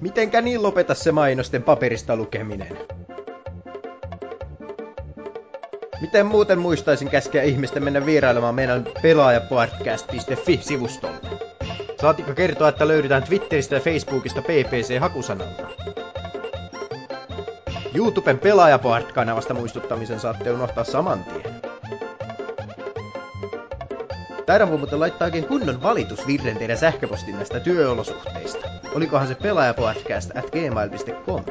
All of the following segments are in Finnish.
Mitenkä niin lopeta se mainosten paperista lukeminen? Miten muuten muistaisin käskeä ihmisten mennä vierailemaan meidän pelaajapodcast.fi-sivustolle? Saatiko kertoa, että löydetään Twitteristä ja Facebookista PPC-hakusanalta? YouTuben pelaajapodcast-kanavasta muistuttamisen saatte unohtaa saman tien. Taidaan muuten laittaa oikein kunnon valitusvirren teidän sähköpostin näistä työolosuhteista. Olikohan se pelaajapodcast at gmail.com?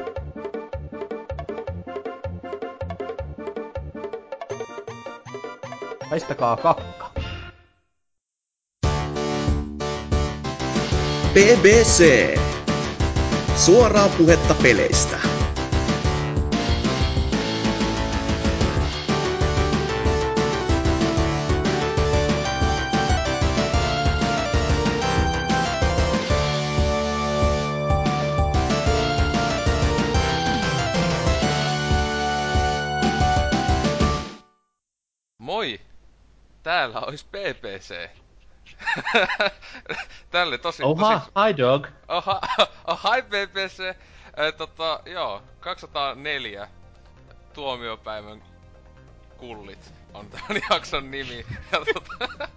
Haistakaa kakka. BBC. Suoraa puhetta peleistä. PPC. Tälle tosi... Oha, tosi... hi dog. Oha, oh, hi PPC. Eh, tota, joo, 204 tuomiopäivän kullit on tämän jakson nimi. Ja tota,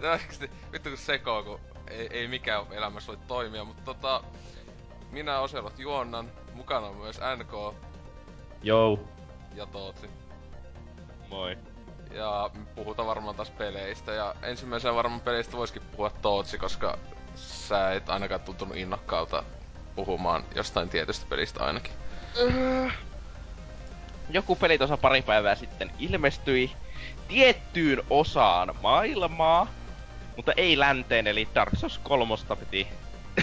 no oikeesti, vittu kun sekoo, kun ei, ei mikään elämässä voi toimia, mutta tota, minä Oselot juonnan, mukana on myös NK Jou. ja Tootsi. Moi. Ja puhutaan varmaan taas peleistä. Ja ensimmäisenä varmaan peleistä voisikin puhua Tootsi, koska sä et ainakaan tuntunut innokkaalta puhumaan jostain tietystä pelistä ainakin. Joku peli tuossa pari päivää sitten ilmestyi tiettyyn osaan maailmaa, mutta ei länteen, eli Dark Souls 3 piti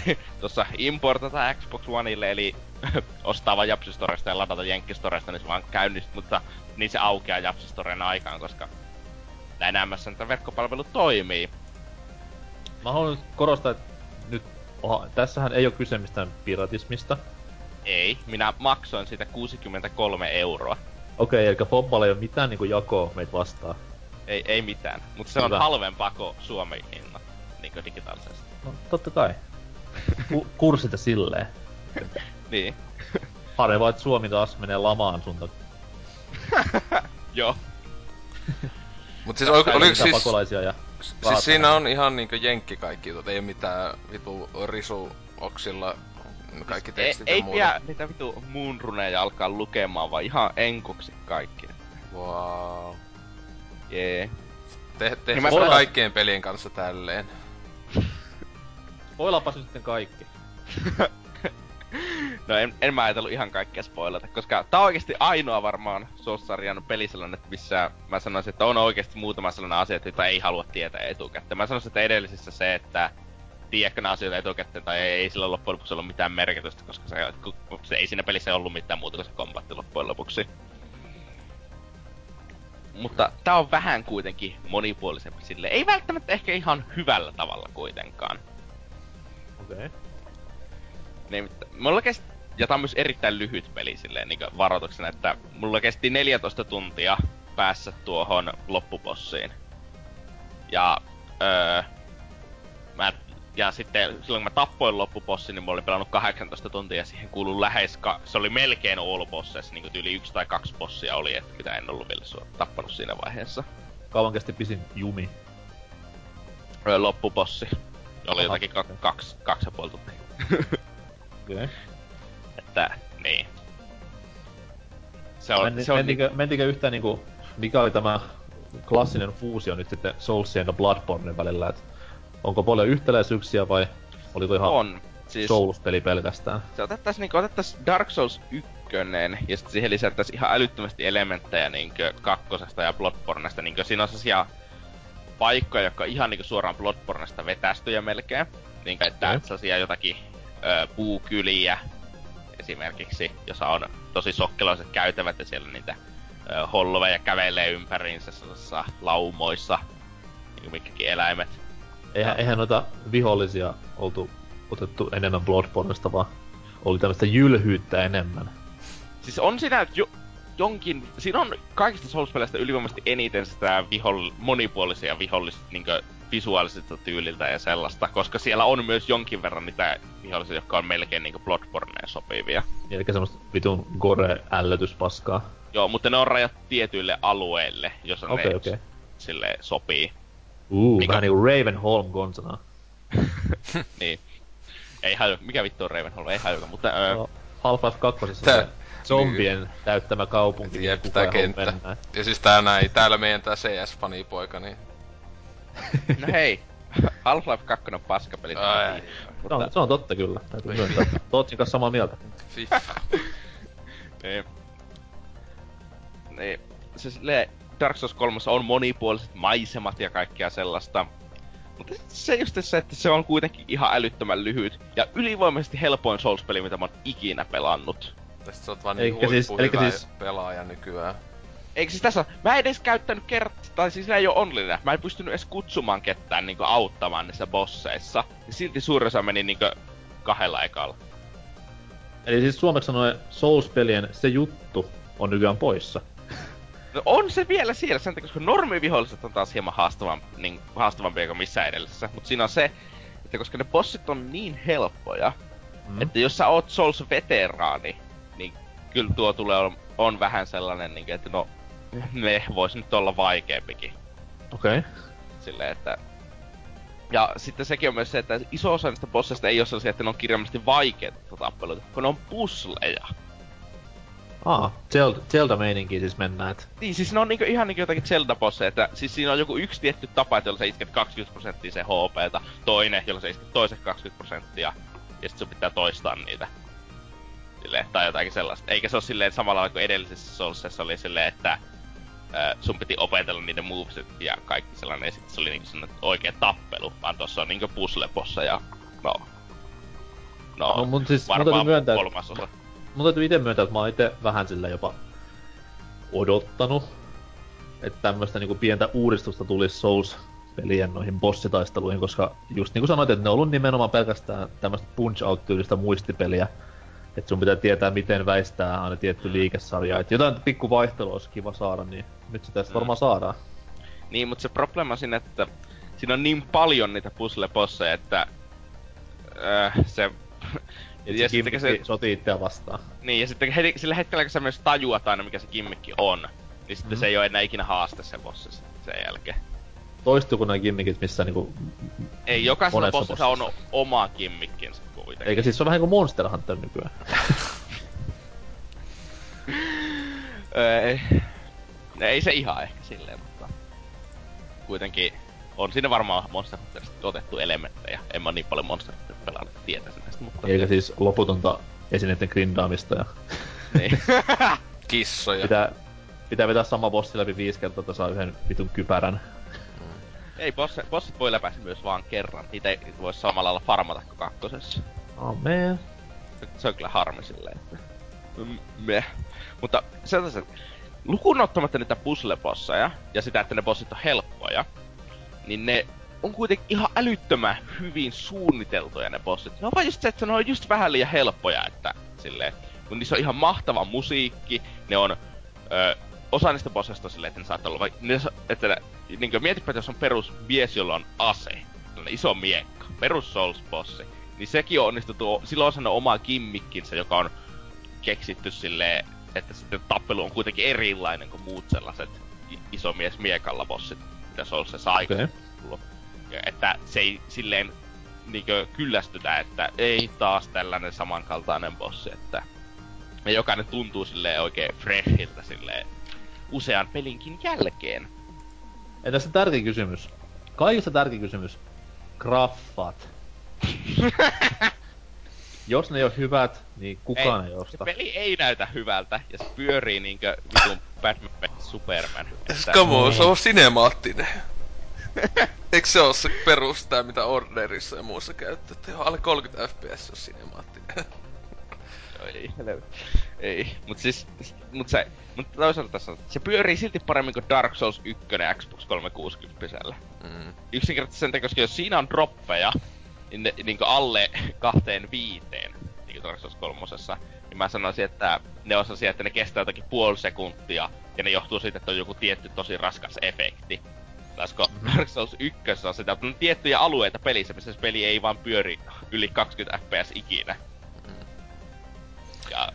tuossa importata Xbox Oneille, eli ostaa vaan Japsistoresta ja ladata Jenkkistoresta, niin se vaan käynnist, mutta niin se aukeaa Japsistoren aikaan, koska NMS että verkkopalvelu toimii. Mä haluan korostaa, että nyt, oha, tässähän ei ole kyse mistään piratismista. Ei, minä maksoin siitä 63 euroa. Okei, eli Fobballa ei ole mitään niinku jakoa meitä vastaan. Ei, ei mitään, mutta se on Hyvä. halvempaa kuin Suomen hinnat, niin digitaalisesti. No, totta kai. Ku- kurssita silleen. Niin. Harvaa, että Suomi taas menee lamaan sun takia. Joo. Mut siis ol, oliko Mitä siis... pakolaisia ja... Siis siinä on ihan niinkö jenkki kaikki jutut, ei mitään vitu risu oksilla kaikki ei, tekstit ei ja muuta. pidä niitä vitu moonruneja alkaa lukemaan, vaan ihan enkuksi kaikki. Wow. Jee. Te, te Niin kaikkien pelien kanssa tälleen. Spoilapas nyt sitten kaikki. No en, en mä ajatellut ihan kaikkea spoilata, koska tää on oikeesti ainoa varmaan Souls-sarjan peli sellainen, että missä mä sanoisin, että on oikeesti muutama sellainen asia, jota ei halua tietää etukäteen. Mä sanoisin, että edellisissä se, että tiedätkö ne asioita etukäteen tai ei, sillä loppujen lopuksi ollut mitään merkitystä, koska se, se ei siinä pelissä ollut mitään muuta kuin se kombatti loppujen lopuksi. Mutta tää on vähän kuitenkin monipuolisempi sille. Ei välttämättä ehkä ihan hyvällä tavalla kuitenkaan. Okei. Okay. Niin, mulla kesti, ja tää on myös erittäin lyhyt peli silleen niin varoituksena, että mulla kesti 14 tuntia päässä tuohon loppubossiin. Ja, öö, mä, ja sitten silloin kun mä tappoin loppubossin, niin mä olin pelannut 18 tuntia ja siihen kuuluu lähes, ka- se oli melkein all bosses, niin yli yksi tai kaksi bossia oli, että mitä en ollut vielä sua tappanut siinä vaiheessa. Kauan kesti pisin jumi. Öö, loppubossi. Oli Aha, jotakin ka- kaksi, kaksi ja puoli tuntia. Okay. Että, niin. Se on, Meni, se on mentikö, mentikö yhtään niinku, mikä oli tämä klassinen fuusio nyt sitten Soulsien ja Bloodbornen välillä, että onko paljon yhtäläisyyksiä vai oliko ihan on. Siis Souls-peli pelkästään? se otettais niinku otettais Dark Souls 1 ja sitten siihen lisättäis ihan älyttömästi elementtejä niinkö kakkosesta ja Bloodbornesta. Niinkö siinä on sellaisia paikkoja, jotka ihan niinku suoraan Bloodbornesta vetästyjä melkein. Niinkö että okay. sellaisia jotakin ö, puukyliä esimerkiksi, jossa on tosi sokkeloiset käytävät ja siellä niitä ö, holloveja kävelee ympäriinsä sellaisissa laumoissa, niinku mitkäkin eläimet. Eihän, eihän noita vihollisia oltu otettu enemmän Bloodbornesta, vaan oli tämmöistä jylhyyttä enemmän. Siis on siinä jo, jonkin... Siinä on kaikista Souls-peleistä ylivoimaisesti eniten sitä viholl, monipuolisia vihollis, niinkö, visuaalisesta tyyliltä ja sellaista, koska siellä on myös jonkin verran niitä vihollisia, jotka on melkein niinku Bloodborneen sopivia. Eli semmoista vitun gore-ällötyspaskaa. Joo, mutta ne on rajat tietyille alueille, jos on Okei, ne okei. sille sopii. Uh, Mikä- vähän niinku Ravenholm Gonsana. niin. Ei haju, mikä vittu on Ravenholm, ei hajuka, mutta öö, No, Half-Life 2. Tää- zombien täyttämä kaupunki, niin Jep, tää kenttä. mennä. Ja siis tää näin, täällä meidän tää CS-fanipoika, niin... no hei, Half-Life 2 on paskapeli. Ai. Se on, se on totta kyllä, täytyy myöntää. Tootsin kanssa samaa mieltä. Fiffa. Niin. Niin. Se silleen, Dark Souls 3 on monipuoliset maisemat ja kaikkea sellaista. Mutta se just se, että se on kuitenkin ihan älyttömän lyhyt ja ylivoimaisesti helpoin Souls-peli, mitä mä oon ikinä pelannut. Tästä sä oot vaan niin Eikä siis- hyvä siis- pelaaja nykyään. Eikö siis tässä Mä en edes käyttänyt kert... Tai siis sillä ei oo online. Mä en pystynyt edes kutsumaan ketään niinku auttamaan niissä bosseissa. Ja silti suurin osa meni niinku kahdella ekalla. Eli siis suomeksi sanoen Souls-pelien se juttu on nykyään poissa. No on se vielä siellä, sen takia, koska normiviholliset on taas hieman haastavam, niin, haastavampia kuin missään edellisessä. Mutta siinä on se, että koska ne bossit on niin helppoja, mm. että jos sä oot Souls-veteraani, niin kyllä tuo tulee on, on vähän sellainen, niin, että no, ne vois nyt olla vaikeampikin. Okei. Okay. Silleen, että... Ja sitten sekin on myös se, että iso osa niistä bosseista ei ole sellaisia, että ne on kirjaimellisesti vaikeita tappeluita, kun ne on pusleja. Aa, Zelda, Zelda-meininkiä siis mennään, et... Niin, siis ne on niinku ihan niinku jotakin Zelda-bosseja, että siis siinä on joku yksi tietty tapa, että jolla sä isket 20 prosenttia se HPtä, toinen, jolla sä isket toiset 20 prosenttia, ja sit sun pitää toistaa niitä. Silleen, tai jotakin sellaista. Eikä se ole silleen samalla kuin edellisessä Soulsissa oli silleen, että ö, sun piti opetella niiden movesit ja kaikki sellainen, ja sit se oli niinku sellainen oikea tappelu, vaan tossa on niinku puzzle ja no... No, No, mun siis- mun varmaan täytyy myöntää, kolmasosa. Mun täytyy itse myöntää, että mä oon itse vähän sillä jopa odottanut, että tämmöstä niinku pientä uudistusta tulisi Souls-pelien noihin bossitaisteluihin, koska just niinku sanoit, että ne on ollut nimenomaan pelkästään tämmöstä punch-out-tyylistä muistipeliä, että sun pitää tietää, miten väistää aina tietty liikesarja. Et jotain pikku vaihtelua olisi kiva saada, niin nyt se tästä Mm. varmaan saadaan. Niin, mutta se problema siinä, että siinä on niin paljon niitä puzzle-bosseja, että äh, se... Et ja se sitten se, sotii itseä vastaan. niin, ja sitten heti, sillä hetkellä, kun sä myös tajuat aina, mikä se kimmikki on, niin sitten Mhm. se ei ole enää ikinä haaste se bossi sen jälkeen. Toistuuko nämä gimmikit missä niinku... Ei, jokaisella monessa bossissa on bossissa? oma kimmikkinsä kuitenkin. Eikä siis se on vähän kuin Monster Hunter nykyään. Ei, no, ei se ihan ehkä silleen, mutta kuitenkin on siinä varmaan Monster Hunterista otettu elementtejä. En mä niin paljon Monster Hunter pelannut, että tietäisin näistä, mutta... Eikä siis loputonta esineiden grindaamista ja niin. Kissoja. pitää, pitää vetää sama bossi läpi viisi kertaa, että saa yhden vitun kypärän. Ei, boss, bossit voi läpäistä myös vaan kerran. Niitä ei voi samalla lailla farmata kuin kakkosessa. Oh man. Se, on kyllä harmi silleen, että... Meh. Mutta sellaiset, lukuun ottamatta niitä puzzle-bosseja, ja sitä, että ne bossit on helppoja, niin ne on kuitenkin ihan älyttömän hyvin suunniteltuja ne bossit. Ne on vaan just se, että ne on just vähän liian helppoja, että silleen, kun niissä on ihan mahtava musiikki, ne on, ö, osa niistä bosseista on silleen, että ne saattaa olla vaikka, että ne, niin kuin mietipä, että jos on perus mies, jolla on ase, iso miekka, perus Souls-bossi, niin sekin on onnistuttu, sillä on sellainen oma kimmikkinsä, joka on keksitty silleen, että sitten tappelu on kuitenkin erilainen kuin muut sellaiset iso mies miekalla bossit, mitä Soulsissa tullut. Ja että se ei silleen niinkö kyllästytä, että ei taas tällainen samankaltainen bossi, että ja jokainen tuntuu silleen oikein freshiltä silleen usean pelinkin jälkeen. Entäs se tärkeä kysymys? Kaikista tärkeä kysymys. Graffat. Jos ne ei ole hyvät, niin kukaan ei, ei Se osta. peli ei näytä hyvältä ja se pyörii niinkö vitun Batman vs Superman. Että, Come on, se on sinemaattinen. Eikö se ole se perus tää, mitä Orderissa ja muussa käytetään? Joo, alle 30 fps on sinemaattinen. Ei, helvetti. Ei. Mut siis, mut se, mut toisaalta tässä on, se pyörii silti paremmin kuin Dark Souls 1 Xbox 360 Mm. Yksinkertaisesti sen takia, koska jos siinä on droppeja, niin ne, niin alle kahteen viiteen, niin kuin Dark Souls 3, niin mä sanoisin, että ne on sellaisia, että ne kestää jotakin puoli sekuntia, ja ne johtuu siitä, että on joku tietty tosi raskas efekti. Olisiko Dark Souls 1 on sitä, on tiettyjä alueita pelissä, missä se peli ei vaan pyöri yli 20 fps ikinä. Ja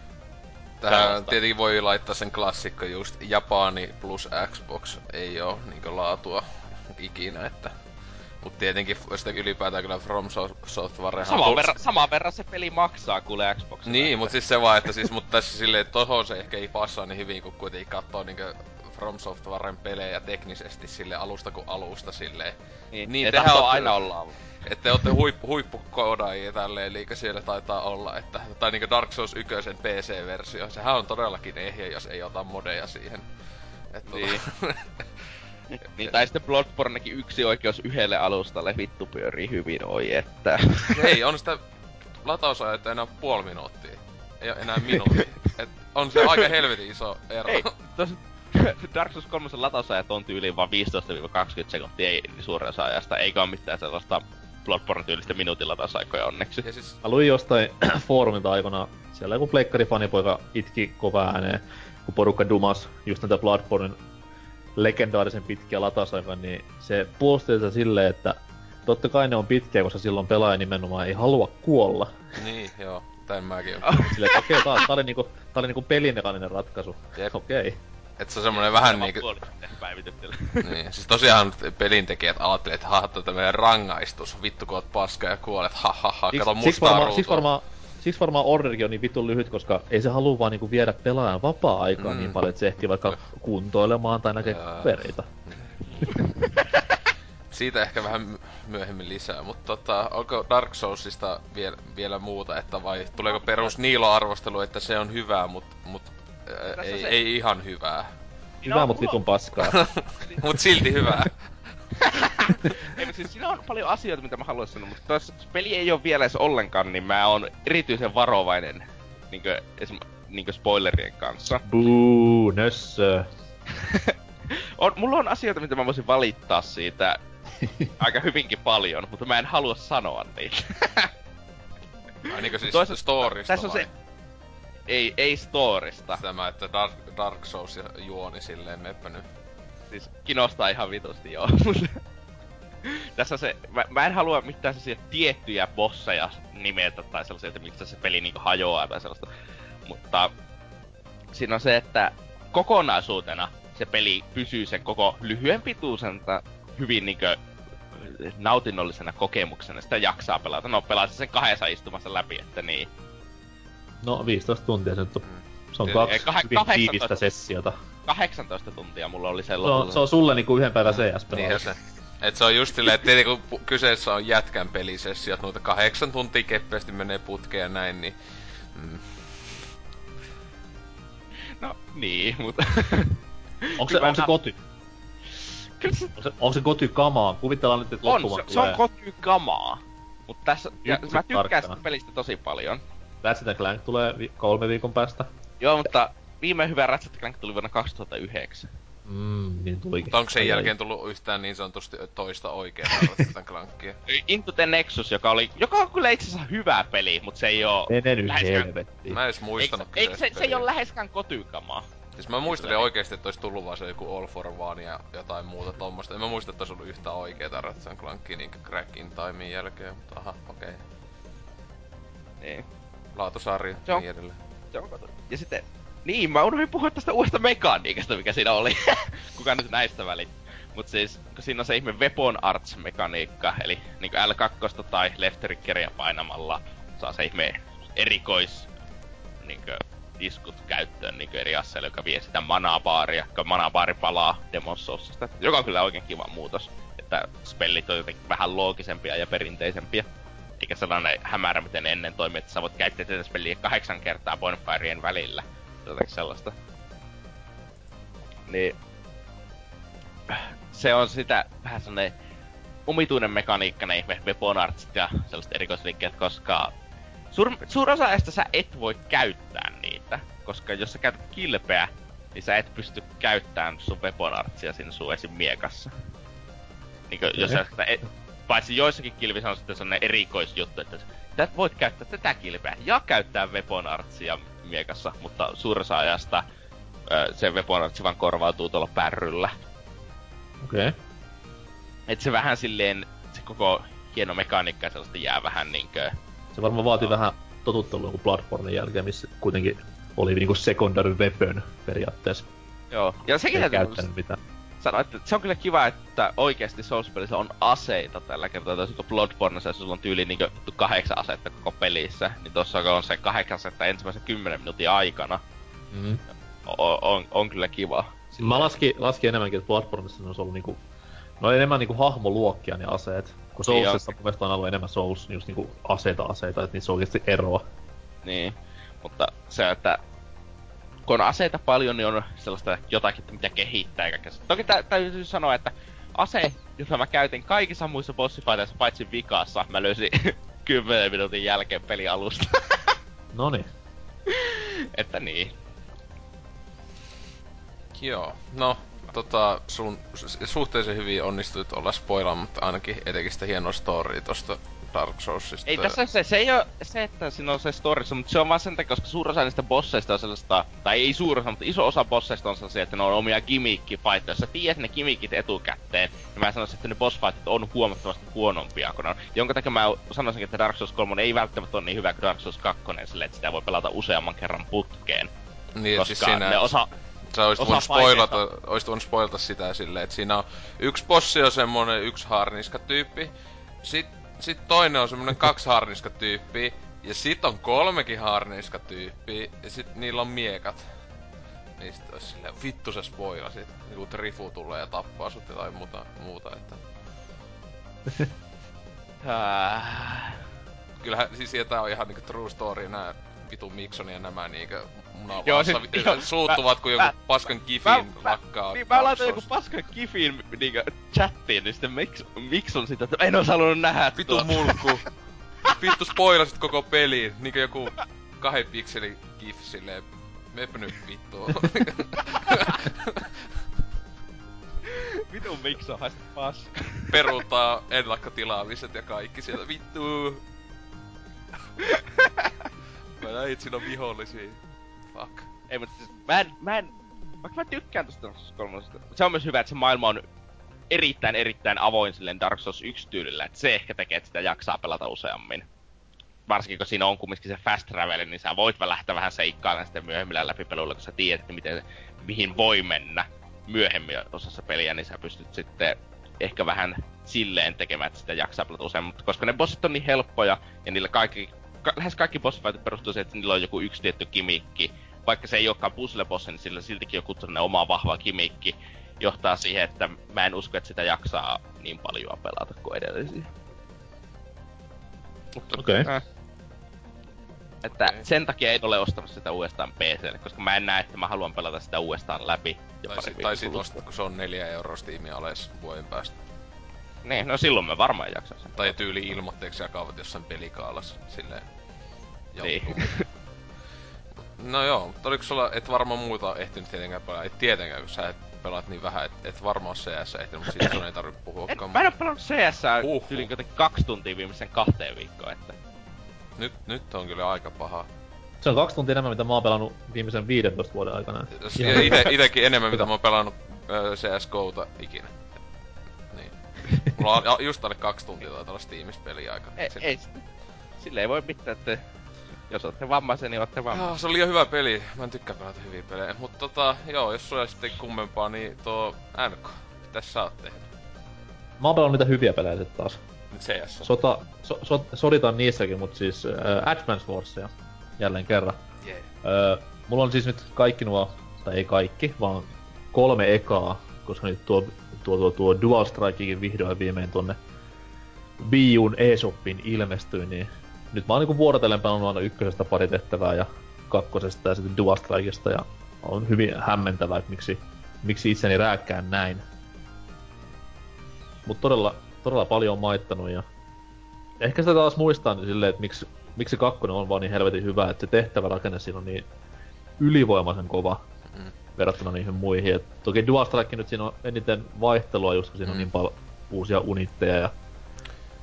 Tähän tietenkin voi laittaa sen klassikko just Japani plus Xbox ei oo niinku laatua ikinä, että Mut tietenkin sitä ylipäätään kyllä From So- Software saman verran, saman verran se peli maksaa kuule Xbox. Niin, mut siis se vaan, että siis, mut tässä silleen, tohon se ehkä ei passaa niin hyvin, kun kuitenkin katsoo niinkö From Softwaren pelejä teknisesti sille alusta kuin alusta silleen. niin, niin, niin tehän ootte- aina olla. Että te ootte huippu, huippukodaajia tälleen, eli siellä taitaa olla, että, tai niinku Dark Souls 1 PC-versio, sehän on todellakin ehjä, jos ei ota modeja siihen. Et tota- Niin. Niin, tai sitten Bloodbornekin yksi oikeus yhdelle alustalle vittu pyörii hyvin, oi että. Hei, on sitä latausajat enää puoli minuuttia. Ei enää minuutti. Et on se aika helvetin iso ero. Ei, tos Dark Souls 3 latausajat on tyyliin vaan 15-20 sekuntia ei suurin osa ajasta, eikä oo mitään sellaista Bloodborne-tyylistä minuutin latausaikoja onneksi. Ja siis, Mä luin jostain foorumilta aikana, siellä joku pleikkari-fanipoika itki kova ääneen, kun porukka dumas just näitä Bloodbornen legendaarisen pitkiä latausaikoja, niin se puolusti sitä silleen, että totta kai ne on pitkiä, koska silloin pelaaja nimenomaan ei halua kuolla. niin, joo, tän mäkin on. Silleen, okei, okay, tää, tää, oli niinku, tää oli niinku pelimekaaninen ratkaisu. Okei. Okay. Et se on semmonen vähän niinku... Niin, siis tosiaan pelintekijät ajattelivat, että haha, tämä meidän rangaistus, vittu kun oot paska ja kuolet, ha ha ha, kato Siksi mustaa varmaan, ruutua. siksi varmaan Siksi varmaan Orderkin on niin vitun lyhyt, koska ei se halua vaan niinku viedä pelaajan vapaa-aikaa Mm. mm. niin paljon, että se ehtii vaikka kuntoilemaan tai näkee Jaa. kavereita. Siitä ehkä vähän my- myöhemmin lisää, mutta tota, onko Dark Soulsista vielä, vielä muuta, että vai tuleeko perus Niilo-arvostelu, että se on hyvää, mut, mut Tässä ei, se- ei ihan hyvää. Hyvä, No, mut vitun paskaa. mut silti hyvää. ei, mutta siis siinä on paljon asioita, mitä mä haluaisin sanoa, mutta jos peli ei ole vielä edes ollenkaan, niin mä oon erityisen varovainen niinkö, esim, niinkö spoilerien kanssa. Buu, nössö. On, mulla on asioita, mitä mä voisin valittaa siitä aika hyvinkin paljon, mutta mä en halua sanoa niitä. Ai niinkö siis Toisaalta- storista Tässä on vai? se... Ei, ei storista. Tämä, että Dark, Dark Souls ja juoni silleen meppä nyt. Siis kiinnostaa ihan vitusti joo. Tässä se, mä, mä en halua mitään sellaisia tiettyjä bosseja nimetä tai sellaisia, että mistä se peli niinku hajoaa tai sellaista. Mutta siinä on se, että kokonaisuutena se peli pysyy sen koko lyhyen pituisenta hyvin niinkö nautinnollisena kokemuksena. Sitä jaksaa pelata. No pelasin sen kahdessa istumassa läpi, että niin. No 15 tuntia se nyt on. Se on kaksi kah- hyvin 18. tiivistä sessiota. 18 tuntia mulla oli se Se on, se on sulle niinku yhden päivän cs Niinhän se. Et se on just silleen, että tietenkin kun kyseessä on jätkän pelisessiot, noita kahdeksan tuntia keppeästi menee putkeen ja näin, niin... Mm. No niin, mutta... Onko se, onko se koty? Kyllä se Onko se, onko se koty kamaa? Kuvitellaan nyt, että on, loppumaan se, se on koty kamaa. Mut tässä, ja mä tykkään sitä pelistä tosi paljon. Ratchet Clank tulee vi- kolme viikon päästä. Joo, mutta viime hyvä Ratchet Clank tuli vuonna 2009. Mm, niin tulikin. Mutta onko sen jälkeen tullut yhtään niin sanotusti toista oikeaa Ratchet Clankia? Into the Nexus, joka oli, joka on kyllä itse asiassa hyvä peli, mutta se ei oo... Mene nyt läheskään- helvettiin. Mä en edes muistanut eikö se, se ei ole läheskään kotykamaa. Siis mä muistelin oikeesti, että olisi tullut vaan se joku All for One ja jotain muuta tommosta. En mä muista, että olisi ollut yhtään oikeeta Ratchet Clankia niinkö Crack in Timein jälkeen, mutta aha, okei. Okay. Niin. Laatusarja Se on- niin edelleen. Se on. Ja sitten... Niin, mä unohdin puhua tästä uudesta mekaniikasta, mikä siinä oli. Kuka nyt näistä välit. Mut siis, kun siinä on se ihme Weapon Arts mekaniikka, eli niinku L2 tai left triggeria painamalla saa se ihme erikois niinku, iskut käyttöön niinku eri aseille, joka vie sitä manabaaria, kun manabaari palaa Demon Soulsista, joka on kyllä oikein kiva muutos. Että spellit on jotenkin vähän loogisempia ja perinteisempiä. Eikä sellainen hämärä, miten ennen toimi, että sä voit käyttää tätä spelliä kahdeksan kertaa bonfireen välillä. Jotenkin sellaista. Niin... Se on sitä vähän sellainen omituinen mekaniikka, ne ihme weapon artsit ja sellaiset erikoisliikkeet, koska suur, suurin osa ajasta sä et voi käyttää niitä, koska jos sä käytät kilpeä, niin sä et pysty käyttämään sun weapon artsia siinä sun esim. miekassa. Niinkö, jos sä, et, paitsi joissakin kilvissä on sitten sellainen erikoisjuttu, että sä et voit käyttää tätä kilpeä ja käyttää weapon artsia miekassa, mutta suurin osa ajasta se weapon artsi vaan korvautuu tuolla pärryllä. Okei. Okay. että se vähän silleen, se koko hieno mekaniikka sellaista jää vähän niinkö... Se varmaan vaati vähän totuttelua kuin Bloodbornein jälkeen, missä kuitenkin oli niinku secondary weapon periaatteessa. Joo, ja sekin Ei täytyy käyttänyt mitään. Sanoa, että se on kyllä kiva, että oikeasti Souls-pelissä on aseita tällä kertaa. Toisin kuin Bloodborneissa, sulla on tyyli niin kahdeksan asetta koko pelissä, niin tossa on se kahdeksan asetta ensimmäisen kymmenen minuutin aikana. Mm. O- on, on kyllä kiva. Mä laskin, laskin enemmänkin, että Bloodborneissa ne olisi ollut niinku... No enemmän niinku hahmoluokkia ne aseet. Kun Soulsissa mun on ollut enemmän Souls, just niinku aseita aseita, että niissä on oikeesti eroa. Niin, mutta se, että kun on aseita paljon, niin on sellaista jotakin, että mitä kehittää. Kaikkea. Toki tä- täytyy sanoa, että ase, jota mä käytin kaikissa muissa bossifighteissa paitsi vikassa, mä löysin 10 minuutin jälkeen peli alusta. Noni. että niin. Joo, no, tota, sun suhteellisen hyvin onnistuit olla spoilaamatta ainakin etenkin sitä hienoa storya tosta Dark Soulsista. Ei tässä se, se ei ole se, että siinä on se story, mutta se on vaan sen takia, koska suurin osa niistä bosseista on sellaista, tai ei suurin osa, mutta iso osa bosseista on sellaisia, että ne on omia gimmickki fight, Jos sä tiedät ne gimmickit etukäteen, niin mä sanoisin, että ne boss on huomattavasti huonompia kuin on. Jonka takia mä sanoisin, että Dark Souls 3 ei välttämättä ole niin hyvä kuin Dark Souls 2, silleen, että sitä voi pelata useamman kerran putkeen. niin, koska siis siinä, ne osa, sä olisit osa voinut, spoilata, voinut spoilata sitä silleen, että siinä on yksi bossi on semmonen yksi harniska tyyppi, sit, sit toinen on semmonen kaksi harniska tyyppiä, ja sit on kolmekin harniska tyyppiä, ja sit niillä on miekat. Niistä olisi silleen, vittu sä spoilasit, joku Trifu tulee ja tappaa sut tai muuta, muuta että... äh, Kyllähän siis tää on ihan niinku true story, nää vitu Mikson ja nämä niinkö Joo, munavassa siis- vi- joo, suuttuvat, kun joku mä- paskan gifin mä- lakkaa. Niin mä laitoin joku paskan kifin niinkö chattiin, niin sitten miksi, miksi on sitä, että en ois halunnut nähdä Vitu tuota. mulkku. Vittu spoilasit koko peliin. Niinkö joku kahden pikselin gif silleen. Meppä nyt vittuun. Vitu miksi on haista paska. Peruuttaa ennakkotilaamiset ja kaikki sieltä. Vittu. Mä näin, että siinä on vihollisia. Fuck. Ei, mutta siis mä en, mä en, vaikka mä tykkään tosta Dark Souls 3, se on myös hyvä, että se maailma on erittäin erittäin avoin silleen Dark Souls 1 tyylillä, että se ehkä tekee, että sitä jaksaa pelata useammin. Varsinkin kun siinä on kumminkin se fast travel, niin sä voit lähteä vähän seikkailemaan sitten myöhemmillä läpipeluilla, kun sä tiedät, miten, mihin voi mennä myöhemmin osassa peliä, niin sä pystyt sitten ehkä vähän silleen tekemään, että sitä jaksaa pelata useammin. Mutta koska ne bossit on niin helppoja, ja niillä kaikki, ka, lähes kaikki bossfightit perustuu siihen, että niillä on joku yksi tietty kimikki. Vaikka se ei olekaan puzzle-bossi, niin sillä siltikin joku sellainen oma vahva kimikki johtaa siihen, että mä en usko, että sitä jaksaa niin paljon pelata kuin edellisiä. Mutta, Okei. äh, että Okei. sen takia en ole ostanut sitä uudestaan PClle, koska mä en näe, että mä haluan pelata sitä uudestaan läpi. jo Tai, sit, tai ostat, kun se on neljä euroa Steamin ales vuoden päästä. Niin, no silloin mä varmaan jaksan sen. Tai tyyli ilmoitteeksi jakavat jossain pelikaalassa. Silleen. Niin. No joo, mutta oliko sulla, et varmaan muuta ehtinyt tietenkään pelaa, et tietenkään, kun sä et pelaat niin vähän, et, et varmaan CS ehtinyt, mutta siitä sun ei tarvitse En, puhuakaan. mä en oo pelannut CS Uhuh. yli kaksi tuntia viimeisen kahteen viikkoon, että... Nyt, nyt on kyllä aika paha. Se on kaksi tuntia enemmän, mitä mä oon pelannut viimeisen 15 vuoden aikana. Ihan Ja ite, itekin enemmän, mitä mä oon pelannut CSGOta ikinä. Niin. Mulla on ja- just alle kaksi tuntia taitaa olla Steamissa peliaika. Ei, ei sille ei voi mitään, että jos olette vammaisia, niin olette vammaisia. Joo, se oli liian hyvä peli. Mä en tykkää pelata hyviä pelejä. Mutta tota, joo, jos sulla ei sitten kummempaa, niin tuo NK. Mitäs sä oot tehnyt? Mä oon pelannut niitä hyviä pelejä sit taas. Nyt CS. Sota, so, so, soditaan niissäkin, mut siis äh, Advance Warsia jälleen kerran. Yeah. Öö, mulla on siis nyt kaikki nuo, tai ei kaikki, vaan kolme ekaa, koska nyt tuo, tuo, tuo, tuo Dual Strikekin vihdoin viimein tonne Wii Uun eShopin ilmestyi, niin nyt mä oon niinku vuorotellen pelannut aina ykkösestä pari tehtävää ja kakkosesta ja sitten Dual Strikeista ja on hyvin hämmentävää, että miksi, miksi itseni rääkkään näin. Mut todella, todella paljon on maittanut ja ehkä sitä taas muistaa niin silleen, että miksi, miksi kakkonen on vaan niin helvetin hyvä, että se tehtävärakenne siinä on niin ylivoimaisen kova Mm. verrattuna niihin muihin. Et toki Dual Strike nyt siinä on eniten vaihtelua, just kun siinä on Mm. niin paljon uusia unitteja ja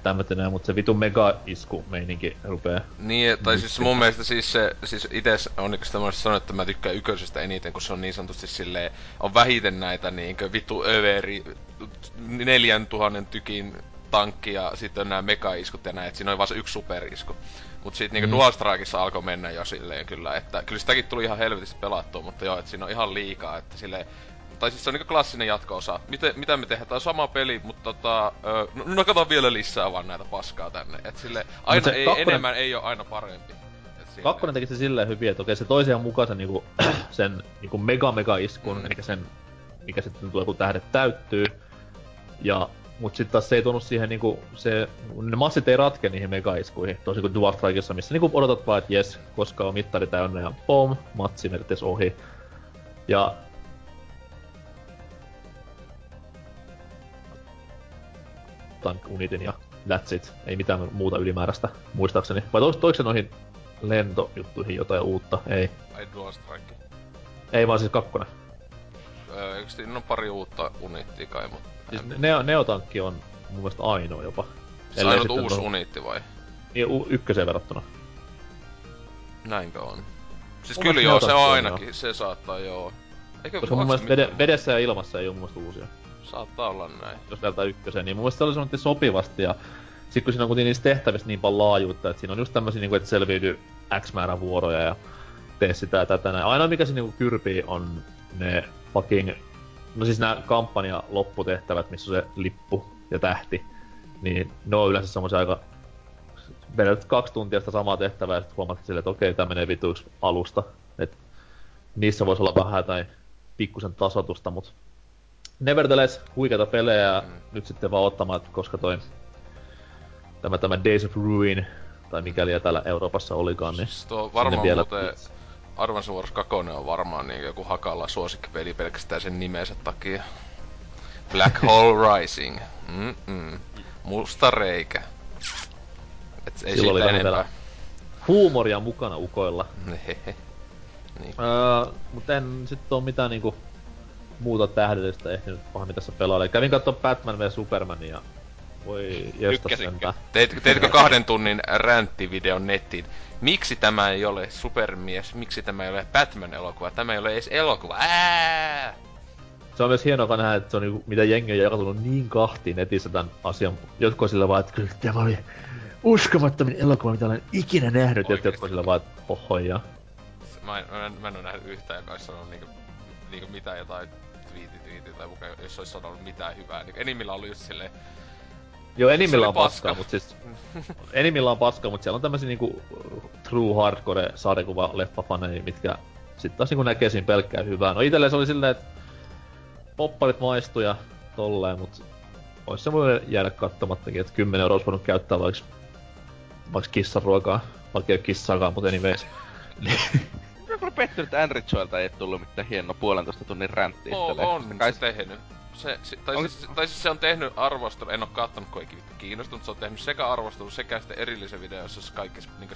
tämmötä näin, mutta se vitu mega-isku meininki rupee. Niin, tai siis mun mielestä siis se, siis ites on niinku tämmöistä sanoa, että mä tykkään ykkösestä eniten, kun se on niin sanotusti silleen, on vähiten näitä niinkö vitu överi, neljän tuhannen tykin tankki ja sitten on nämä mega-iskut ja näin, että siinä oli vaan se yksi superisku. Mut sit niinku mm. Dual Strikeissa alkoi mennä jo silleen kyllä, että kyllä sitäkin tuli ihan helvetisti pelattua, mutta joo, että siinä on ihan liikaa, että silleen tai siis se on niinku klassinen jatko-osa. Miten, mitä me tehdään? Tää on sama peli, mutta tota, öö, no, no kato vielä lisää vaan näitä paskaa tänne. Et sille aina ei, kakkonen... enemmän ei ole aina parempi. Kakkonen teki se silleen hyvin, että okei se toisiaan mukaan sen, niinku, sen niinku mega mega iskun, mm. eli sen, mikä sitten tulee kun tähdet täyttyy. Ja Mut sit taas se ei tuonut siihen niinku, se, ne massit ei ratke niihin megaiskuihin, tosi kuin Dual Strikeissa, missä niinku odotat vaan, että jes, koska on mittari täynnä ja pom, matsi merkitys ohi. Ja Tank Unitin ja that's it. Ei mitään muuta ylimääräistä, muistaakseni. Vai toiko, toiko se noihin lentojuttuihin jotain uutta? Ei. Ai Dual Strike. Ei vaan siis kakkonen. Öö, eikö siinä on pari uutta unittia kai, mutta... Siis Neo, Neotankki on mun mielestä ainoa jopa. Se on ainut uusi on... unitti vai? Niin, u- ykköseen verrattuna. Näinkö on? Siis kyllä joo, se on ainakin, joo. se saattaa joo. Eikö Koska mun mielestä vede, vedessä ja ilmassa ei oo mun mielestä uusia. Saattaa olla näin. Jos vertaa ykköseen, niin mun mielestä se oli semmoinen sopivasti ja sit kun siinä on kuitenkin niissä tehtävissä niin paljon laajuutta, että siinä on just tämmösiä niinku, että selviydy X määrä vuoroja ja tee sitä ja tätä näin. Ainoa mikä se niinku kyrpii on ne fucking... No siis nämä kampanja lopputehtävät, missä on se lippu ja tähti. Niin ne on yleensä semmoisia aika... Vedät kaksi tuntia sitä samaa tehtävää ja sit huomaat silleen, että okei, tää menee vituiksi alusta. Et niissä voisi olla vähän tai pikkusen tasotusta, mutta nevertheless, huikeita pelejä mm. nyt sitten vaan ottamaan, koska toi tämä, tämä Days of Ruin, tai mikäli täällä Euroopassa olikaan, niin siis tuo varmaan vielä... muuten Advance Wars 2 on varmaan niin joku hakalla suosikkipeli pelkästään sen nimensä takia. Black Hole Rising. Mm-mm. Musta reikä. Et ei Silloin siitä enempää. Huumoria mukana ukoilla. niin. Uh, mutta en sitten oo mitään niinku muuta tähdellistä ehtinyt pahemmin tässä pelailla. Kävin katsoa Batman vs Supermania. Voi josta sentään. Teit, teitkö kahden tunnin ränttivideon nettiin? Miksi tämä ei ole Supermies? Miksi tämä ei ole Batman-elokuva? Tämä ei ole edes elokuva. Ää! Se on myös hienoa nähdä, että se on niinku, mitä jengi on jakautunut niin kahtiin netissä tämän asian. Jotkut sillä vaan, että kyllä tämä oli uskomattomin elokuva, mitä olen ikinä nähnyt. Oikeesti. Jotkut sillä vaan, että hohoja. Mä en, mä en, mä en ole nähnyt yhtään, joka olisi sanonut niinku, niinku mitään jotain twiitit, twiitit tai mukaan, jos olisi sanonut mitään hyvää. Niin enimmillä oli just silleen... Joo, enimmillä on paskaa, mutta siis... enimmillä on paskaa, mutta siellä on tämmösiä niinku true hardcore sarjakuva leffafaneja, mitkä sitten taas niinku näkee siinä pelkkää hyvää. No itelle se oli silleen, että popparit maistuu ja tolleen, mut ois se voi jäädä kattomattakin, että 10 euroa olisi voinut käyttää vaikka, vaikka kissan ruokaa, vaikka ei ole kissaakaan, mutta anyways. Mä pettynyt, että Android ei tullut mitään hieno puolentoista tunnin ränttiä. On, on. Kai... se tehnyt. Se, se, tai, on... siis, tai siis se on tehnyt arvostelu, en oo kattonut kun ei kiinnostunut, se on tehnyt sekä arvostelu sekä sitten erillisen video, jossa kaikki niinku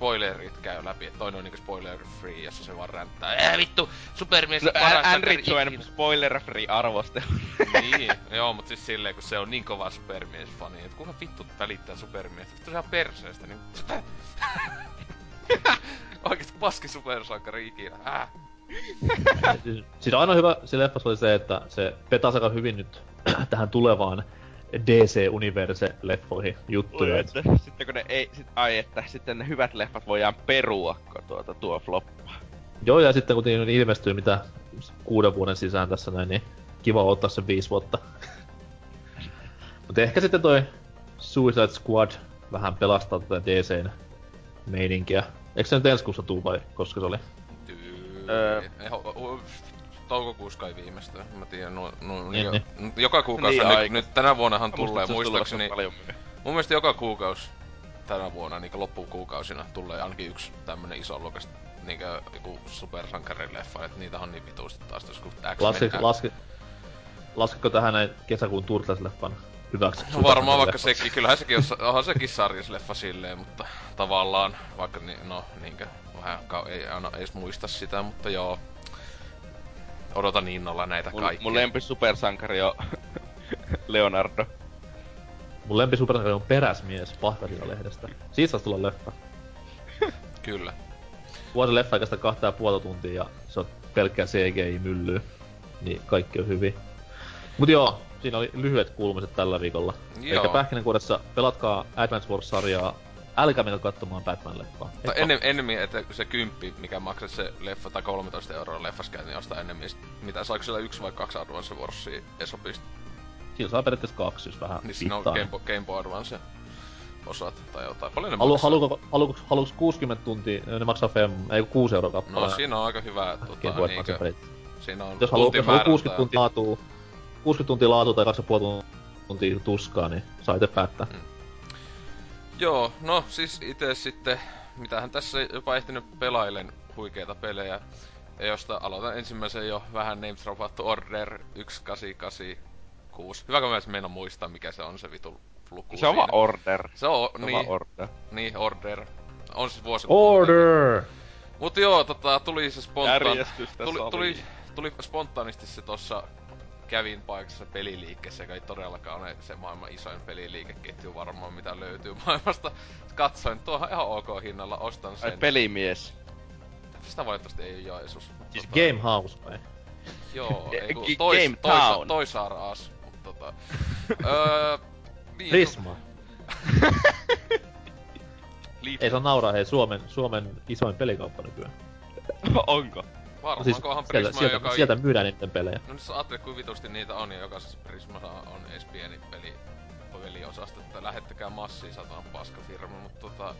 spoilerit käy läpi, että toinen on niinku spoiler free, jossa se vaan ränttää, ää vittu, supermies no, paras Android spoiler free arvostelu. niin, joo, mut siis silleen, kun se on niin kova supermies fani, että kuka vittu välittää supermies, vittu se on perseestä, niin... Oikeesti paski supersankari ikinä. Äh. siis, siis ainoa hyvä se leffas oli se, että se petasi aika hyvin nyt tähän tulevaan DC-universe-leffoihin juttuja. Oi, että, sitten kun ne ei, sit, ai että, sitten ne hyvät leffat voidaan perua, kun tuota, tuo floppa. Joo, ja sitten kun ne ilmestyy mitä kuuden vuoden sisään tässä näin, niin kiva ottaa se viisi vuotta. Mutta ehkä sitten toi Suicide Squad vähän pelastaa tätä DCn meininkiä. Eikö se nyt ensi kuussa tuu vai koska se oli? Öö... Toukokuussa kai viimeistään. Mä tiedän, no, no, niin, jo, niin. joka kuukausi, niin, nyt, nyt, tänä vuonnahan tulee, muistaakseni, mun mielestä joka kuukausi tänä vuonna, niin loppukuukausina, tulee ainakin yksi tämmönen iso luokas niinku joku supersankarileffa, että niitä on niin vituusti taas, jos kun X-Men... Laske, laske, laskeko tähän näin kesäkuun Turtles-leffan hyväksi. No varmaan vaikka sekin, kyllähän sekin on, onhan sekin sarjasleffa silleen, mutta tavallaan, vaikka ni, no niinkö, vähän ei aina edes muista sitä, mutta joo. Odotan innolla näitä mun, kaikkia. Mun lempi supersankari on Leonardo. Mun lempi supersankari on Peräsmies Pahkarila-lehdestä. Siitä saisi tulla leffa. Kyllä. Vuosi leffa kestä kahta ja puolta tuntia ja se on pelkkää CGI-myllyä. Niin kaikki on hyvin. Mut joo, siinä oli lyhyet kuulumiset tällä viikolla. Joo. Eikä pähkinänkuoressa pelatkaa Advance Wars-sarjaa. Älkää menkö katsomaan Batman-leffaa. Tai ennen, ennemmin, että se kymppi, mikä maksaa se leffa, tai 13 euroa leffas käy, niin ostaa ennemmin, mitä saako siellä yksi vai kaksi Advance Warsia Esopista. Siinä saa periaatteessa kaksi, jos vähän Niin siinä on. Game Boy, Game Boy Advance osat tai jotain. Paljon ne Halu, maksaa? haluuko, haluuko, haluuko 60 tuntia, ne maksaa fem, ei 6 euroa kappale. No siinä on aika hyvä, Game tota, niinkö, siinä on Jos haluaa, jos haluaa tuntimäärä 60 tai- tuntia laatua, 60 tuntia laatua tai 2,5 tuntia tuskaa, niin saa itse päättää. Mm. Joo, no siis itse sitten, mitähän tässä jopa ehtinyt pelailen huikeita pelejä, josta aloitan ensimmäisen jo vähän name dropattu Order 1886. Hyvä kun mä edes meinaan muistaa mikä se on se vitu luku Se on vaan order. Se on, Se on niin, order. niin, Order. On siis vuosi. Order! Mut joo, tota, tuli se spontaan... Järjestystä Tuli, saliin. tuli, tuli spontaanisti se tossa kävin paikassa peliliikkeessä, joka ei todellakaan ole se maailman isoin peliliikeketju varmaan, mitä löytyy maailmasta. Katsoin, tuohan ihan ok hinnalla, ostan Ai sen. pelimies. Sitä valitettavasti ei ole Jeesus. mut Siis tota, Game House vai? Joo, ei kun tois, Game toisa, Town. toisaaraas. Mut tota... öö, niin, Prisma. Ei saa nauraa, hei Suomen, Suomen isoin pelikauppa nykyään. Onko? Varmaan Siis kohan sieltä, Prisma, sieltä, joka sieltä myydään niiden pelejä. No nyt sä ajattelet, kuinka vitusti niitä on, ja jokaisessa Prismassa on edes pieni peli, peliosasto, että lähettäkää massiin satana paska firma, mutta tota...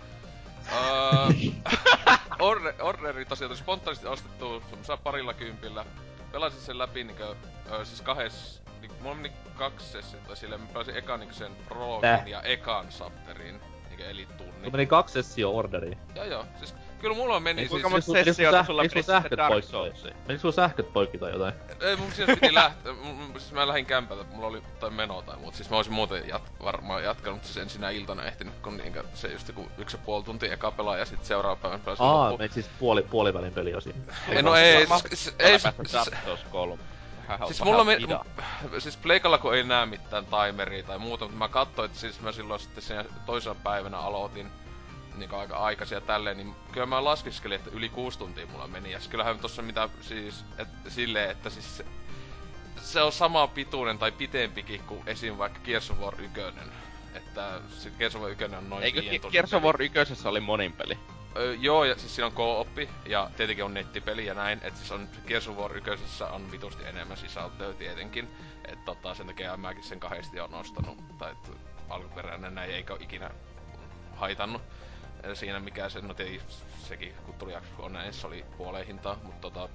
Order, orderi tosiaan tuli spontaanisti ostettu semmoisella parilla kympillä. Pelasin sen läpi niinkö, öö, siis kahes, niin, mulla meni kaksi sessiota silleen, mä pelasin ekan niinkö sen prologin ja ekan chapterin, niinkö eli tunnin. Se meni kaksi sessio orderiin. Joo joo, siis kyllä mulla meni Kuinka siis... monta Menikö sun- sessiota sulla pelissä sähköt Dark poikki? Soulsiin? Menikö sun sähköt poikki tai jotain? Ei mun siis piti lähteä, siis mä lähdin kämpältä, mulla oli tai meno tai muut, siis mä olisin muuten jat, varmaan jatkanut, mutta siis en sinä iltana ehtinyt, kun niinkö se just joku yksi ja puoli tuntia eka pelaa ja sit seuraava päivän pelasin Aa, loppuun. menit siis puoli, puolivälin peli jo siinä. Ei, no ei, siis, ei, siis, Dark Souls 3. Vähän- siis mulla me, siis Pleikalla kun ei näe mitään timeria tai muuta, mutta mä katsoin, että siis mä silloin sitten siinä toisena päivänä aloitin niin aika aikaisin ja tälleen, niin kyllä mä laskiskelin, että yli kuusi tuntia mulla meni. Ja siis kyllähän tossa mitä siis, et, silleen, että siis se, se on sama pituinen tai pitempikin kuin esim. vaikka Gears of War 1. Että se Gears of War 1 on noin Eikö Gears of. War 1 oli monin peli? Öö, joo, ja siis siinä on co-oppi, ja tietenkin on nettipeli ja näin, että siis on Gears of War 1 on vitusti enemmän sisältöä tietenkin, että tota, sen takia mäkin sen kahdesti on nostanut, tai alkuperäinen näin eikä ole ikinä haitannut siinä mikä se, no tietenkin sekin kun tuli Xbox One, se oli puoleen hintaa, mutta tota,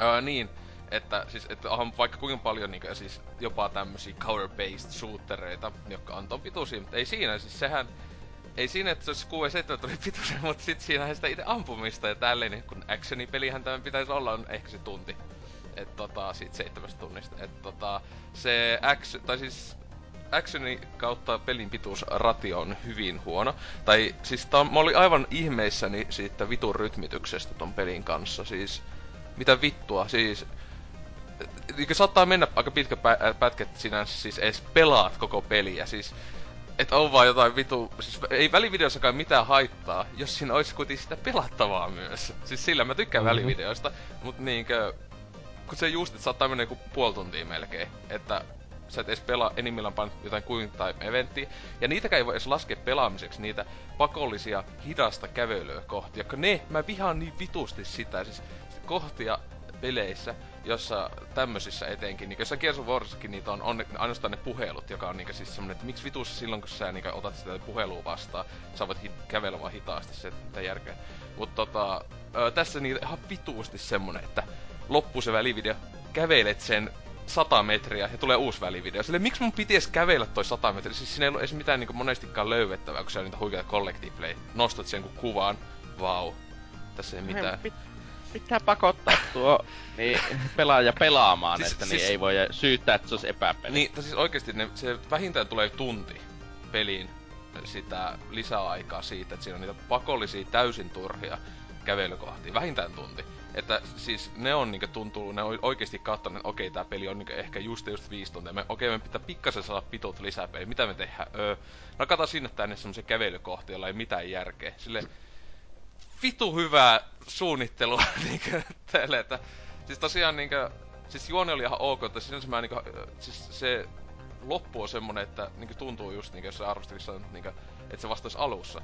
öö, niin, että siis, että on vaikka kuinka paljon niinku, siis jopa tämmösiä cover-based shootereita, jotka on ton pituisia, mutta ei siinä, siis sehän, ei siinä, että se olisi 6 7 tuli pituinen, mutta sit siinä sitä itse ampumista ja tälleen, niin kun actionipelihän tämä pitäisi olla, on ehkä se tunti. Et tota, siitä seitsemästä tunnista. Et tota, se action, tai siis actioni kautta pelin pituusratio on hyvin huono. Tai siis tää on, mä olin aivan ihmeissäni siitä vitun rytmityksestä ton pelin kanssa. Siis, mitä vittua, siis niin saattaa mennä aika pitkä pä- pätkä, että sinä siis edes pelaat koko peliä. Siis et on vaan jotain vitu, siis ei välivideossakaan mitään haittaa, jos siinä olisi kuitenkin sitä pelattavaa myös. Siis sillä mä tykkään Mhm. mm-hmm. välivideoista, mut niinkö, kun se just, että saattaa mennä joku puoli tuntia melkein, että sä et edes pelaa enimmillään painat jotain kuin tai eventtiä. Ja niitäkään ei voi edes laskea pelaamiseksi, niitä pakollisia hidasta kävelyä kohti, jotka ne, mä vihaan niin vitusti sitä, siis kohtia peleissä, jossa tämmöisissä etenkin, niin jossa Gears of niitä on, on ainoastaan ne puhelut, joka on niinku siis semmonen, että miksi vitussa silloin kun sä niinku otat sitä puhelua vastaan, sä voit hit- kävellä vaan hitaasti, se mitä järkeä. Mut tota, ö, tässä niitä ihan vituusti semmonen, että loppuu se välivideo, kävelet sen 100 metriä ja tulee uusi välivideo. Sille miksi mun piti edes kävellä toi 100 metriä? Siis siinä ei ollut edes mitään niinku monestikaan löydettävää, kun se on niitä huikeita collective play. Nostat sen kun kuvaan, vau. Tässä ei mitään. Pit, pitää pakottaa tuo niin, pelaaja pelaamaan, Siis- että siis- niin ei voi syyttää, että se olisi epäpeli. Niin, siis oikeesti ne, se vähintään tulee tunti peliin sitä lisäaikaa siitä, että siinä on niitä pakollisia täysin turhia kävelykohtiin, vähintään tunti. Että siis ne on niinku tuntuu, ne on oikeesti kattonut, että okei, tää peli on niinku ehkä just just viisi tuntia. Me, okei, me pitää pikkasen saada pitut lisää peli. Mitä me tehdään? Öö, kato sinne tänne semmosia kävelykohtia, joilla ei mitään järkeä. Sille vitu hyvää suunnittelua niinku tälle, että siis tosiaan niinku, siis juoni oli ihan ok, että sinänsä mä niinku, siis se loppu on semmonen, että niinku tuntuu just niinku, jos se arvostelissa niinku, että se vastaisi alussa.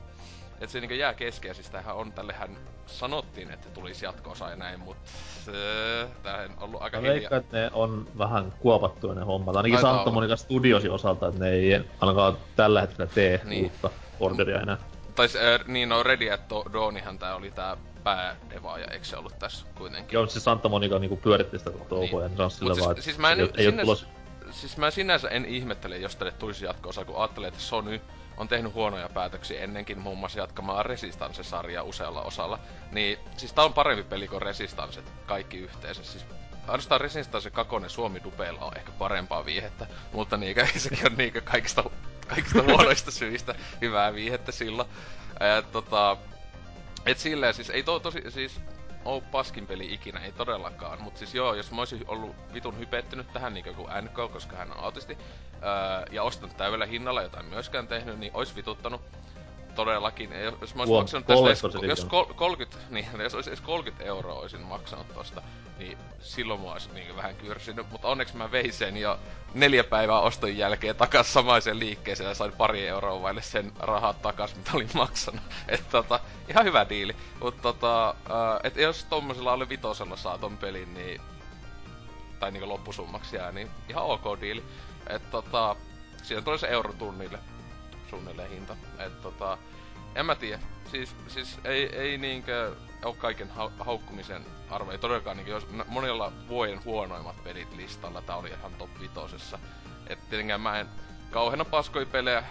Että se niinku jää kesken ja siis tämähän on, tällehän sanottiin, että tulisi jatko ja näin, mutta äh, tämähän on ollut aika hiljaa. veikkaan, että ne on vähän kuopattu ne hommat. Ainakin Santa. Monica Studiosin osalta, että ne ei ainakaan tällä hetkellä tee Niin. niin. uutta orderia enää. Tai äh, niin, no Ready at Dawnihan tää oli tää päädevaaja, eikö se ollut tässä kuitenkin? Joo, siis Santa Monica niinku pyöritti sitä koko Niin. niin. ja se on sillä Mut siis- vaan, että siis mä en- ei, ei oo sinne- tulos... Siis mä sinänsä en ihmettele, jos tälle tulisi jatko kun ajattelee, että Sony on tehnyt huonoja päätöksiä ennenkin, muun muassa jatkamaan Resistance-sarjaa usealla osalla. Niin, siis tää on parempi peli kuin Resistance, kaikki yhteensä. Siis ainoastaan Resistance 2 Suomi dupeilla on ehkä parempaa viihettä, mutta niinkö, sekin on niinkö kaikista, kaikista huonoista syistä hyvää viihettä silloin. Ää, tota, et silleen siis ei to, tosi, siis oo paskin peli ikinä, ei todellakaan. Mut siis joo, jos mä oisin ollut vitun hypettynyt tähän niinku kuin NK, koska hän on autisti, öö, ja ostanut täydellä hinnalla, jota en myöskään tehnyt, niin ois vituttanut todellakin. Jos, mä oisin Huom, maksanut tästä edes, jos kol, 30, niin, jos olisi edes 30 euroa olisin maksanut tosta, niin silloin mä oisin niin vähän kyrsinyt. Mutta onneksi mä vein sen jo neljä päivää oston jälkeen takas samaiseen liikkeeseen ja sain pari euroa vaille sen rahat takas, mitä olin maksanut. Et tota, ihan hyvä diili. Mutta tota, äh, et jos tommosella oli vitosella saa ton pelin, niin tai niinku loppusummaksi jää, niin ihan ok diili. Et tota, siinä tulee se euro tunnille suunnilleen hinta. Et tota, en mä tiedä. Siis, siis ei, ei niinkö oo kaiken hau- haukkumisen arvo. Ei todellakaan niinkö, jos monilla vuoden huonoimmat pelit listalla, tää oli ihan top vitosessa. Et tietenkään mä en kauheena paskoi pelejä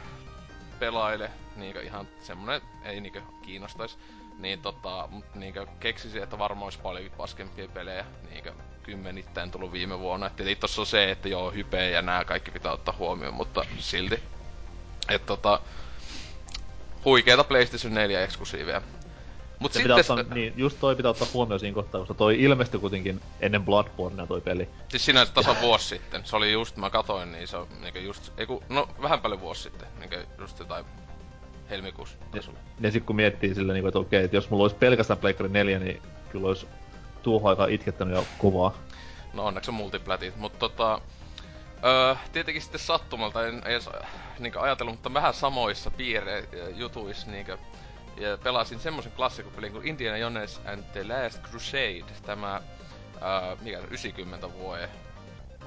pelaile, niinkö ihan semmonen ei niinkö kiinnostais. Niin tota, mut niinkö keksisin, että varmaan olisi paljon paskempia pelejä, niinkö kymmenittäin tullut viime vuonna. Et tossa on se, että joo, hype ja nää kaikki pitää ottaa huomioon, mutta silti. Et tota, huikeita PlayStation 4 eksklusiiveja. Mut Se sitten, pitää ottaa, niin, just toi pitää ottaa huomioon siinä kohtaa, koska toi ilmestyi kuitenkin ennen Bloodbornea toi peli. siis sinänsä tasa vuosi sitten, se oli just, mä katoin, niin se on niinku just, eiku, no vähän paljon vuosi sitten, niinku just jotain helmikuussa. olla. Ja sit kun miettii sillä niinku, että okei, että jos mulla olisi pelkästään Pleikkari 4, niin kyllä olisi tuohon aikaan itkettänyt jo kovaa. No onneksi on multiplatit, mutta tota... Öö, tietenkin sitten sattumalta en edes niinku ajatellut, mutta vähän samoissa piire jutuissa niinku, ja pelasin semmoisen klassikopelin kuin Indiana Jones and the Last Crusade, tämä, öö, mikä se, 90 vuoden,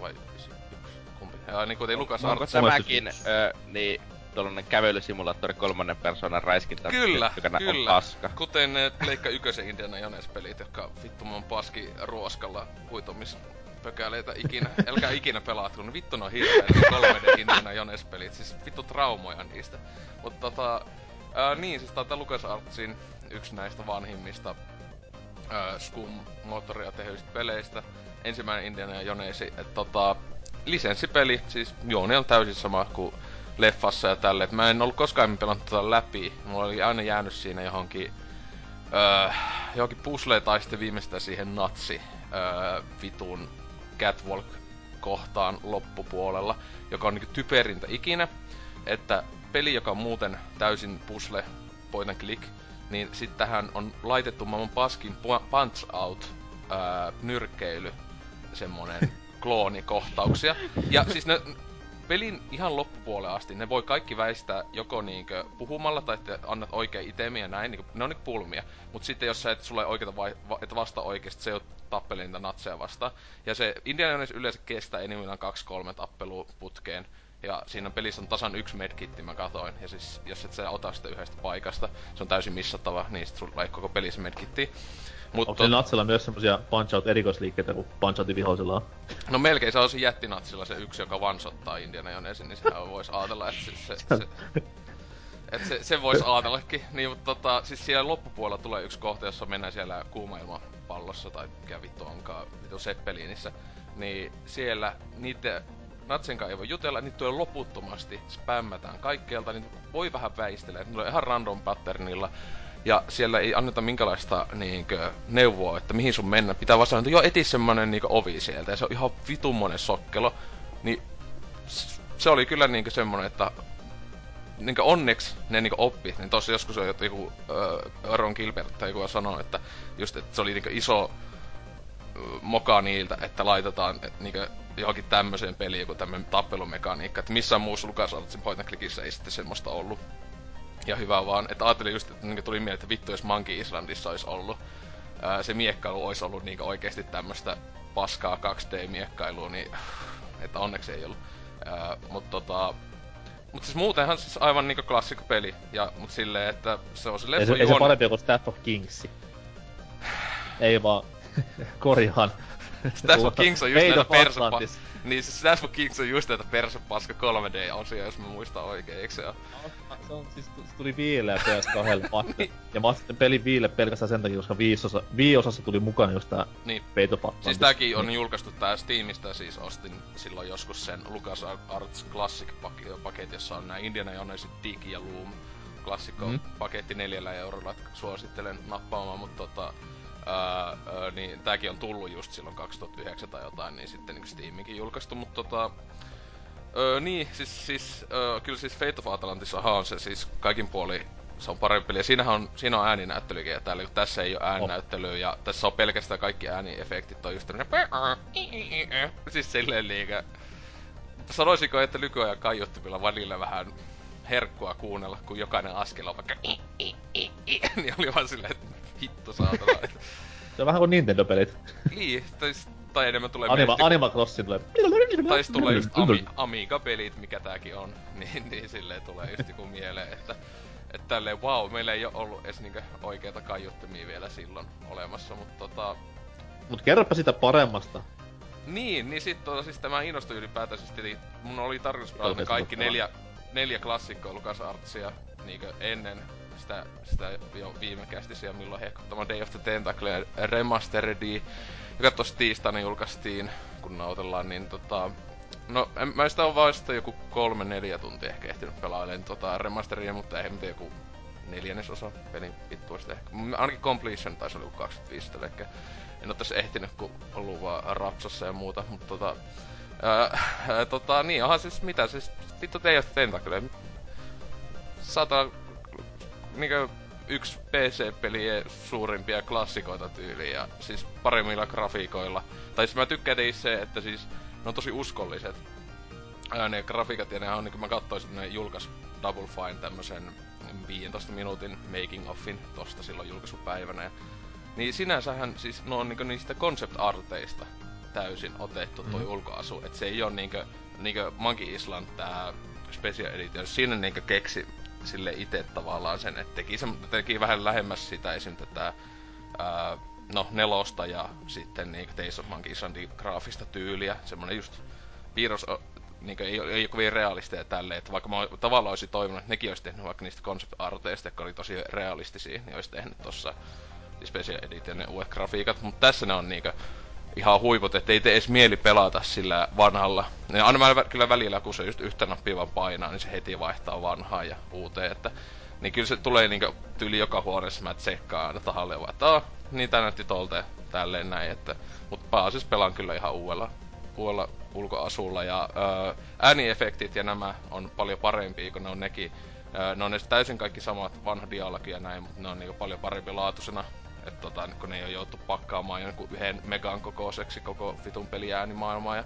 vai 91, kumpi? Ja niin kuin Lukas Arts. tämäkin, ö, niin, tuollainen kävelysimulaattori kolmannen persoonan räiskintä, Kyllä, joka nä- kyllä. on paska. Kuten ne Pleikka ykkösen Indiana Jones-pelit, jotka vittu mun paski ruoskalla huitomis pökäleitä ikinä. Älkää ikinä pelaatko, ne vittu ne on hirveet ne 3D Indiana Jones-pelit. Siis vittu traumoja niistä. Mutta tota, ää, niin, siis tää on LucasArtsin yksi näistä vanhimmista ää, Scum-moottoria tehyistä peleistä. Ensimmäinen Indiana Jonesi, että tota, lisenssipeli, siis juoni on täysin sama kuin leffassa ja tälle. Et mä en ollut koskaan pelannut tota läpi. Mulla oli aina jäänyt siinä johonkin öö, johonkin puzzleen tai sitten viimeistään siihen natsi öö, vitun catwalk kohtaan loppupuolella, joka on niinku typerintä ikinä, että peli, joka on muuten täysin puzzle point and click, niin sitten tähän on laitettu maailman paskin pu- punch out öö, nyrkkeily semmonen kloonikohtauksia. Ja siis ne, pelin ihan loppupuolelle asti ne voi kaikki väistää joko niinkö puhumalla tai että annat oikein itemiä ja näin, niinku, ne on niinku pulmia. Mut sitten jos sä et sulle oikeita vai, va, et vasta oikeesti, se ei oo tappeli niitä natseja vastaan. Ja se Indiana yleensä kestää enimmillään 2-3 tappelua putkeen. Ja siinä pelissä on tasan yksi medkitti, mä katoin. Ja siis, jos et sä ota sitä yhdestä paikasta, se on täysin missattava, niin sit sulla ei koko pelissä medkittiä. Mut Onko se Natsella myös semmosia punch-out erikoisliikkeitä, kun punch-outin vihollisella on? No melkein se on se jättinatsilla se yksi, joka vansottaa Indiana Jonesin, niin sehän vois ajatella, että se, se, se, et se, se vois ajatellakin. Niin, mutta tota, siis siellä loppupuolella tulee yksi kohta, jossa mennään siellä kuumailmapallossa tai mikä vittu onkaan, vittu Zeppelinissä. Niin siellä niitä Natsen kanssa ei voi jutella, niitä tulee loputtomasti, spämmätään kaikkeelta, niin voi vähän väistellä, ne tulee ihan random patternilla ja siellä ei anneta minkälaista niinkö neuvoa, että mihin sun mennä. Pitää vaan sanoa, että joo, eti semmonen niinkö ovi sieltä, ja se on ihan vitummonen sokkelo. Niin se oli kyllä niinkö semmonen, että niinkö onneksi ne niinkö oppi, niin tossa joskus on joku äh, Ron Gilbert tai joku sanoi, että just, että se oli niinkö iso moka niiltä, että laitetaan et, niinkö johonkin tämmöiseen peliin joku tämmönen tappelumekaniikka, että missään muussa LucasArtsin point clickissä ei sitten semmoista ollut. Ja hyvä vaan, että ajattelin just, että niin tuli mieleen, että vittu jos Monkey Islandissa olisi ollut. Ää, se miekkailu olisi ollut niin oikeasti tämmöistä paskaa 2D-miekkailua, niin että onneksi ei ollut. Ää, mutta tota, mut siis muutenhan siis aivan niinku klassikko peli. Ja, mut silleen, että se on se Ei se, ei se parempi kuin Staff of Kings. ei vaan, korjaan. Staff of Kings on just näitä persepa... Niin siis of Kings on just näitä persepaska 3D-osia, jos mä muistan oikein, eikö se oo? se on siis, tuli viileä PS2 niin. Ja mä sitten pelin viile pelkästään sen takia, koska viisosa, viiosassa tuli mukana just tää niin. peitopakka. Siis tääkin on niin. julkaistu tää Steamista, siis ostin silloin joskus sen Lucas Arts Classic paketti, jossa on nää Indiana Jonesin Dig ja Loom klassikko mm. paketti neljällä eurolla, että suosittelen nappaamaan, mutta tota, Öö, öö, niin tääkin on tullut just silloin 2009 tai jotain, niin sitten niin Steamikin julkaistu, mutta tota... Öö, niin, siis, siis öö, kyllä siis Fate of Atlantis on se siis kaikin puoli se on parempi peli. Ja siinähän on, siinä on ääninäyttelykin ja täällä, kun tässä ei ole ääninäyttelyä ja tässä on pelkästään kaikki ääniefektit on just tämmönen Siis silleen liikä. Sanoisiko, että nykyajan kaiuttimilla välillä vähän herkkua kuunnella, kun jokainen askel on vaikka niin oli vaan silleen, että hitto saatana. Se on vähän kuin Nintendo-pelit. Niin, tai, tai enemmän tulee Anima, mielestä... Anima Crossin tulee... Tai tulee just Ami, Amiga-pelit, mikä tääkin on. Niin, niin silleen tulee just joku mieleen, että... Että tälleen, wow, meillä ei ole ollut edes niinkö oikeita kaiuttimia vielä silloin olemassa, mutta tota... Mut kerropa sitä paremmasta. Niin, niin sit tota, siis tämä innostui ylipäätään, siis mun oli tarkoitus pelata kaikki neljä, neljä klassikkoa Lucas Artsia niinkö ennen sitä, sitä jo viime kästisiä, milloin hehkuttama Day of the Tentacle Remasteredi, joka tossa tiistaina julkaistiin, kun nautellaan, niin tota... No, en, mä sitä on vaan sitä joku kolme neljä tuntia ehkä ehtinyt pelailemaan tota remasteria, mutta ei mitään joku neljännesosa pelin pittuista ehkä. Ainakin completion taisi olla 25 ehkä. En oo tässä ehtinyt, kun ollut vaan rapsassa ja muuta, mutta tota... Ää, tota, niin, onhan siis mitä, siis vittu the Tentacle. Sata niinku yksi PC-pelien suurimpia klassikoita tyyliä, ja siis paremmilla grafiikoilla. Tai siis mä tykkään se, että siis ne on tosi uskolliset. Ää, ne grafiikat ja ne on niinku mä katsoisin, ne julkais Double Fine tämmösen 15 minuutin making offin tosta silloin julkaisupäivänä. Ja, niin sinänsähän siis ne on niinku niistä concept arteista täysin otettu toi mm. ulkoasu. Et se ei oo niinku, niinku Monkey Island tää Special Edition. Siinä niinku keksi sille itse tavallaan sen, että teki, se, teki vähän lähemmäs sitä esim. tätä ää, no, nelosta ja sitten niin Days of Monkey Islandin graafista tyyliä. Semmonen just piirros niin ei, ei ole kovin realisteja tälleen, että vaikka mä tavallaan olisin toivonut, että nekin olisi tehnyt vaikka niistä concept arteista, jotka oli tosi realistisia, niin olisi tehnyt tossa Special Edition ne uudet grafiikat, mutta tässä ne on niinkö ihan huiput, ettei tee edes mieli pelata sillä vanhalla. Ja aina mä kyllä välillä, kun se just yhtä nappia vaan painaa, niin se heti vaihtaa vanhaa ja uuteen, että niin kyllä se tulee niinku tyyli joka huoneessa, mä tsekkaan aina tahalle vaan, että niin tää näytti tolta tälleen näin, että mut pääasiassa pelaan kyllä ihan uudella, uudella ulkoasulla ja ää, ääniefektit ja nämä on paljon parempia, kun ne on nekin ää, ne on täysin kaikki samat vanha dialogi ja näin, mutta ne on niinku paljon parempi laatuisena että tota, kun ne ole joutu pakkaamaan jonkun yhden megan kokoiseksi koko vitun peliäänimaailmaa. Ja,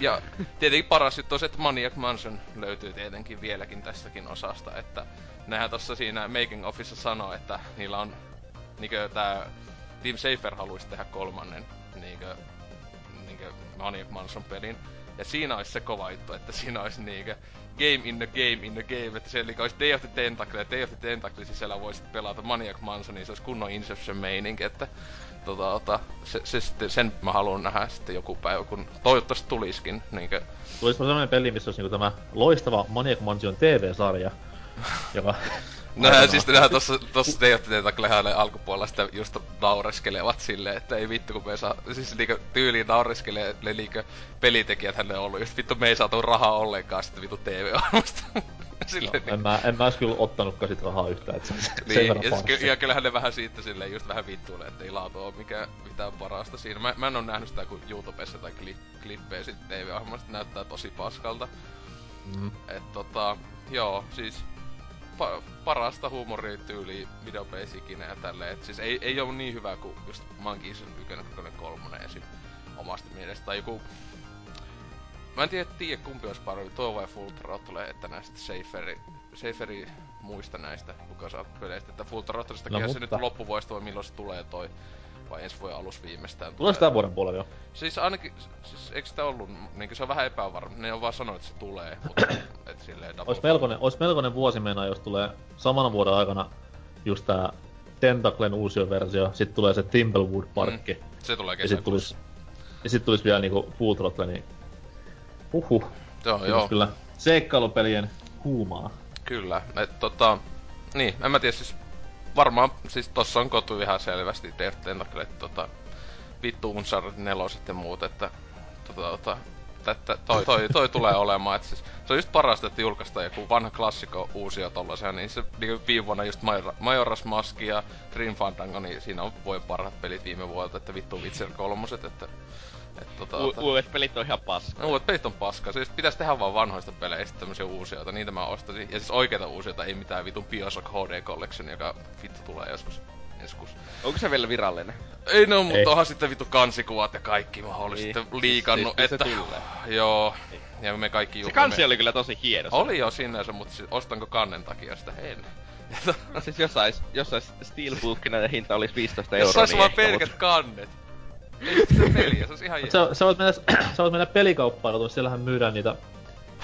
ja tietenkin paras juttu on se, että Maniac Mansion löytyy tietenkin vieläkin tästäkin osasta, että nehän tossa siinä Making Office sanoo, että niillä on niinkö tää Team Safer haluaisi tehdä kolmannen niinkö, niinkö Maniac Mansion pelin. Ja siinä olisi se kova juttu, että siinä olisi niinkö game in the game in the game, että siellä olisi Day of the Tentacle ja Day of the Tentacle sisällä voisit pelata Maniac Mansion, niin se olisi kunnon Inception meininki, että tota, tota, se, se sitten, sen mä haluan nähdä sitten joku päivä, kun toivottavasti tuliskin. Niinkö... Tulisiko sellainen peli, missä olisi niinku tämä loistava Maniac Mansion TV-sarja, joka No hän siis nehän tossa, tossa teitä klehaille alkupuolella sitä just naureskelevat silleen, että ei vittu kun me saa, siis niinku tyyliin naureskelee niinku pelitekijät hänelle ollut, just vittu me ei saatu rahaa ollenkaan sitten vittu TV-ohjelmasta. silleen, En mä, en mä ois kyllä ottanutkaan sit rahaa yhtään, et se on sen Niin, verran ja, siis, ky- ja kyllähän ne vähän siitä silleen just vähän että ei laatu oo mikään mitään parasta siinä. Mä, mä en oo nähnyt sitä kuin YouTubessa tai kli- klippejä sit TV-ohjelmasta, näyttää tosi paskalta. Mm. Et tota, joo, siis pa- parasta huumorityyliä videopeleissä ikinä ja tälleen. Et siis ei, ei oo niin hyvä kuin just Monkey Island 1, 2, 3 esim. omasta mielestä. Tai joku... Mä en tiedä, tiedä kumpi olisi parempi, tuo vai Full Throttle, että näistä Saferi, Saferi muista näistä LucasArts-peleistä. Että Full Throttleistakin No, no, se nyt mutta- loppuvuodesta vai milloin se tulee toi vai ensi vuoden alus viimeistään. Tulee sitä vuoden puolella jo. Siis ainakin, siis eikö sitä ollut, niin se on vähän epävarma, ne on vaan sanonut, että se tulee, mutta et silleen double Ois melkoinen, ois melkoinen vuosi meinaa, jos tulee samana vuoden aikana just tää Tentaclen uusi versio, sit tulee se Thimblewood-parkki, mm. Se tulee ja sit kesäkuussa. tulis, ja sit tulis vielä niinku Full Throttle, niin huhhuh. Joo, Joo. joo, kyllä seikkailupelien huumaa. kyllä. Et tota, niin, en mä tiedä siis, varmaan, siis tossa on kotu ihan selvästi Death Tentacle, että tota, vittu Uncharted 4 ja muut, että tota, tota, että toi, toi, toi tulee olemaan, että siis, se on just parasta, että julkaistaan joku vanha klassikko uusia tollasia, niin se niin viime vuonna just Majora- Majora's Mask ja Dream Fandango, niin siinä on vuoden parhaat pelit viime vuodelta, että vittu Witcher kolmoset, että, tota, U- uudet pelit on ihan paska. No, uudet pelit on paska. Siis pitäisi tehdä vaan vanhoista peleistä tämmösiä uusioita. Niitä mä ostaisin. Ja siis oikeita uusioita, ei mitään vitun Bioshock HD Collection, joka vittu tulee joskus. Joskus. Onko se vielä virallinen? Ei no, mutta Ei. onhan sitten vittu kansikuvat ja kaikki mahdollisesti Niin. liikannut. Siis- siis että, se tulee. joo. Ja me kaikki Se juhlimme. kansi oli kyllä tosi hieno. Oli jo sinänsä, mutta siis ostanko kannen takia sitä? En. Siis jos sais, jos sais Steelbookina ja hinta olisi 15 Jos euroa, sais niin vaan ehkä, pelkät mut- kannet. Sitä peliä, se olisi ihan jees. sä, sä, voit mennä, sä voit mennä pelikauppaan, tuossa siellähän myydään niitä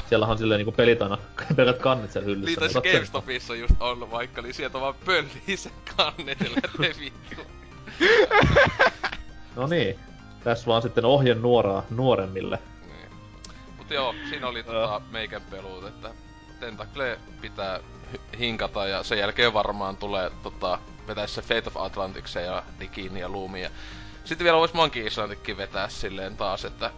Siellähän on silleen niinku pelit aina, pelkät kannet siellä hyllyssä. Niin, se sen- GameStopissa on just ollut vaikka, niin sieltä vaan pöllii se kannet ja lähtee vittu. No niin. Tässä vaan sitten ohje nuoraa nuoremmille. Niin. Mut joo, siinä oli tota meikän peluut, että Tentacle pitää hinkata ja sen jälkeen varmaan tulee tota, vetää se Fate of Atlanticsen ja Dikin ja Loomin ja sitten vielä vois Monkey Islandikin vetää silleen taas, että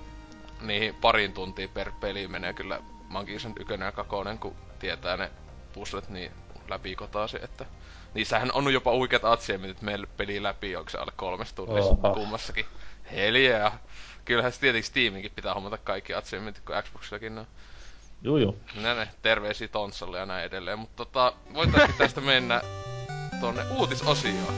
niihin parin tuntia per peli menee kyllä Monkey Island 1 ja 2, kun tietää ne puzzlet niin läpi kotaasi, että niissähän on jopa uikeat atsiementit meille peli läpi, onko se alle kolmes tunnissa Oha. kummassakin. Heliä. Kyllähän se tietenkin Steaminkin pitää hommata kaikki atsiementit, kun Xboxillakin on. Juu juu. Näin, näin. terveisiä Tonsalle ja näin edelleen. Mutta tota, voitaisiin tästä mennä tonne uutisosioon.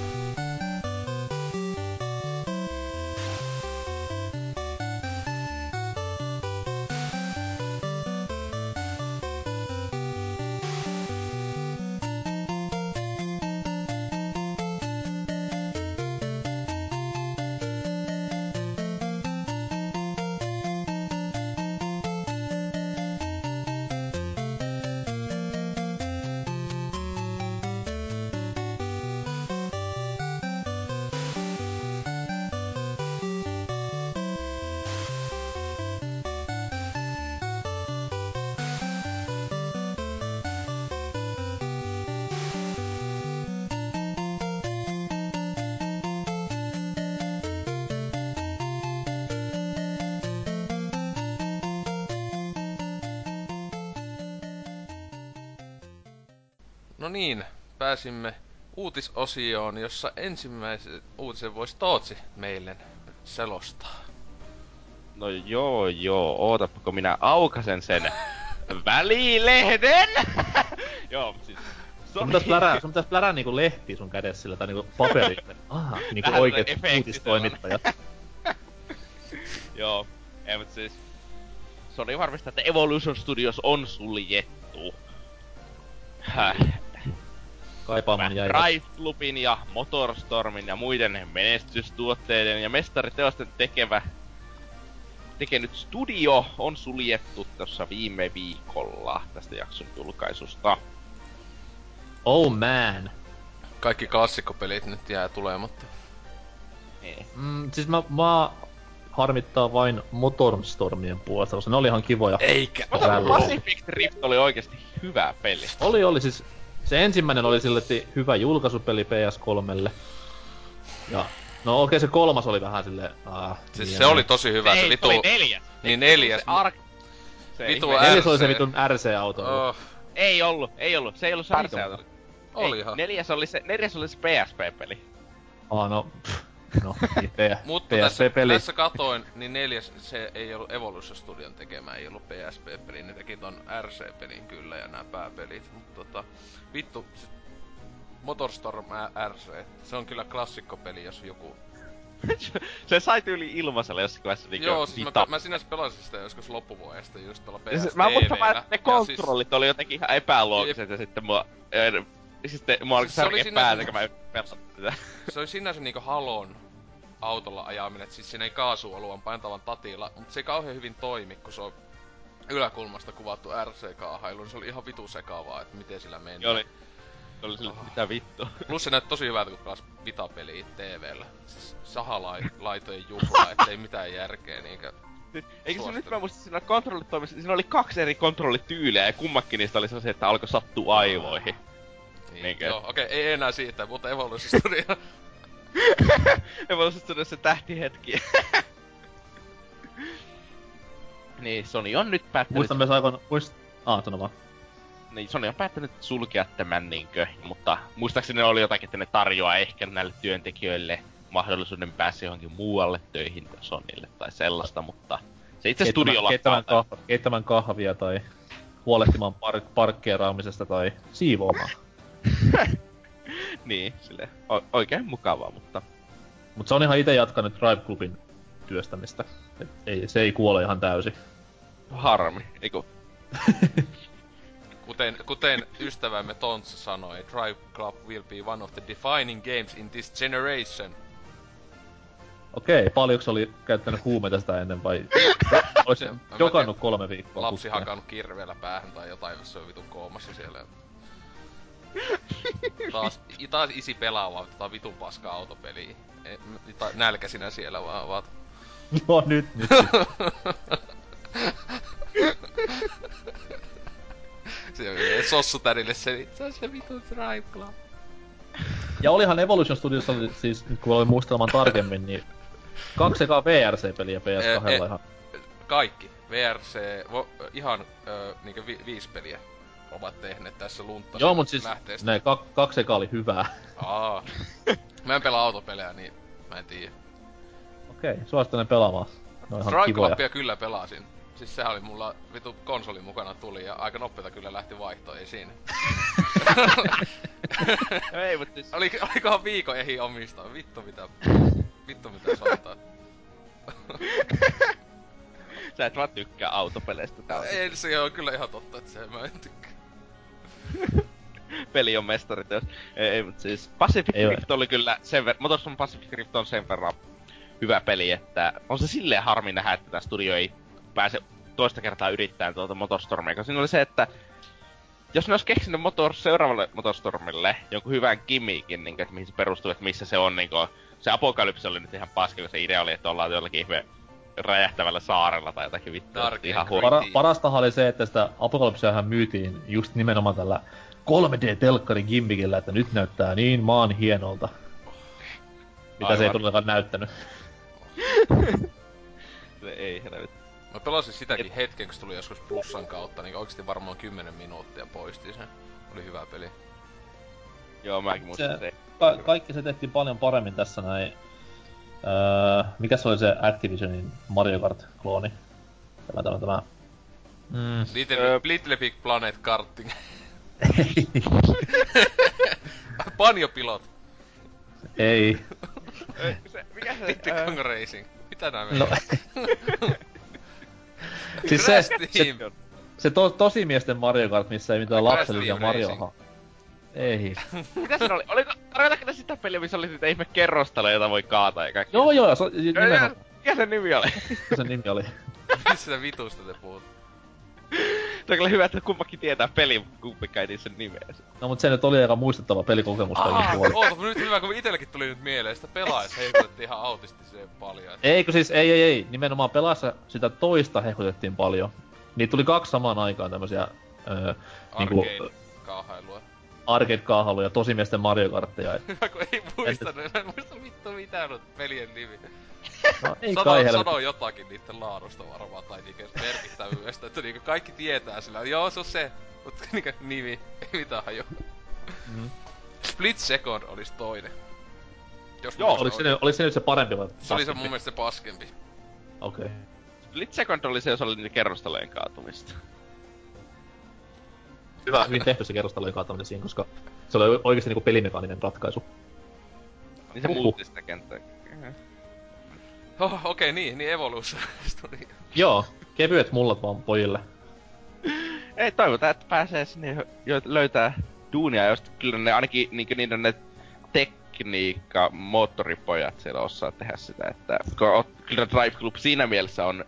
Niin, pääsimme uutisosioon, jossa ensimmäisen uutisen voisi Tootsi meille selostaa. No joo joo, ootapa kun minä aukasen sen välilehden! joo, siis... Sun pitäis plärää, sun pitäis plärää niinku lehti sun kädessä sillä, tai niinku paperi. Aha, niinku oikeet uutistoimittajat. Joo, ei mut siis... Se oli varmista, että Evolution Studios on suljettu. Häh. Kaipaamaan jäi. Drive Clubin ja Motorstormin ja muiden menestystuotteiden ja mestariteosten tekevä tekenyt studio on suljettu tuossa viime viikolla tästä jakson julkaisusta. Oh man. Kaikki klassikkopelit nyt jää tulematta. Niin. Mm, siis mä, mä harmittaa vain Motorstormien puolesta, koska ne oli ihan kivoja. Eikä Mutta. Pacific Drift oli oikeasti hyvä peli. Oli, oli siis... Se ensimmäinen oli sille että hyvä julkaisupeli PS3. Ja... No okei, se kolmas oli vähän silleen... Ah, Siis niin se ja oli tosi hyvä, Ei, se vitu... oli neljäs. Niin neljäs. Se ark... Se Vitu ihme- Neljäs oli se vitun RC-auto. Oh, Ei ollut, ei ollut. Se ei ollut Sarseata. Olihan. Neljäs oli se, neljäs oli se PSP-peli. Ah, no, pff, no, niin, P- Mutta tässä, tässä katoin, niin neljäs se ei ollut Evolution Studion tekemä, ei ollut PSP-peli, ne teki ton RC-pelin kyllä ja nämä pääpelit. Mutta tota, vittu, se Motorstorm RC, se on kyllä klassikkopeli, jos joku... se sai tyyli ilmaisella jossakin vaiheessa niinku Joo, siis mä, mä sinänsä pelasin sitä joskus loppuvuodesta just tuolla Ja PS se- Mä muistan vaan, että ne Ja siis- kontrollit oli jotenkin ihan epäloogiset ja sitten mua... Ja sitten mua alkoi Siis se oli särkeä sinänsä- päätä, kun mä yritin pelata sitä. se oli sinänsä niinku Halon autolla ajaminen, että siis siinä ei kaasuoluan paintavan tatilla, mutta se ei kauhean hyvin toimi, kun se on yläkulmasta kuvattu RC-kaahailu, niin se oli ihan vitu sekavaa, että miten sillä meni. Joo, oli... Se oli sille, mitä vittua. Plus se näytti tosi hyvältä, kun pelas Vita-peliä TVllä. Siis sahalaitojen juhla, ettei mitään järkeä niinkö. Eikö se nyt mä muistin, siinä kontrollit toimisi, siinä oli kaksi eri kontrollityyliä ja kummakin niistä oli sellaisia, että alkoi sattua aivoihin. Niin, Niinkö? joo, okei, ei enää siitä, mutta Evolution Studio. Ja mä sitten se tähtihetki. niin, Sony on nyt päättänyt... Muistan myös aivan, muist... Ah, sano vaan. Niin, Sony on päättänyt sulkea tämän niinkö, mutta muistaakseni ne oli jotakin, että ne tarjoaa ehkä näille työntekijöille mahdollisuuden päästä johonkin muualle töihin Sonylle tai sellaista, mutta se itse studio keittämään, kahvia, keittämään kahvia tai huolehtimaan park- parkkeeraamisesta tai siivoamaan. Niin, sille o- oikein mukavaa, mutta Mutta se on ihan itse jatkanut Drive Clubin työstämistä. Et ei, se ei kuole ihan täysin. harmi, eiku. Kuten, kuten ystävämme Tontsa sanoi, Drive Club will be one of the defining games in this generation. Okei, paljonko se oli käyttänyt huumeita sitä ennen vai... Olisi jokannut kolme viikkoa Lapsi putkeen. hakannut kirveellä päähän tai jotain, jos se on vitun koomassa siellä. Taas, taas isi pelaa vaan tota vitun paskaa autopeliä. E, ta- nälkäisinä siellä vaan vaan. No nyt, nyt. Se on sossu tädille se, se on se vitun Drive Club. Ja olihan Evolution Studiossa, siis kun olin muistelemaan tarkemmin, niin kaksi ekaa VRC-peliä PS2 Eh, eh. ihan. Kaikki. VRC, vo, ihan ö, niinkö vi, viisi peliä ovat tehneet tässä luntta Joo, mut siis lähteestä. ne kak, kaksi ekaa oli hyvää. Aa. Mä en pelaa autopelejä, niin mä en tiedä. Okei, suosittelen pelaamaan. Ne on ihan Strike kivoja. Kyllä pelasin. Siis sehän oli mulla vitu konsoli mukana tuli ja aika nopeeta kyllä lähti vaihtoon, ei siinä. Ei, mutta siis... Oli, olikohan viikon ehi omistaa? Vittu mitä... Vittu mitä soittaa. Sä et vaan tykkää autopeleistä tää on. Ei, se on kyllä ihan totta, että se mä en tykkää. Peli on mestariteos. Ei, ei mut siis Pacific Ei Rift oli kyllä sen verran, Motorsport Pacific Rift on sen verran hyvä peli, että on se silleen harmi nähdä, että tämä studio ei pääse toista kertaa yrittämään tuota Motorstormia, koska siinä oli se, että jos ne olisi keksinyt motor, seuraavalle Motorstormille jonkun hyvän gimmikin, niin että mihin se perustuu, että missä se on, niin kuin, se apokalypsi oli nyt ihan paska, kun se idea oli, että ollaan jollakin ihme räjähtävällä saarella tai jotakin vittua. Ihan. Para, parastahan oli se, että sitä Apokalypseahan myytiin just nimenomaan tällä 3D-telkkarin gimmikillä, että nyt näyttää niin maan hienolta. Mitä se ei Aivan. todellakaan näyttänyt. Se ei helvetti. Mä pelasin sitäkin hetken, kun se tuli joskus plussan kautta, niin oikeesti varmaan 10 minuuttia poistin sen. Oli hyvä peli. Joo, mäkin muistan Se- se. Ka- kaikki se tehtiin paljon paremmin tässä näin. Öö, mikä se oli se Activisionin Mario Kart-klooni? Tämä, tämä, tämä. Mm. Little, Öö. Little Big Planet Karting. Banjo Pilot. Ei. se mikä se... Ää, Kong Racing. Mitä nää menee? No. siis se, se, se to, tosimiesten Mario Kart, missä ei mitään lapsellisia Team Marioha. Ei. Mitä siinä oli? Oliko, tarkoitatko sitä peliä, missä oli niitä ihme kerrostaloja, joita voi kaataa ja kaikki? Joo joo, se, nimenomaan Mikä sen nimi oli? se nimi oli. Missä vitusta te puhut? Se on kyllä hyvä, että kummakin tietää mutta kumpikaan ei sen nimeä. No mut se nyt oli aika muistettava pelikokemus kaikin puolin. oota, nyt hyvä, kun itelläkin tuli nyt mieleen, sitä pelaajat heikutettiin ihan autistiseen paljon. Eikö siis, ei ei ei, nimenomaan pelassa sitä toista hehkutettiin paljon. Niitä tuli kaksi samaan aikaan tämmösiä, öö, niinku, Arcade-kauhailua. arcade ja tosimiesten Mario Kartteja. Hyvä kun ei muistanut, en muista vittu mitään noita pelien nimi. No, ei Sano, kai sano jotakin niitten laadusta varmaan, tai niinku merkittävyydestä, että niinku kaikki tietää sillä, joo se on se, mutta niinku nimi, ei mitään hajua. Mm. Split Second olisi toinen. Jos Joo, Oliko se, nyt- oliko se nyt se parempi vai? se oli se mun mielestä se paskempi. Okei. Okay. Split Second oli se, jos oli niitä kerrostalojen kaatumista. Hyvä, hyvin tehty se kerrostalojen kaataminen siinä, koska se oli oikeesti niinku pelimekaaninen ratkaisu. Niin se muutti sitä kenttää. Oh, okei, okay, niin, niin Evolution. Joo, kevyet mullat vaan pojille. Ei, toivotaan, että pääsee sinne jo, löytää duunia, josta kyllä ne ainakin niinku niiden ne tekniikka, moottoripojat siellä osaa tehdä sitä, että kyllä Drive Club siinä mielessä on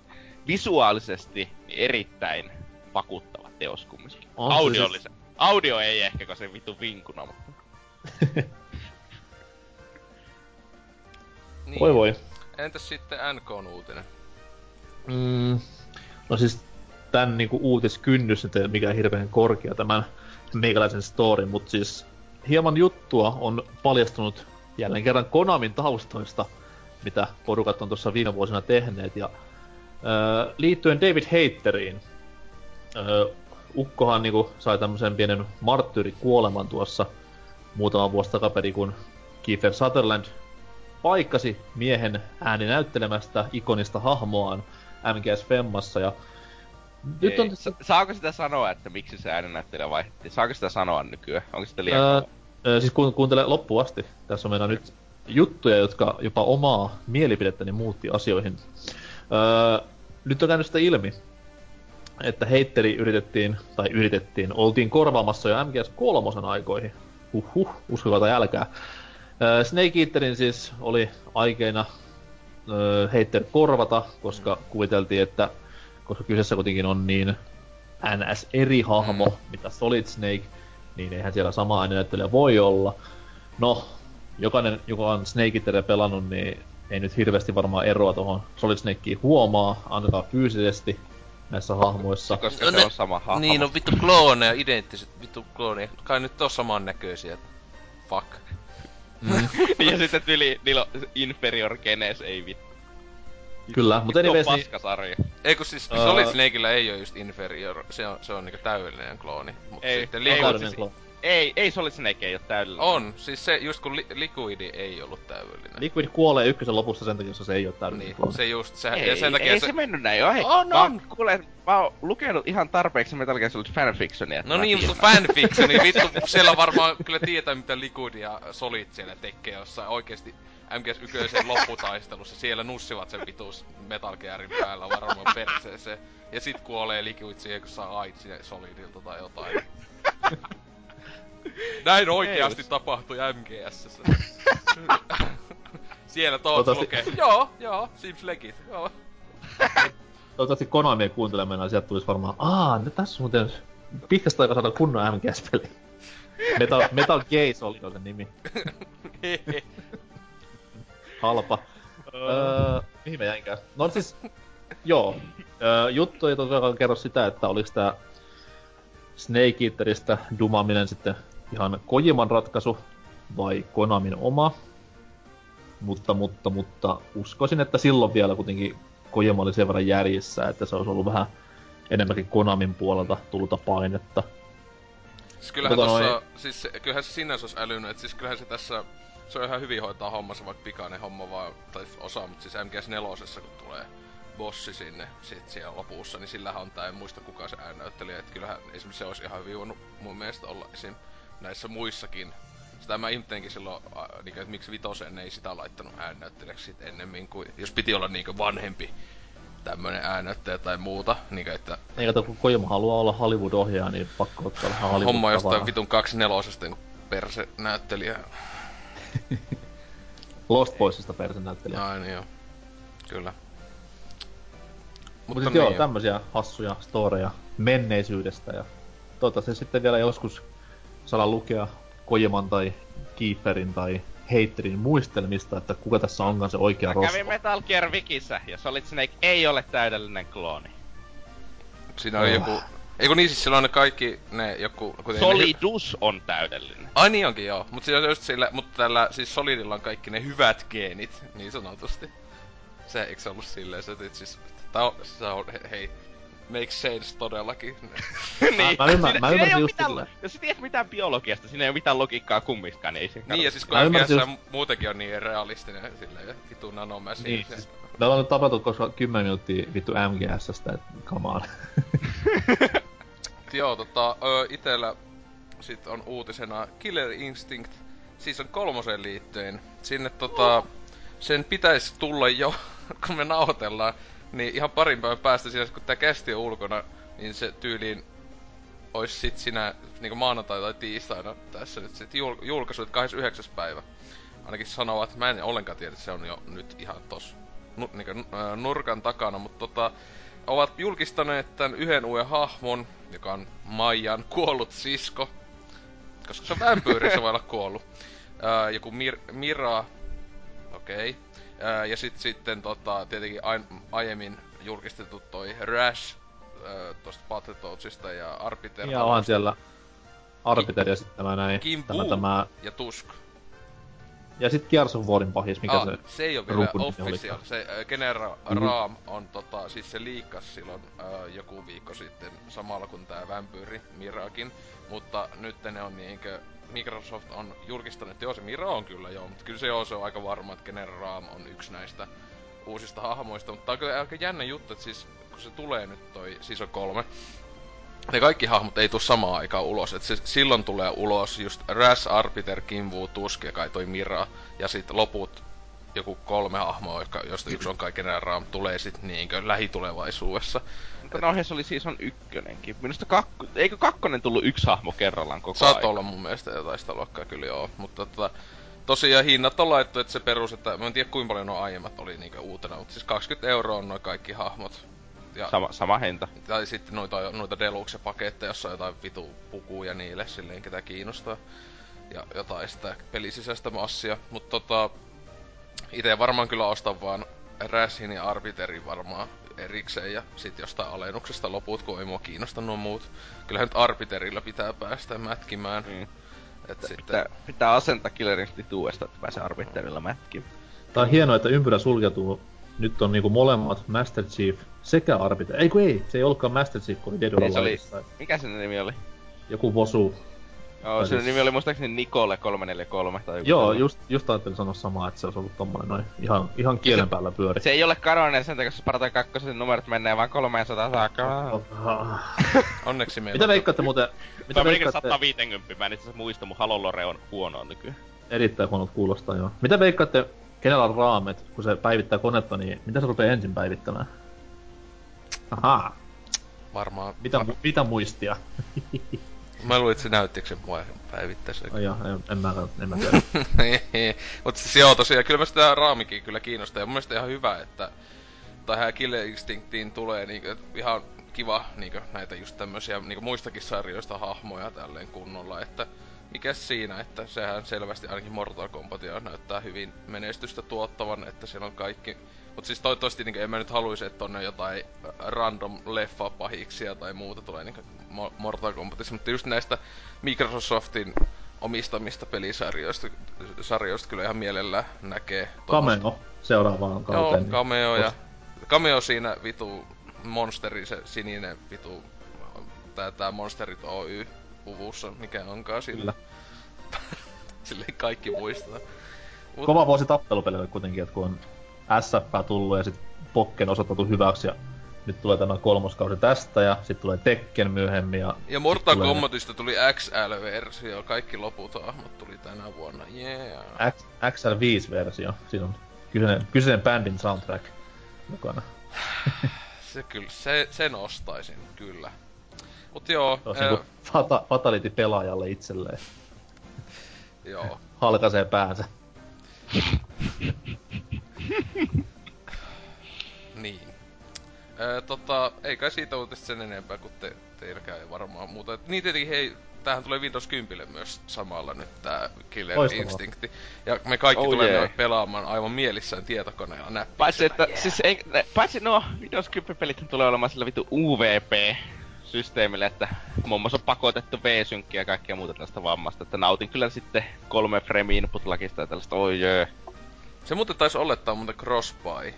visuaalisesti erittäin vakuuttava teos kumminkin. On se Audiollisen. Audio ei ehkä, kun se vittu vinkuna, mutta... niin. Voi voi. Entäs sitten NKn uutinen? Mm, no siis tän niinku uutiskynnys nyt ei mikään hirveän korkea tämän meikäläisen storin, mutta siis hieman juttua on paljastunut jälleen kerran Konamin taustoista, mitä porukat on tuossa viime vuosina tehneet. Ja öö, liittyen David Hayteriin, öö, Ukkohan niinku sai tämmöisen pienen marttyyrikuoleman tuossa muutama vuosi takaperin, kun Kiefer Sutherland paikkasi miehen ääninäyttelemästä ikonista hahmoaan MGS Femmassa ja nyt Ei. on tässä... Sa- saako sitä sanoa, että miksi se äänennäyttelijä vaihdettiin? Saako sitä sanoa nykyään? Onko sitä liian Öö, öö, siis kuun- kuuntele loppuun asti. Tässä on meillä nyt juttuja, jotka jopa omaa mielipidettäni muutti asioihin. Öö, nyt on käynyt sitä ilmi, että heitteri yritettiin, tai yritettiin, oltiin korvaamassa jo MGS kolmosen aikoihin. Huhhuh, uskokaa tai älkää. Snake Eaterin siis oli aikeina öö, heitter korvata, koska kuviteltiin, että koska kyseessä kuitenkin on niin NS eri hahmo, Mm. mitä Solid Snake, niin eihän siellä sama äänenäyttelijä voi olla. No, jokainen, joka on Snake Eateria pelannut, niin ei nyt hirveästi varmaan eroa tuohon Solid Snakeen huomaa, ainakaan fyysisesti näissä hahmoissa. Koska No se ne- on sama hahmo. Niin, no vittu klooneja, identtiset vittu klooneja. Kai nyt on saman näköisiä. Fuck. Mm, ja sitten tyli, niillä on inferior genes, ei vittu. kyllä, mutta anyways, niin, paskasarja. Ei kun siis Ää- Solid Snakeillä ei oo just inferior, se on, se on niinku täydellinen klooni. Mut Ei, sitten ei täydellinen siis- klo- Ei, ei Solid Snake ei oo täydellinen. On, siis se just kun li- Liquidi ei ollut täydellinen. Liquid kuolee ykkösen lopussa sen takia, se ei ole täydellinen Niin, se just, se, Ei, ja sen takia ei se... se mennyt näin. Oi, On, mä, on. Kuule, mä oon lukenut ihan tarpeeksi Metal Gear Solid fanfictionia. No niin, mutta fanfiction, niin vittu, siellä varmaan kyllä tietää mitä Liquid ja Solid siellä tekee jossain oikeesti MGS 1 lopputaistelussa. Siellä nussivat sen vitus Metal Gearin päällä varmaan perseeseen. Ja sit kuolee Liquid siihen, kun saa AIDSia Solidilta tai jotain. Näin oikeasti Ei, tapahtui MGS. Siellä Toivottavasti- lukee. Joo, joo, seems legit, joo. Toivottavasti Konami kuuntelemena sieltä tulisi varmaan, aa, nyt tässä on muuten pitkästä aikaa saada kunnon MGS-peli. Metal, Metal Gaze oli jo sen nimi. Halpa. öö, mihin mä jäinkään? No siis, joo. Öö, juttu ei tosiaan kerro sitä, että oliko tää Snake Eateristä dumaminen sitten ihan Kojiman ratkaisu vai Konamin oma. Mutta, mutta, mutta uskoisin, että silloin vielä kuitenkin Kojima oli sen verran järjissä, että se olisi ollut vähän enemmänkin Konamin puolelta tullutta painetta. Siis kyllähän Tota tossa, noin- siis kyllähän se sinänsä olisi älynyt, että siis kyllähän se tässä, se on ihan hyvin hoitaa hommansa, vaikka pikainen homma vaan, tai osa, mutta siis MGS 4 kun tulee bossi sinne sit siellä lopussa, niin sillähän on tää, en muista kuka se äännäyttelijä, että kyllähän esimerkiksi se olisi ihan hyvin voinut mun mielestä olla esim. Näissä muissakin. Sitä mä ihmettelinkin silloin, a, niinku, että miksi vitoseen ei sitä laittanut äännäyttelijäksi sit ennemmin kuin, jos piti olla niinku vanhempi tämmönen äännäyttäjä tai muuta, niinku että Ei kato, kun Kojima haluaa olla Hollywood-ohjaaja, niin pakko ottaa vähän hollywood homma jostain vitun kaksi nelosesta niin perse näyttelijä. Lost Boysista persen näyttelijä. Ai niin joo. Kyllä. Mutta niin joo, tämmösiä hassuja storeja menneisyydestä ja toivottavasti sitten vielä joskus saadaan lukea Kojiman tai Kieferin tai Heitterin muistelmista, että kuka tässä onkaan se oikea Mä rosvo. kävin Metal Gear Wikissä ja Solid Snake ei ole täydellinen klooni. Siinä oli Oh. joku Eikö niin siis silloin ne kaikki ne joku... kuten ne hy- Solidus on täydellinen. Ai niin onkin joo, mut siis just sillä, mutta tällä siis Solidilla on kaikki ne hyvät geenit, niin sanotusti. Se eikö se ollut silleen, se että siis, tää on, se on, he- hei, makes sense todellakin. niin. mä ymmär- mä siinä ei ymmärsin just mitään, silleen. Jos sä tiedät mitään biologiasta, siinä ei oo mitään logiikkaa kummiskaan, niin ei se niin ja siis kun Mä FPS muutenkin on niin realistinen silleen, ja vitu nanomäsi. Niin, siis me ollaan nyt tapeltu koska 10 minuuttia vittu MGSstä, et come on. Joo, tota, ö, itellä sit on uutisena Killer Instinct Season kolmoseen liittyen. Sinne tota, sen pitäisi tulla jo, kun me nauhoitellaan, niin ihan parin päivän päästä siinä, kun tää kästi on ulkona, niin se tyyliin ois sit siinä niinku maanantai tai tiistaina tässä nyt sit jul- julkaisu, että 29. päivä. Ainakin sanovat, mä en ollenkaan tiedä, että se on jo nyt ihan tos nu, niinku, nurkan takana, mutta tota, ovat julkistaneet tämän yhden uuden hahmon, joka on Maijan kuollut sisko. Koska se on vampyyri, se voi olla kuollut. Ää, joku Mir- Mira, okei. Okay. Ja sit, sitten tota, tietenkin aiemmin julkistettu toi Rash ää, tosta Battletoadsista ja Arbiter. Ja onhan siellä Arbiter ja sitten tämä näin. Kim Tämä, tämä, ja Tusk. ja sitten Gears of Warin pahis, mikä ah, se... se ei ole vielä official. Se äh, Genera Mhm. Raam on tota, siis se liikas silloin äh, joku viikko sitten samalla kun tää vampyyri Mirakin. Mutta nyt ne on niinkö Microsoft on julkistanut, että joo se Mira on kyllä joo, mutta kyllä se joo, se on aika varma, että Genera Raam on yksi näistä uusista hahmoista. Mutta tää on kyllä aika jännä juttu, että siis kun se tulee nyt toi Season 3, ne kaikki hahmot ei tuu samaan aikaan ulos. Et se silloin tulee ulos just Ras, Arbiter, Kimvu, Tusk ja kai toi Mira. Ja sit loput joku kolme hahmoa, jotka, josta yksi on kaiken Ram, tulee sit niinkö lähitulevaisuudessa. Mutta no se oli season ykkönenkin. Minusta kakko, eikö kakkonen tullut yksi hahmo kerrallaan koko Saat ajan? olla mun mielestä jotain sitä luokkaa kyllä joo. Mutta tota, tosiaan hinnat on laittu, että se perus, että mä en tiedä kuinka paljon nuo aiemmat oli niinkö uutena, mutta siis 20 euroa on noin kaikki hahmot. Ja Sama, sama hinta. Tai sitten noita, noita deluxe-paketteja, jossa on jotain vitu pukuja niille, silleen ketä kiinnostaa. Ja jotain sitä pelisisäistä massia. Mutta tota, itse varmaan kyllä ostan vaan Rashin ja Arbiterin varmaan erikseen ja sit jostain alennuksesta loput, kun ei mua kiinnosta nuo muut. Kyllähän nyt Arbiterilla pitää päästä mätkimään. Mm. Et sitten, Pitää, pitää asentaa Killer Instinct uudestaan, että pääsee arbitterilla mätkiin. Tää on hienoa, että ympyrä sulkeutuu. Nyt on niinku molemmat Master Chief sekä Arbiter. Ei kun ei, se ei ollutkaan Master Chief, kun oli Dead or oli, Aliveissa. mikä sen nimi oli? Joku Vosu. Joo, sen siis- nimi oli muistaakseni Nicole 343 tai joku Joo, tällainen. just, just ajattelin sanoa samaa, että se olisi ollut tommonen noin ihan, ihan kielen päällä pyöri. Se ei ole kanoinen sen takia, jos Spartan kakkosen numerot menee vaan 300 saakka. Onneksi meillä Mitä on- veikkaatte muuten, Mitä melkein veikkaatte, 150, mä en itse asiassa muista, mun Halo Lore on huonoa nykyään. erittäin huonot kuulostaa joo. Mitä veikkaatte, kenellä on raamet, kun se päivittää konetta, niin mitä se rupeaa ensin päivittämään? Ahaa, Varmaan. mitä, mu- mitä muistia? Mä luulin, että se näyttikö se mua päivittäessä. Ai joo, en, en mä, en mä tiedä. Mutta siis joo, tosiaan, kyllä mä sitä raamikin kyllä kiinnostaa. Ja mun mielestä ihan hyvä, että tähän Killer Instinctiin tulee niinku, et ihan kiva niinku, näitä just tämmösiä niinku, muistakin sarjoista hahmoja tälleen kunnolla, että mikäs siinä, että sehän selvästi ainakin Mortal Kombatia näyttää hyvin menestystä tuottavan, että siellä on kaikki Mut siis toivottavasti niinku, en mä nyt haluisi, että on jotain random leffa pahiksia tai muuta tulee niinku Mo- Mortal Kombatissa, mutta just näistä Microsoftin omistamista pelisarjoista sarjoista kyllä ihan mielellään näkee. tommosta. Cameo seuraavaan Joo, kauteen. niin cameo ja... Cameo siinä vitu monsteri, se sininen vitu... Tää, tää Monsterit Oy puvussa, mikä onkaan sillä. Kyllä. Silleen kaikki muistaa. Mut, Kova vuosi tappelupelille kuitenkin, että kun on SF tullut ja sit Pokken osoitettu hyväksi ja nyt tulee tämä kolmoskausi tästä ja sitten tulee Tekken myöhemmin ja... ja Mortal tulee- Kombatista tuli XL-versio, kaikki loput hahmot tuli tänä vuonna, yeah. X, XL5-versio. Siinä on kyseinen, kyseinen bändin soundtrack mukana. Se kyllä, se, sen ostaisin, kyllä. Mut joo, Se on ää, niinku fata, fatality pelaajalle itselleen. joo. Halkaisee päänsä. Niin. Öö, tota, ei kai siitä uutista sen enempää, kun te, teilläkään ei varmaan muuta. Et Niin tietenkin, hei, tämähän tulee Windows 10 myös samalla nyt tää Killer Loistavaa. Instincti. Ja me kaikki Oh tulemme yeah. pelaamaan aivan mielissään tietokoneella näppiksellä. Paitsi, että, siis ei, ne, paitsi nuo Windows 10 pelit tulee olemaan sillä vitu UVP systeemille, että muun muassa on pakotettu V-synkkiä ja kaikkea muuta tällaista vammasta, että nautin kyllä sitten kolme frame input lakista ja tällaista, oi jee. Se muuten taisi olettaa muuten crossbuy.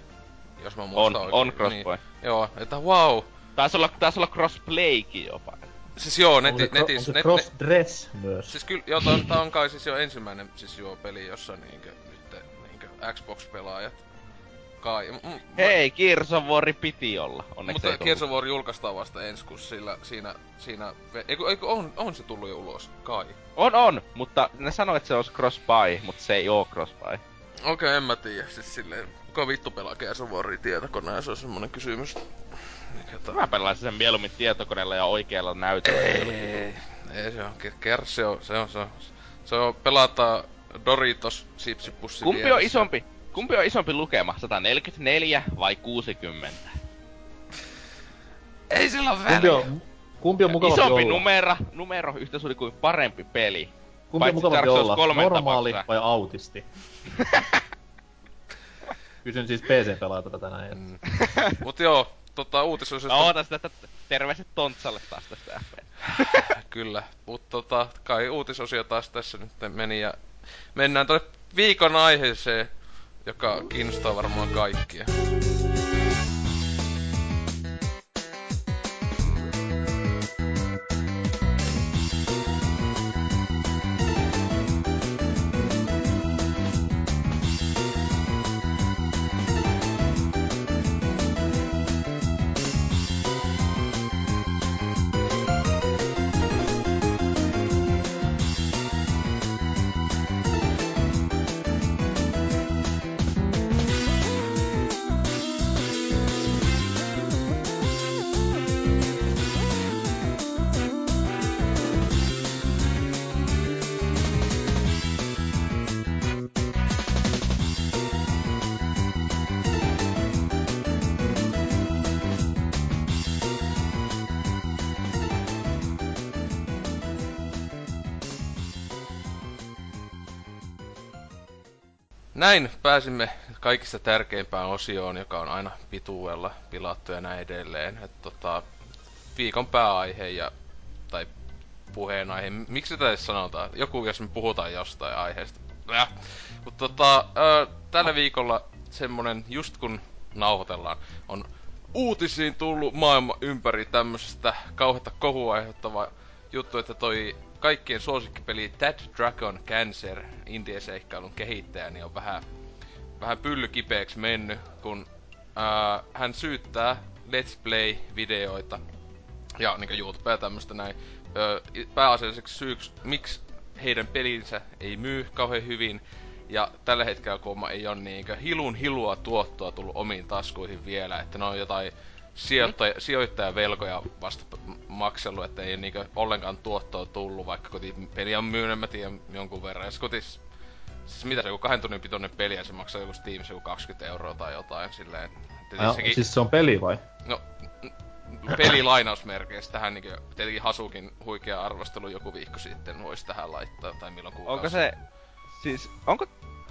Jos mä On, muistan oikein. on crossbuy. Niin, joo, että wow. Taisi olla, taisi olla crossplaykin jopa. Siis joo, On neti, se, cro- on netis, se net, cross-dress myös. Siis kyllä, joo, tää, tää on kai siis jo ensimmäinen siis joo peli, jossa niinkö nyt niinkö Xbox-pelaajat kai. M- m- Hei, War piti olla. Onneksi Mutta War julkaistaan vasta ensi kuussa, sillä siinä, siinä, eiku, eiku, on, on se tullut jo ulos, kai. On, on, mutta ne sanoi, että se olisi crossbuy, mutta se ei oo crossbuy. Okei, okay, en mä tiedä, siis silleen, kuka vittu pelaa Gears tietokoneella, se on semmonen kysymys. Mikä Mä pelaisin sen mieluummin tietokoneella ja oikealla näytöllä. Ei, ei se on, Gears se on, se on, se on, se on pelata Doritos sipsipussi Kumpi on vieressä. isompi? Kumpi on isompi lukema? 144 vai 60? Ei sillä ole Kumpi on, kumpi on mukavampi Isompi olla? numero, numero yhtä suuri kuin parempi peli. Kumpi paitsi mukavampi Dark Souls olla? Normaali tapauksessa. vai autisti? Kysyn siis PC-pelaajalta tätä näin. Mm. Mut joo, tota uutisosasta... No ootan sitä, että terveiset Tontsalle taas tästä. Kyllä, mutta tota, kai uutisosio taas tässä nyt meni ja mennään tuonne viikon aiheeseen, joka kiinnostaa varmaan kaikkia. Näin pääsimme kaikista tärkeimpään osioon, joka on aina pituudella pilattu ja näin edelleen. Et tota, viikon pääaihe ja, tai puheenaihe. Miksi tätä edes sanotaan? Joku, jos me puhutaan jostain aiheesta. Äh. Mutta tota, äh, tällä viikolla semmonen, just kun nauhoitellaan, on uutisiin tullut maailma ympäri tämmöisestä kauheutta kohua aiheuttava juttu, että toi kaikkien suosikkipeli Dead Dragon Cancer indie-seikkailun kehittäjä niin on vähän, vähän pyllykipeäksi mennyt, kun ää, hän syyttää Let's Play-videoita ja niin YouTube ja tämmöstä näin ö, pääasialliseksi syyksi, miksi heidän pelinsä ei myy kauhean hyvin. Ja tällä hetkellä kuulemma ei ole niinkö hilun hilua tuottoa tullut omiin taskuihin vielä, että ne on jotain sijoittaja, mm. sijoittajavelkoja vasta p- maksellut, että ei niinkö ollenkaan tuottoa tullut, vaikka koti peli on myynyt, mä tiedän jonkun verran. Ja kotis, siis mitä se joku kahden tunnin pitoinen peli ja se maksaa joku Steamissa joku 20 euroa tai jotain silleen. Ja, sekin- siis se on peli vai? No, peli lainausmerkeissä tähän niinku, tietenkin Hasukin huikea arvostelu joku viikko sitten voisi tähän laittaa, tai milloin kuukausi. Onko se, siis, onko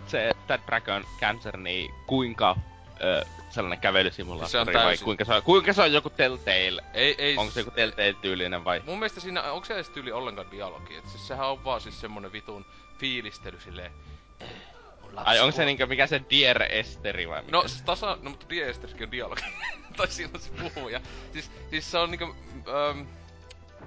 se Dead Dragon Cancer niin kuinka ö, sellainen kävelysimulaattori Se on vai täysin- kuinka se on, kuinka se on joku Telltale? Ei, ei, Onko se joku Telltale tyylinen vai? Mun mielestä siinä, onko se edes tyyli ollenkaan dialogi? Et siis sehän on vaan siis semmonen vitun fiilistely silleen... "Eh, mun lapsi Ai onko se kuoli." niinkö mikä se Dear Esteri vai mikä No se? tasa, no mutta Diesterkin on dialogi. tai siinä on se puhuja. Siis, siis se on niinku, ähm,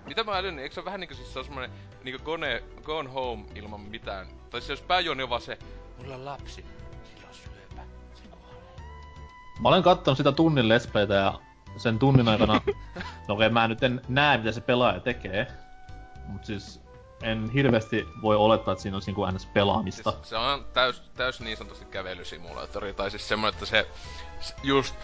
mitä mä älynin, eikö se ole vähän niinku siis se on semmonen niinku gone, gone home ilman mitään. Tai siis jos pääjuoni on vaan se, mulla on lapsi, Mä olen kattonut sitä tunnin lespleitä ja sen tunnin aikana... no okei, mä nyt en näe mitä se pelaaja tekee. Mut siis en hirveästi voi olettaa, että siinä olisi niinku ns. pelaamista. Siis se on täys, täys niin sanotusti kävelysimulaattori, tai siis semmonen, että se just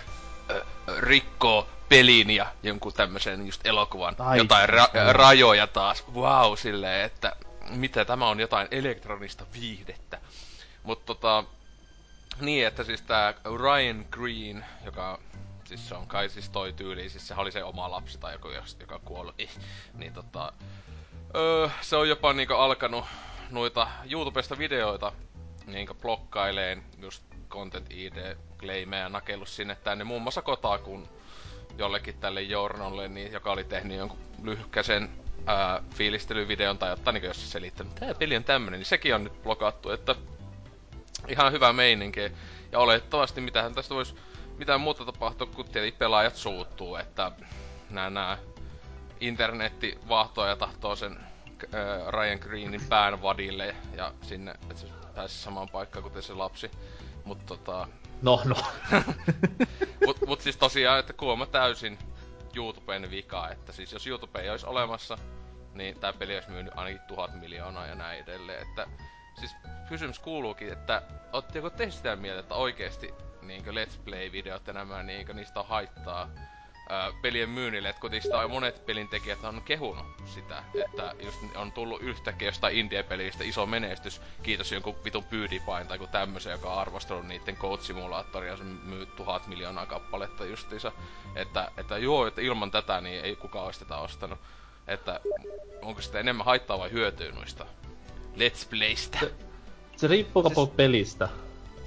äh, rikkoo pelin ja jonkun tämmöisen just elokuvan Ai, jotain ra- rajoja taas. Wow, silleen, että mitä tämä on jotain elektronista viihdettä. Mutta tota, niin, että siis tää Ryan Green, joka siis se on kai siis toi tyyli, siis se oli se oma lapsi tai joku, joka eh, niin tota, öö, se on jopa niinku alkanut noita YouTubesta videoita niinku blokkaileen just Content ID claimeja nakellut sinne tänne. Muun muassa Kotakun jollekin tälle journalle, niin, joka oli tehnyt jonkun lyhkäisen ää, fiilistelyvideon tai jotain niin jos selittänyt, että tämä peli on tämmönen, niin sekin on nyt blokattu, että ihan hyvä meininki. Ja olettavasti mitähän tästä voisi mitään muuta tapahtua, kun tietenkin pelaajat suuttuu, että nämä, nämä internetti vahtoo ja tahtoo sen äh, Ryan Greenin pään vadille ja sinne, että se pääsisi samaan paikkaan kuten se lapsi. Mutta tota... No, no. mut, mut siis tosiaan, että kuoma täysin YouTuben vika, että siis jos YouTube ei olisi olemassa, niin tämä peli olisi myynyt ainakin tuhat miljoonaa ja näin edelleen, että siis kysymys kuuluukin, että ootteko te sitä mieltä, että oikeesti niinkö Let's Play-videot ja nämä niinkö niistä on haittaa ää, pelien myynnille, että kuitenkin monet pelin tekijät on kehunut sitä, että just on tullut yhtäkkiä jostain indie-pelistä iso menestys, kiitos jonkun vitun PewDiePien tai joku tämmösen, joka on arvostellut niiden Code Simulatoria, se myy tuhat miljoonaa kappaletta justiinsa, että, että joo, että ilman tätä niin ei kukaan olisi tätä ostanut. Että onko sitä enemmän haittaa vai hyötyä noista Let's Playstä? Se, se riippuu siis... pelistä,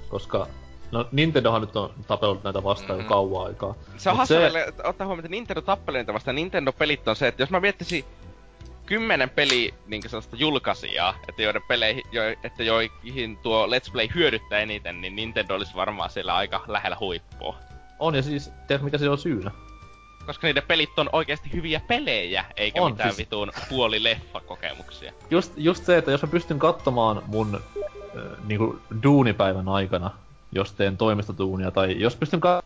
koska No Nintendohan nyt on tapellut näitä vastaan mm-hmm. jo kauan aikaa. Se on hauska se... vielä, ottaa huomioon, että Nintendo tappelee niitä vastaan. Nintendo-pelit on se, että jos mä miettisin kymmenen peli niin sellaista julkaisijaa, että joiden peleihin, jo, että joihin tuo Let's Play hyödyttää eniten, niin Nintendo olisi varmaan siellä aika lähellä huippua. On, ja siis, tiedät mikä se on syynä? Koska niiden pelit on oikeasti hyviä pelejä, eikä on, mitään siis... vitun puoli leffa-kokemuksia. Just, just se, että jos mä pystyn katsomaan mun äh, niinku duunipäivän aikana jos teen toimistotuunia, tai jos pystyn ka-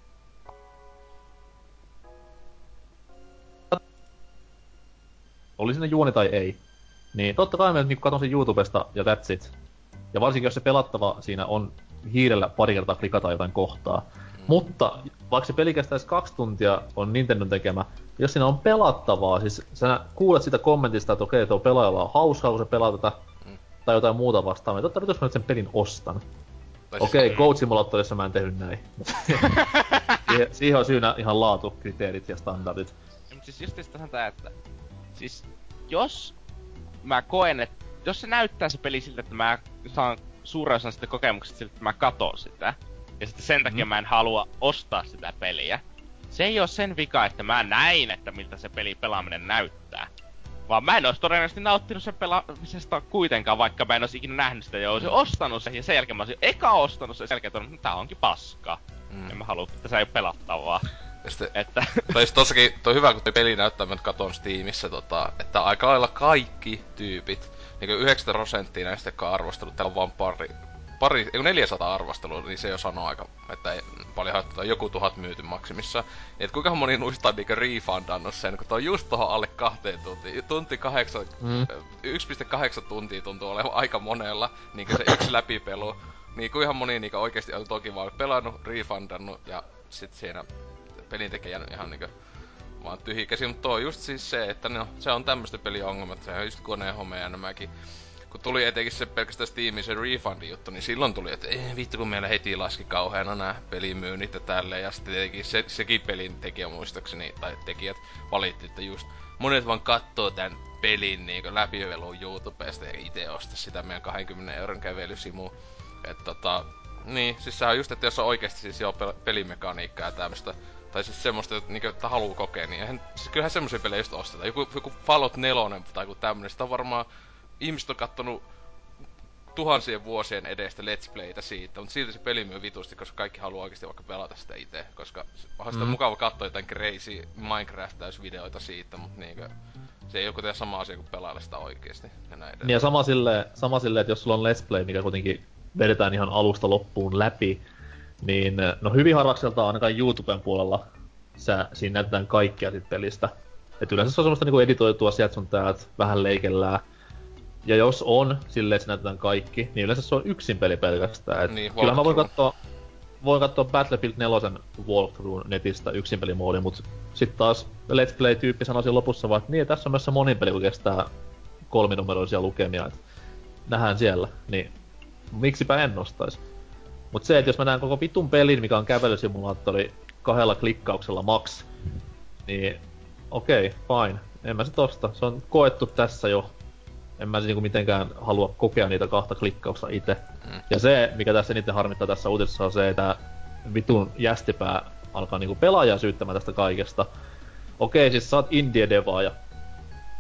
oli sinne juoni tai ei, niin totta kai mä niin katon sen YouTubesta ja that's it. Ja varsinkin jos se pelattava siinä on hiirellä pari kertaa klikata jotain kohtaa. Mm. Mutta vaikka se peli kestäisi kaksi tuntia, on Nintendo tekemä, jos siinä on pelattavaa, siis sä kuulet sitä kommentista, että okei, tuo pelaajalla on hauskaa, kun se pelaa tätä, mm. tai jotain muuta vastaan, niin totta nyt jos mä nyt sen pelin ostan. Okei, okay, Goat Simulatorissa mä en tehnyt näin. siihen, siihen on syynä ihan laatukriteerit ja standardit. Mutta siis just tää, että... Siis, jos mä koen, että jos se näyttää se peli siltä, että mä saan suuren osan sitä kokemuksesta siltä, että mä katon sitä, ja sitten sen takia mm. mä en halua ostaa sitä peliä, se ei ole sen vika, että mä näin, että miltä se peli pelaaminen näyttää. Vaan mä en olisi todennäköisesti nauttinut sen pelaamisesta kuitenkaan, vaikka mä en olisi ikinä nähnyt sitä ja olisin mm. ostanut sen. Ja sen jälkeen mä olisin eka ostanut sen, sen jälkeen todennut, että tää onkin paskaa. Mm. En mä halua, että se ei ole pelattavaa. Ja sitten, että... toi tossakin, toi hyvä, kun toi peli näyttää, mä katon Steamissa, tota, että aika lailla kaikki tyypit, niin 90 prosenttia näistä, jotka on arvostellut, täällä on vaan pari, pari, 400 arvostelua, niin se jo sanoo aika, että ei paljon haittaa, joku tuhat myyty maksimissa. Et kuinka moni nuista on niinku refundannut sen, kun toi on just tohon alle kahteen tuntiin. Tunti kahdeksan, mm. 1,8 tuntia tuntuu olevan aika monella, niinku se yksi läpipelu. Niin kuinka moni niinku oikeesti on toki vaan pelannut, refundannut ja sit siinä pelintekijä ihan niinku vaan tyhjikäsi, mutta toi on just siis se, että no, se on tämmöistä peliongelmat, se on just koneen home ja nämäkin kun tuli etenkin se pelkästään Steamin se refundin juttu, niin silloin tuli, että ei vittu kun meillä heti laski kauheana nämä pelimyynnit ja tälleen. Ja sitten tietenkin se, sekin pelin tekijä muistaakseni, tai tekijät valitti, että just monet vaan kattoo tämän pelin niin läpivelun YouTubesta ja itse osta sitä meidän 20 euron kävelysimu. Että tota, niin, siis sehän on just, että jos on oikeasti siis jo pelimekaniikkaa ja tämmöstä, tai siis semmoista, että, niinku, että haluaa kokea, niin eihän, siis kyllähän semmoisia pelejä just ostetaan. Joku, joku Fallout 4 tai joku tämmönen, sitä on varmaan ihmiset on kattonut tuhansien vuosien edestä Let's Playtä siitä, mutta silti se peli myy vitusti, koska kaikki haluaa oikeasti vaikka pelata sitä itse, koska onhan sitä mm. mukava katsoa jotain crazy Minecraft-täysvideoita siitä, mutta niinkö, se ei ole kuitenkaan sama asia kuin pelailla sitä oikeesti ja näin Niin ja sama silleen, sama sille, että jos sulla on Let's Play, mikä kuitenkin vedetään ihan alusta loppuun läpi, niin no hyvin harvakselta ainakaan YouTuben puolella sä, siinä näytetään kaikkia sit pelistä. Et yleensä se on semmoista niinku editoitua sieltä sun täältä, vähän leikellään, ja jos on silleen, että se näytetään kaikki, niin yleensä se on yksin peli pelkästään. Et niin, kyllä mä voin katsoa, voin katsoa Battlefield 4 walkthrough netistä yksin pelimoodi, mutta sitten taas Let's Play-tyyppi sanoi lopussa vaan, että niin, tässä on myös se monin peli, kun kestää kolminumeroisia lukemia, että nähdään siellä, niin miksipä en nostais. Mut se, että jos mä näen koko vitun pelin, mikä on kävelysimulaattori kahdella klikkauksella max, niin okei, okay, fine. En mä sit osta. Se on koettu tässä jo en mä niinku mitenkään halua kokea niitä kahta klikkausta itse. Mm. Ja se, mikä tässä eniten harmittaa tässä uutisessa on se, että vitun jästipää alkaa niinku pelaajaa syyttämään tästä kaikesta. Okei, siis sä oot indie devaaja.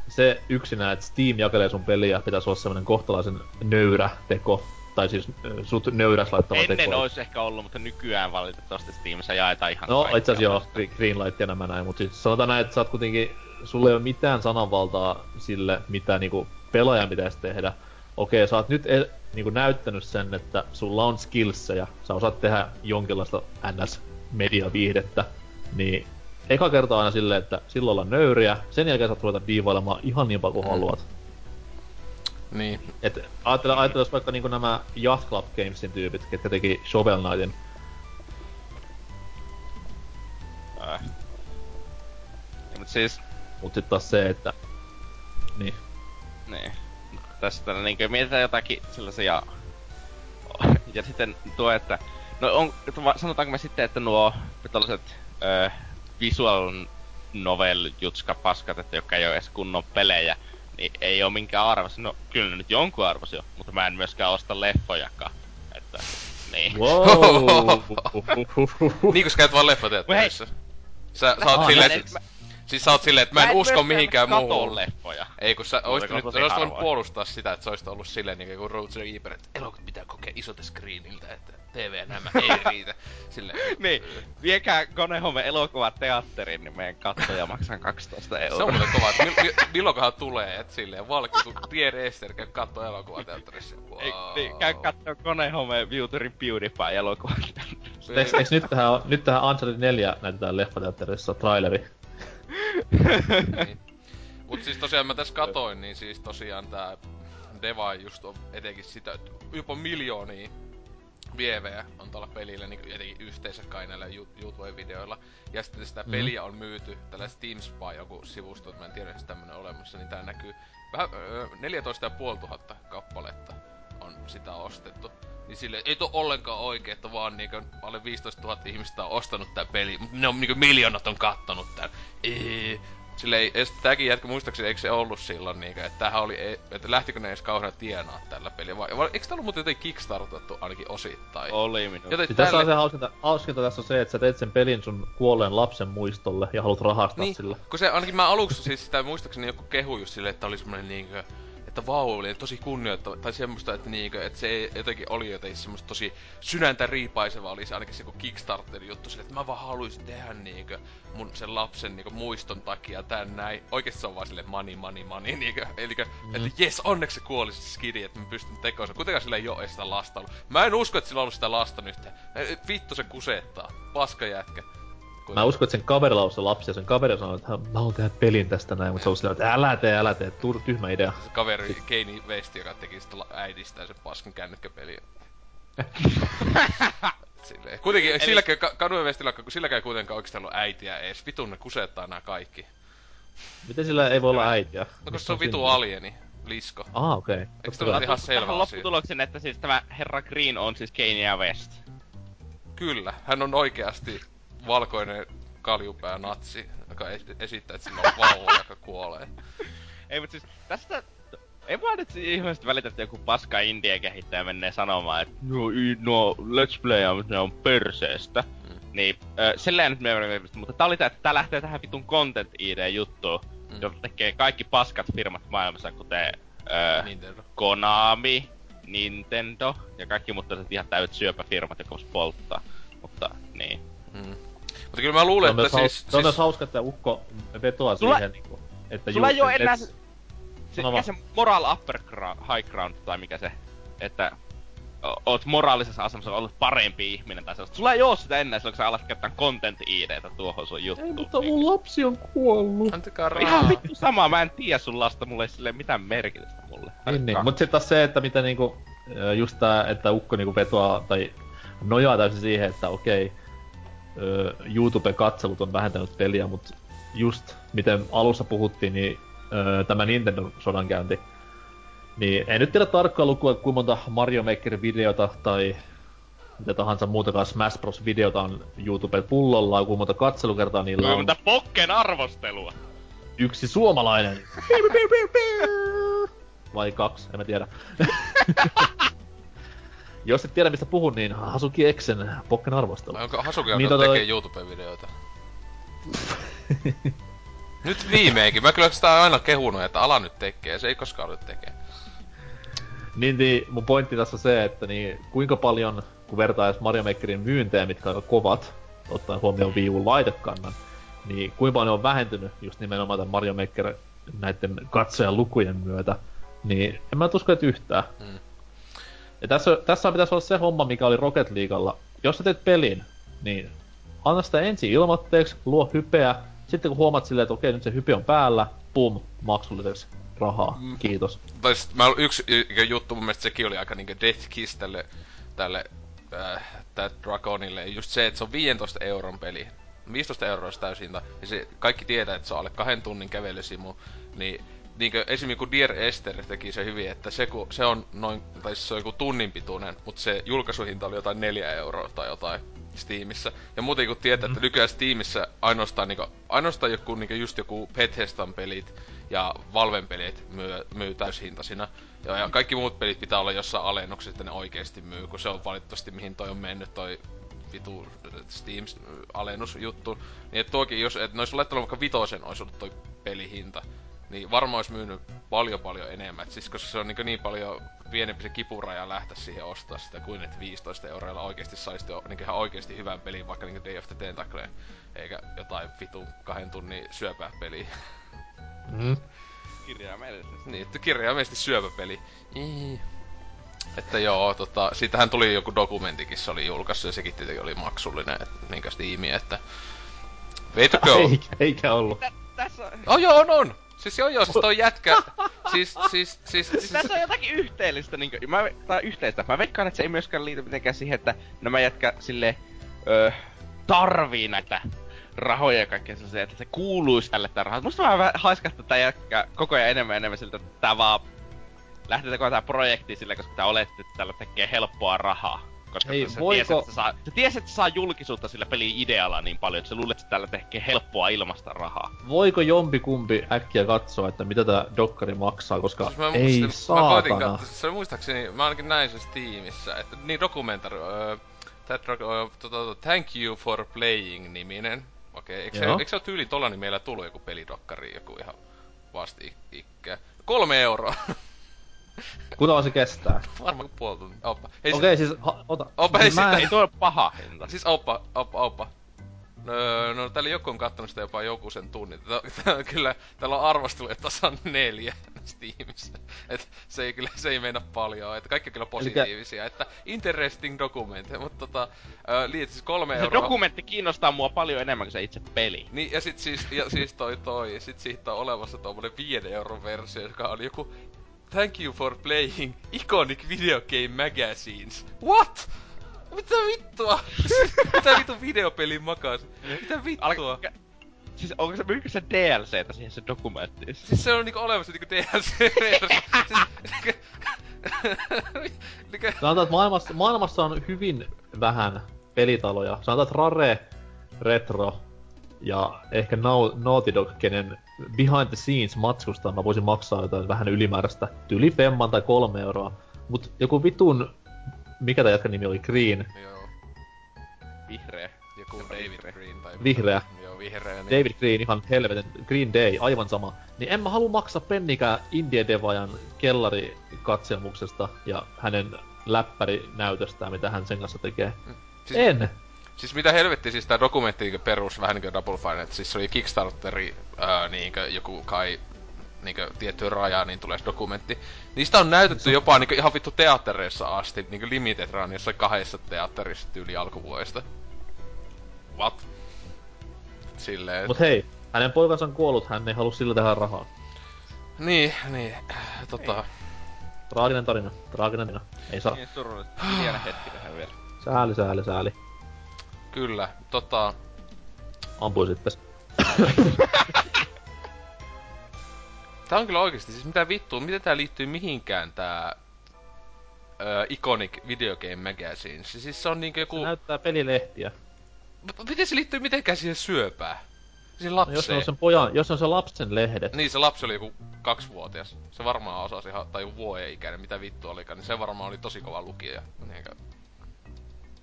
Se yksinään, että Steam jakelee sun peliä, pitäisi olla semmonen kohtalaisen nöyrä teko. Tai siis sut nöyräs laittava Ennen teko. olisi ehkä ollut, mutta nykyään valitettavasti Steamissa jaetaan ihan No itse asiassa joo, vasta. Gre- Greenlight ja nämä näin, mutta siis sanotaan näin, että sä oot kuitenkin, sulla ei ole mitään sananvaltaa sille, mitä niinku pelaajan pitäisi tehdä. Okei, sä oot nyt e- niinku näyttänyt sen, että sulla on skillsejä, sä osaat tehdä jonkinlaista NS-mediaviihdettä, niin eka kertaa aina silleen, että silloin ollaan nöyriä, sen jälkeen saat ruveta diivailemaan ihan niin paljon kuin Mm. haluat. Niin. Et ajattele, ajattele jos vaikka niinku nämä Yacht Club Gamesin tyypit, ketkä teki Shovel Knightin, Äh. Mut siis, mut sit taas se, että... Niin. Niin. Tästä niinkö mietitään jotakin sellaisia... Ja sitten tuo, että... No on, sanotaanko me sitten, että nuo tällaiset ö, visual novel jutska paskat, että jotka ei ole edes kunnon pelejä, niin ei oo minkään arvosi. No kyllä ne nyt jonkun arvosi jo, mutta mä en myöskään osta leffojakaan. Että, niin. Wow! Niin kun sä käyt vaan leffateatterissa. Sä, sä oot silleen, en- että... Siis sä oot silleen, että mä en usko mihinkään muuhun. leffoja. Ei kun sä oisit nyt, sä oisit voinut puolustaa sitä, että sä oisit ollut silleen niin kuin to the Reaper, että elokuvat pitää kokea isolta screeniltä, että TV nämä ei riitä. Silleen. Niin, viekää Konehome elokuva teatteriin, niin meidän kattoja maksaa 12 Se on euroa. muuten kova, että mil, mil, milloinkohan tulee, että silleen valkki, kun Pierre Ester käy kattoo elokuvateatterissa. Wow. Ei, niin, käy kattoo Konehome Beauty PewDiePie elokuva. Eiks, eiks nyt tähän, nyt tähän Uncharted 4 näytetään leffateatterissa traileri? Niin. Mut siis tosiaan mä tässä katoin, niin siis tosiaan tää Deva just on etenkin sitä, jopa miljoonia vievejä on tuolla pelillä niin etenkin yhteensä kai näillä YouTube-videoilla. Ja sitten sitä Mhm. peliä on myyty tällä Steam Spy joku sivusto, että mä en tiedä, jos tämmönen olemassa, niin tää näkyy vähän öö, 14 500 kappaletta on sitä ostettu. Niin sille ei to ollenkaan oikein, että vaan niinku alle 15 000 ihmistä on ostanut tää peli. Ne on niinku miljoonat on kattonut tän. Ei. Sille ei, edes tääkin jätkä muistaakseni, eikö se ollut silloin niinkö, että tämähän oli, ei- että lähtikö ne edes kauhean tienaa tällä pelillä, vai, vai eikö tää ollut muuten jotenkin kickstartattu ainakin osittain? Oli minun. Joten Siis tässä on tälle, se hauskinta, hauskinta tässä on se, että sä teet sen pelin sun kuolleen lapsen muistolle ja haluat rahastaa niin, sillä. kun se ainakin mä aluksi siis sitä muistaakseni joku kehu just silleen, että oli semmonen niinkö, että vau, oli tosi kunnioittava, tai semmoista, että niinkö, että se jotenkin oli jotenkin semmoista tosi sydäntä riipaiseva, oli se ainakin se joku Kickstarterin juttu silleen, että mä vaan haluaisin tehdä niinkö mun sen lapsen niinkö muiston takia tän näin. Oikeesti se on vaan silleen money, money, money, niinkö, elikkä, mm. että jes, onneksi se kuoli se skidi, että mä pystyn tekoon sen. Kuitenkaan sillä ei edes sitä lasta ollut. Mä en usko, että sillä on ollut sitä lasta nyt. Vittu se kusettaa. Paska jätkä. Mä uskon, että sen kaverilla on se lapsi ja sen kaveri sanoo, että "Hän- mä haluan tehdä pelin tästä näin, mutta se on silleen, että älä tee, älä tee, tur, tyhmä idea. se kaveri Keini West, joka teki sitä äidistään sen paskan kännykkäpeliä. Silleen. Kuitenkin Eli... silläkään, Ka- Kadu Westillä, kun silläkään ei kuitenkaan oikeesti ollut äitiä ees. Vitun ne kusettaa nää kaikki. Miten sillä ei voi olla äitiä? No Mistä se on vitu alieni, lisko. Ah, okei. Eikö se ole kai. ihan selvä Tähän asia? lopputuloksen, että siis tämä herra Green on siis Kanye West. Kyllä, hän on oikeasti valkoinen kaljupää natsi, joka es- esittää, että sillä on vauva, joka kuolee. Ei mut siis tästä... Ei vaan nyt ihmiset välitä, että joku paska indie kehittäjä menee sanomaan, että no, i- no let's play ne on perseestä. Mm. Niin, äh, silleen nyt me mutta tää oli tää, että tää lähtee tähän vitun content ID juttuun, Mm. jota tekee kaikki paskat firmat maailmassa, kuten äh, Nintendo. Konami, Nintendo ja kaikki muut tällaiset ihan täydet syöpäfirmat, jotka vois polttaa. Mutta niin. Mm. Mutta kyllä mä Se luulen, että haus, siis... se on myös siis hauska, että Ukko vetoaa Sulla- siihen, niinku, että Sulla ei oo et- enää et- se, se, mikä se moral upper ground, high ground tai mikä se, että oot moraalisessa asemassa ollut parempi ihminen tai sellaista. Sulla ei oo sitä enää silloin, kun sä alat käyttää content IDtä tuohon sun juttuun. Ei, mutta mun lapsi on kuollut. Antakaa Ihan rahaa. vittu sama, mä en tiedä sun lasta, mulle ei silleen mitään merkitystä mulle. Niin, niin. Mut sit taas se, että mitä niinku, just tää, että Ukko niinku vetoaa tai nojaa täysin siihen, että okei, ö, YouTube-katselut on vähentänyt peliä, mut just miten alussa puhuttiin, niin ö, tämä Nintendo-sodankäynti, niin en nyt tiedä tarkkaa lukua, kuinka monta Mario Maker-videota tai mitä tahansa muutakaan Smash Bros-videota on YouTube pullolla, kuinka monta katselukertaa niillä Kuinka on. monta pokken arvostelua? Yksi suomalainen. Vai kaksi, en mä tiedä. Jos et tiedä mistä puhun, niin Hasuki Exen Pokken arvostelu. Onko Hasuki Niin, niin, tota- tekee YouTube-videoita? nyt viimeinkin. Mä kyllä sitä aina kehunut, että ala nyt tekee. Se ei koskaan nyt tekee. Niin, niin, mun pointti tässä on se, että niin, kuinka paljon, kun vertaa edes Mario Makerin myyntejä, mitkä on kovat, ottaen huomioon Wii U laitekannan, niin kuinka paljon on vähentynyt just nimenomaan tämän Mario Maker näiden katsojan lukujen myötä, niin en mä usko, että yhtään. Mm. Ja tässä, tässä pitäisi olla se homma, mikä oli Rocket Leaguealla. Jos sä teet pelin, niin anna sitä ensin ilmoitteeksi, luo hypeä, sitten kun huomaat silleen, että okei, nyt se hype on päällä, pum, maksulliseksi rahaa, Mm. kiitos. Tai sit mä, yksi juttu mun mielestä sekin oli aika niinku death kiss tälle, tälle äh, Dragonille. Just se, että se on 15 euron peli. 15 euroa täysintä. Ja se, kaikki tietää, että se on alle kahden tunnin kävelysimu. Niin niinkö esimerkiksi kun Dear Esther teki se hyvin, että se, kun, se on noin, tai siis se on joku tunnin pituinen, mutta se julkaisuhinta oli jotain 4 euroa tai jotain Steamissa. Ja muuten kun tietää, että nykyään Steamissa ainoastaan, niinku, ainoastaan joku, niinku just joku Bethesdan pelit ja Valven pelit myy, myy täyshintaisina. Ja, ja kaikki muut pelit pitää olla jossain alennuksessa, että ne oikeesti myy, kun se on valitettavasti mihin toi on mennyt toi vitu Steam-alennusjuttu. Niin että tuokin, jos et ne olisi laittanut vaikka vitosen, olisi ollut toi pelihinta. Niin varmaan olisi myynyt paljon paljon enemmän. Et siis koska se on niin, niin paljon pienempi se kipuraja lähteä siihen ostaa sitä, kuin että 15 euroilla oikeasti saisi niin ihan oikeasti hyvän pelin, vaikka niin Day of the Tentacleen, eikä jotain vitu kahden tunnin syöpäpeliä. Mm. Kirjaimellisesti. Niin, että kirjaimellisesti syöpäpeli. Ii. Että joo, tota, siitähän tuli joku dokumentikin, se oli julkaissut ja sekin tietenkin oli maksullinen, et, niinkö Steam, että... Way to go! Eikä, eikä ollut. Tä, tässä, on- Oh joo, on, on! Siis joo, joo, siis toi jätkä... siis, siis, siis, siis tässä on jotakin yhteellistä, niin mä, tai yhteistä. Mä veikkaan, että se ei myöskään liity mitenkään siihen, että nämä jätkä sille öö, tarvii näitä rahoja ja kaikkea sellaisia, että se kuuluisi tälle tää rahaa. Musta vähän haiskahtaa tää jätkä koko ajan enemmän ja enemmän siltä, että tää vaan lähtee tekemään tää projekti sille, koska tää oletti, että tällä tekee helppoa rahaa. Koska Hei, se, voiko- tiesi, että se, saa, se tiesi, että saa julkisuutta sillä pelin idealla niin paljon, että se luulee, että tällä tekee helppoa ilmasta rahaa. Voiko jompikumpi äkkiä katsoa, että mitä tää dokkari maksaa, koska Siis mä, ei siis, mä koitin saatana. katsoa, se muistaakseni, mä ainakin näin se Steamissa, että niin dokumentari, öö, that, öö, tota, Thank You for Playing niminen. Okei, eikö, se, eikö se ole tyyli tolla nimellä tullut joku pelidokkari, joku ihan vastikkä? Kolme euroa. Kuinka kauan se kestää? Varmaan puoli tuntia. Oppa. Okei, okay, siis ha, ota. Opa, hei, mä sitten- Ei tuo ole paha hinta. Siis oppa, oppa, oppa. No, no täällä joku on kattonut sitä jopa joku sen tunnin. Tää, tää, kyllä, täällä on arvosteluja tasan neljä Steamissa. Et se ei kyllä, se ei meinaa paljon. Että kaikki on kyllä positiivisia. Että interesting document. Mutta tota, liit siis kolme Se euroa. dokumentti kiinnostaa mua paljon enemmän kuin se itse peli. Niin, ja sit siis, ja siis toi toi, sit siitä on olemassa tommonen 5 euron versio, joka on joku Thank you for playing iconic video game magazines. What? Mitä vittua? Mitä vittu videopelin makasi? Mitä vittua? Alka... Siis onko se, myykö se DLCtä siihen se dokumenttiin? Siis se on niinku olemassa niinku DLC-versio. siis, niinku, niinku, Sanotaan, että maailmassa, maailmassa on hyvin vähän pelitaloja. Sanotaan, että Rare, Retro ja ehkä Nau- Naughty Dog, kenen behind the scenes matskusta mä voisin maksaa jotain vähän ylimääräistä, tyli femman tai kolme euroa. Mut joku vitun, mikä tää jätkän nimi oli, Green, joo, Vihreä. joku David Green tai... Vihreä. Joo, vihreä. Niin. David Green, ihan helvetin, Green Day, aivan sama. Niin en mä halua maksaa pennikään Indie Devajan kellarikatselmuksesta ja hänen läppärinäytöstään, mitä hän sen kanssa tekee. Siis- En! Siis mitä helvetti siis tää dokumentti niinku perus vähän niinku Double Fine, että siis se oli Kickstarteri ää, niinkö joku kai niinkö tietty raja, niin tulee dokumentti. Niistä on näytetty jopa niinkö ihan vittu teattereissa asti, niinkö Limited Run jossain kahdessa teatterissa tyyli alkuvuodesta. What? Silleen. Mut hei, hänen poikansa on kuollut, hän ei halua sillä tehdä rahaa. Niin, niin, tota... Traaginen tarina, traaginen tarina. Ei saa. Niin surullista. Hieno hetki tähän vielä. Sääli, sääli, sääli. Kyllä, tota... Ampui sitten. Tää on kyllä oikeesti, siis mitä vittua, miten tää liittyy mihinkään tää... Ö, Iconic Video Game Magazine. Siis se on niinkö Se joku... näyttää pelilehtiä. M- Miten se liittyy mitenkään siihen syöpään? Siinä No, jos lapseen. on sen pojan, jos on se lapsen lehdet. Niin, se lapsi oli joku kaksivuotias. Se varmaan osasi ihan, tai joku vuoden ikäinen, mitä vittu olikaan, niin se varmaan oli tosi kova lukija. Niinkö...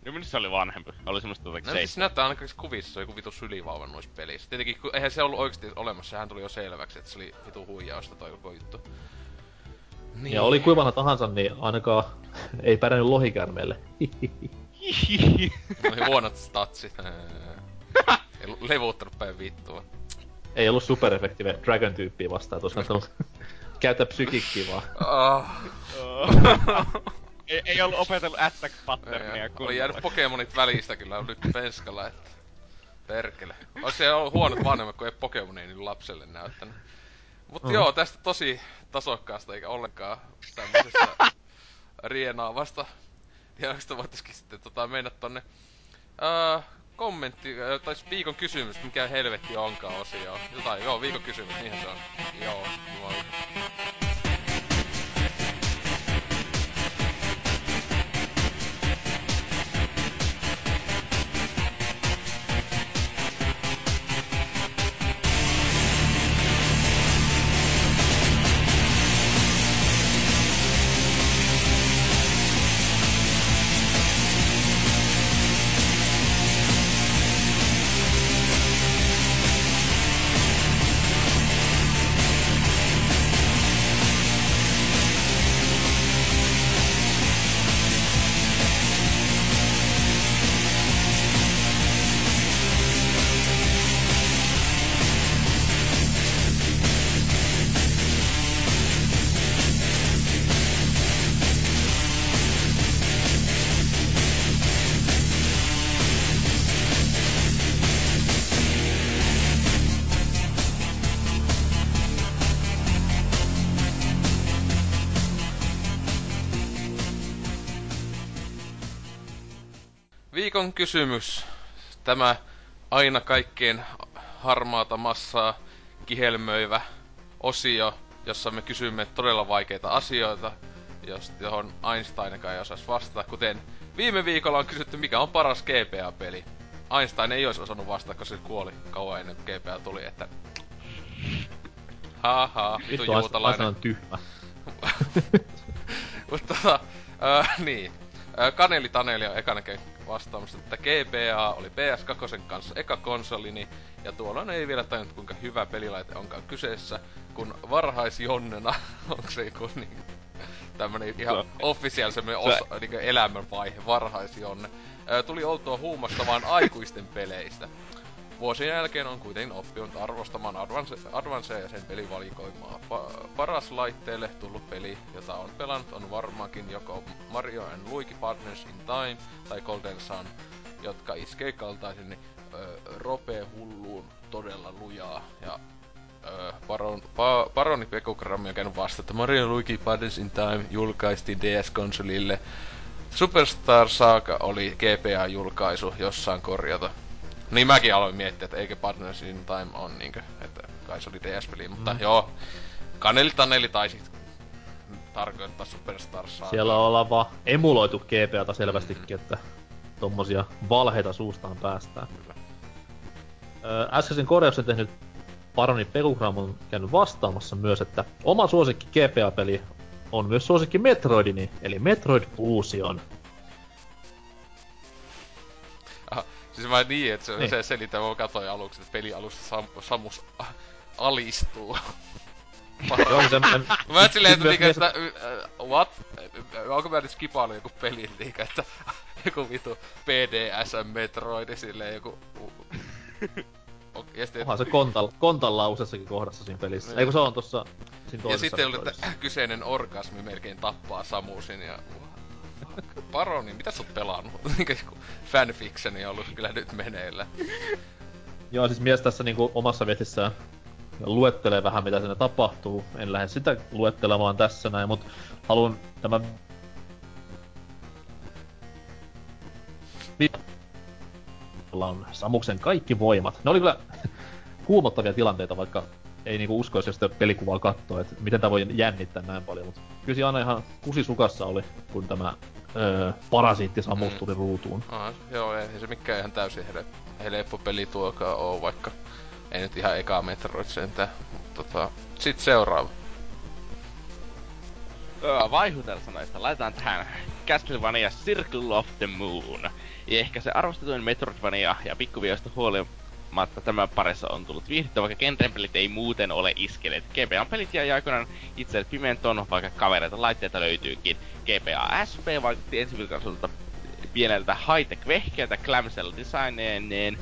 Niin minusta se oli vanhempi. Oli semmoista jotenkin No, siis näyttää ainakin kuvissa, joku vitu sylivauva noissa pelissä. Tietenkin, kun eihän se ollut oikeesti olemassa, sehän tuli jo selväksi, että se oli vitu huijausta toi koko juttu. Niin. Ja oli kuivana tahansa, niin ainakaan ei pärjännyt lohikärmeelle. Oli huonot statsit. Ei levuuttanut päin vittua. ei ollut superefektive Dragon-tyyppiä vastaan, että olisi kannattanut käyttää psykikkiä vaan. ei, ei ollut opetellut attack patternia Oli jäänyt Pokemonit välistä kyllä nyt penskalla, että... Perkele. Olisi se ollut huonot vanhemmat, kun ei Pokemonia niin lapselle näyttänyt. Mutta Mm. joo, tästä tosi tasokkaasta eikä ollenkaan tämmöisestä rienaavasta. Dialogista voitaisiin sitten tota, mennä tonne ää, kommentti, tai siis viikon kysymys, mikä helvetti onkaan osio. Jotain, joo, viikon kysymys, niinhän se on. Joo, moi. Viikon kysymys. Tämä aina kaikkien harmaata massaa kihelmöivä osio, jossa me kysymme todella vaikeita asioita, johon Einsteinakaan ei osaisi vastata. Kuten viime viikolla on kysytty, mikä on paras GPA-peli. Einstein ei olisi osannut vastata, koska se kuoli kauan ennen kuin GPA tuli, että... Haha, Vittu, juutalainen. on tyhmä. Mutta tota, äh, niin. Kaneli Taneli on ekana vastaamassa, että GBA oli PS2 kanssa eka konsolini, ja tuolloin ei vielä tajunnut kuinka hyvä pelilaite onkaan kyseessä, kun varhaisjonnena, onko se joku niin, tämmönen ihan Se- official semmonen osa, niin elämänvaihe, varhaisjonne. Tuli oltua huumastavaan aikuisten peleistä. Vuosien jälkeen on kuitenkin oppinut arvostamaan Advance, Advancea ja sen pelivalikoimaa. Pa- paras laitteelle tullut peli, jota on pelannut, on varmaankin joko Mario and Luigi Partners in Time tai Golden Sun, jotka iskee kaltaisen ö, ropee hulluun todella lujaa. Ja ö, Baron, pa, Baroni Pekugrammi on käynyt vasta, että Mario Luigi Partners in Time julkaistiin DS-konsolille. Superstar Saga oli GPA-julkaisu jossain korjata. Niin mäkin aloin miettiä, että eikö Partners in Time on niinkö, että kai se oli DS-peli, mutta mm. joo. Kaneli Taneli taisi tarkoittaa Superstar Saga. Siellä ollaan vaan emuloitu GPAta selvästikin, että tommosia valheita suustaan päästään. Kyllä. Öö, äskeisen korjauksen tehnyt Paroni Pekugram on käynyt vastaamassa myös, että oma suosikki GPA-peli on myös suosikki Metroidini, eli Metroid Fusion. Siis mä niin, että se, Niin. se selitä, mä katsoin aluksi, että peli alussa Sam, Samus alistuu. Joo, Mä et silleen, että, Myös- niinku, että uh, what? Onko mä nyt skipailu joku peli, niinku, että joku vitu PDSM Metroidi silleen joku... Ok, ja sitten, onhan se kontal, kontal useassakin kohdassa siinä pelissä. Eikö se on tossa siinä ja sitten oli, että kyseinen orgasmi melkein tappaa Samusin ja... Paroni, mitä sä oot pelannut? Joku fanfictioni on ollut kyllä nyt meneillä. Joo, siis mies tässä niinku omassa viestissään luettelee vähän mitä siinä tapahtuu. En lähde sitä luettelemaan tässä näin, mutta haluan Jolla on Samuksen kaikki voimat. Ne oli kyllä kuumottavia tilanteita, vaikka ei niinku uskoisi, jos sitä pelikuvaa katsoo, että miten tämä voi jännittää näin paljon, mutta kyllä aina ihan kusisukassa oli, kun tämä öö, parasiitti Samus Mm. ruutuun. Ah, joo, ei se mikään ihan täysin hele, helppo peli tuokaan oo, vaikka Ei nyt ihan eka Metroid sentään. Mutta tota, sit seuraava. Öö, vaihutelsanoista laitetaan tähän Castlevania Circle of the Moon. Ja ehkä se arvostetuin Metroidvania ja pikkuvioista huolimatta tämän parissa on tullut viihdyttä, vaikka kentän pelit ei muuten ole iskeneet. GPA-pelit jäi aikoinaan itse pimentoon, vaikka kavereita laitteita löytyykin. GPA SP vaikutti ensivilkaisulta pieneltä high-tech vehkeältä clamshell designeen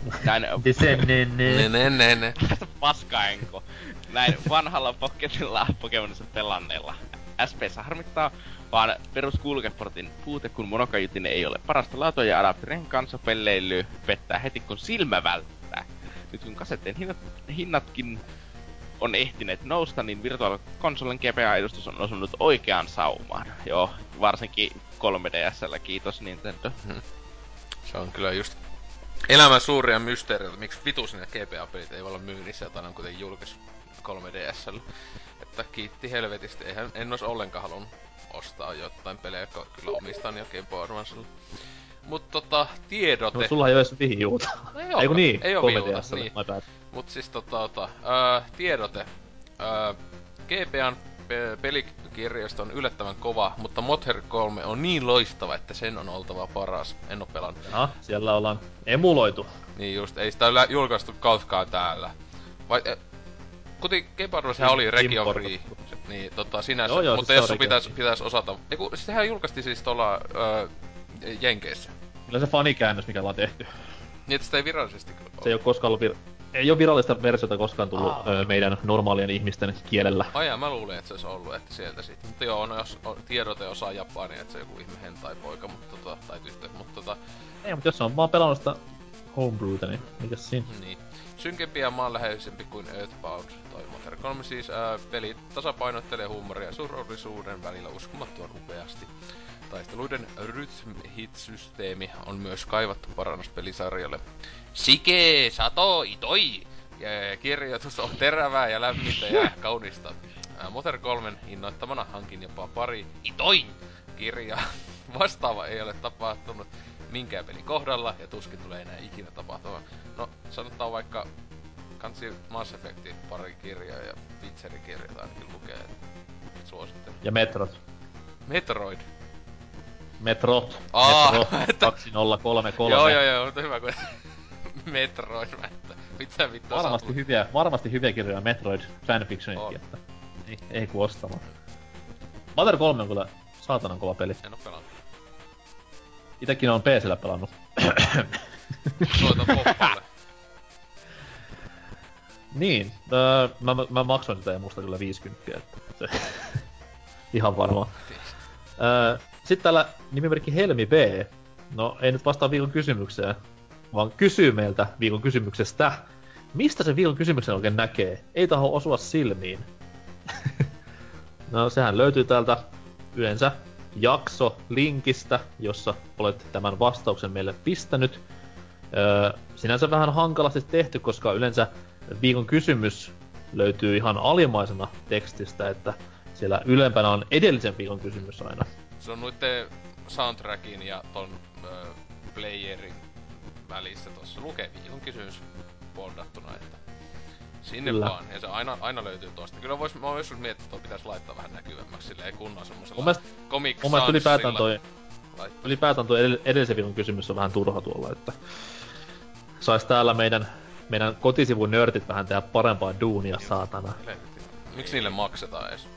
näin ne. paskaenko. Näin vanhalla Pokemonilla Pokemonissa pelanneella. SPssä harmittaa, vaan perus kulkeportin puute, kun monokajutin ei ole parasta laatua ja adapterin kanssa pelleily pettää heti kun silmä välttää. Nyt kun kasetteen hinnat, hinnatkin on ehtineet nousta, niin Virtual Consolen GPA-edustus on osunut oikeaan saumaan. Joo, varsinkin 3DSllä, kiitos Nintendo. Se on kyllä just elämän suuria mysteereitä, miksi vitus ne GPA-pelit ei voi olla myynnissä, jota ne on kuitenkin julkaisu 3DSllä. Että kiitti helvetisti, eihän en ois ollenkaan halunnut ostaa jotain pelejä, kyllä omistan jo Game Boy Advancella. Mut tota, tiedote. No sulla ei oo edes Wii Uta. No ei oo, Ei kun niin, ei oo 3DS, viuta, niin. Mut siis tota, tota öö, tiedote. Öö, GPAn pe- pelikirjoista on yllättävän kova, mutta Motor 3 on niin loistava, että sen on oltava paras. En oo pelannut. Jaha, siellä ollaan emuloitu. Niin just, ei sitä ylä- julkaistu kautkaan täällä. Vai, kuten Game Advance oli region free, niin tota sinänsä, Joo, joo, mutta siis jos se sun pitäis, pitäis osata... Eiku, sehän julkaistiin siis tuolla öö, Jenkeissä. Kyllä se fanikäännös, mikä ollaan tehty. Niin, että sitä ei virallisesti kyllä Se ei oo koskaan ollut vir... Ei oo virallista versiota koskaan tullut Aa. öö, meidän normaalien ihmisten kielellä. Ai jaa, mä luulin, että se olisi ollut, että sieltä sitten. Mutta joo, no jos on, tiedote osaa japania, että se on joku ihme hentai poika, mutta tota, tai tyttö, mutta tota, Ei, mutta jos on vaan pelannut sitä homebrewta, niin mikäs siinä? niin. Synkempi ja maanläheisempi kuin Earthbound Motor 3 siis ää, peli tasapainottelee huumoria ja surullisuuden välillä uskomattoman upeasti. Taisteluiden rhythm hit systeemi on myös kaivattu parannus pelisarjalle. Sike, sato, itoi! Ja kirjoitus on terävää ja lämmintä ja kaunista. Ää, Motor 3 innoittamana hankin jopa pari itoin kirjaa. Vastaava ei ole tapahtunut minkään pelin kohdalla ja tuskin tulee enää ikinä tapahtumaan. No, sanotaan vaikka kansi Mass Effectin pari kirjaa ja Witcherin kirjat ainakin lukee. et Suosittelen. Ja Metrot. Metroid. Metrot. Aa, Metrot että- 2033. Joo, joo, joo, mutta hyvä kun Metroid, mä että mitä vittua Varmasti oot- hyviä, varmasti hyviä kirjoja Metroid On. fanfictionitkin, että ei, ei kun ostamaan. Mother 3 on kyllä saatanan kova peli. En oo pelannut. Itekin on PCllä pelannut. Soita poppalle. niin, öö, mä, mä, mä maksoin sitä ja musta kyllä 50, että se, ihan varmaan. Öö, Sitten täällä nimimerkki Helmi B. No ei nyt vastaa viikon kysymykseen, vaan kysyy meiltä viikon kysymyksestä. Mistä se viikon kysymyksen oikein näkee? Ei taho osua silmiin. no sehän löytyy täältä yleensä jakso linkistä, jossa olet tämän vastauksen meille pistänyt. Öö, sinänsä vähän hankalasti tehty, koska yleensä viikon kysymys löytyy ihan alimaisena tekstistä, että siellä ylempänä on edellisen viikon kysymys aina. Se on noitten soundtrackin ja ton ö, playerin välissä tossa lukee viikon kysymys boldattuna, että sinne Kyllä. vaan. Ja se aina, aina löytyy tosta. Kyllä vois, mä oon joskus miettinyt, että toi pitäis laittaa vähän näkyvämmäksi silleen kunnon semmosella Mun mielestä, Comic mun mielestä ylipäätään toi, laittaa. ylipäätään toi edell- edellisen viikon kysymys on vähän turha tuolla, että sais täällä meidän, meidän kotisivun nörtit vähän tehdä parempaa duunia, saatana. Helvetti. Miksi niille maksetaan edes?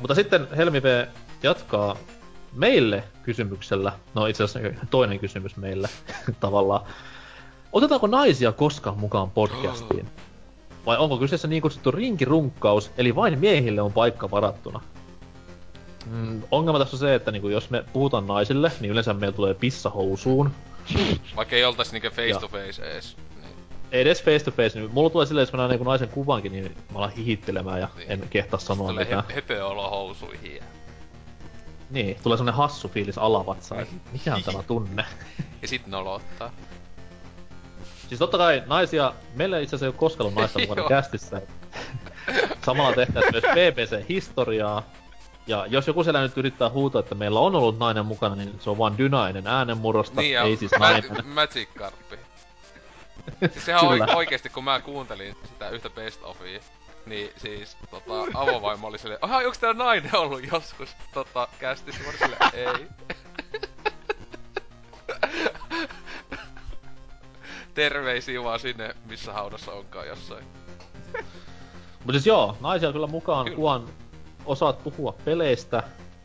Mutta sitten Helmi V jatkaa meille kysymyksellä, no itse asiassa toinen kysymys meille tavallaan. Otetaanko naisia koskaan mukaan podcastiin? Vai onko kyseessä niin kutsuttu rinkirunkkaus, eli vain miehille on paikka varattuna? Mm, ongelma tässä on se, että niinku, jos me puhutaan naisille, niin yleensä meillä tulee pissa housuun. Vaikka ei oltais niinkö face Joo. to face ees. Niin. Ei edes face to face, niin mulla tulee silleen, jos mä näen naisen kuvankin, niin mä alan hihittelemään ja Niin. en kehtaa sanoa Tulee mitään. he- höpöolo housuihin ja... Niin, tulee semmonen hassu fiilis alavatsaan, että mikä on tämä tunne. Ja sit nolottaa. Siis totta kai naisia, meillä itse asiassa ei ole koskaan ollut naista mukana kästissä. Samalla tehtäisiin myös BBC-historiaa. Ja jos joku siellä nyt yrittää huutaa, että meillä on ollut nainen mukana, niin se on vaan dynainen äänenmurrosta, Niin ei siis nainen. Magic Carpi. Siis sehän Kyllä. oike- oikeesti, kun mä kuuntelin sitä yhtä best ofia, niin siis tota, avovaimo oli silleen, aha, onks täällä nainen ollut joskus tota, kästissä? Mä silleen, ei. Terveisiä vaan sinne, missä haudassa onkaan jossain. Mut siis joo, naisia kyllä mukaan, Kyllä. kuvan osaat puhua peleistä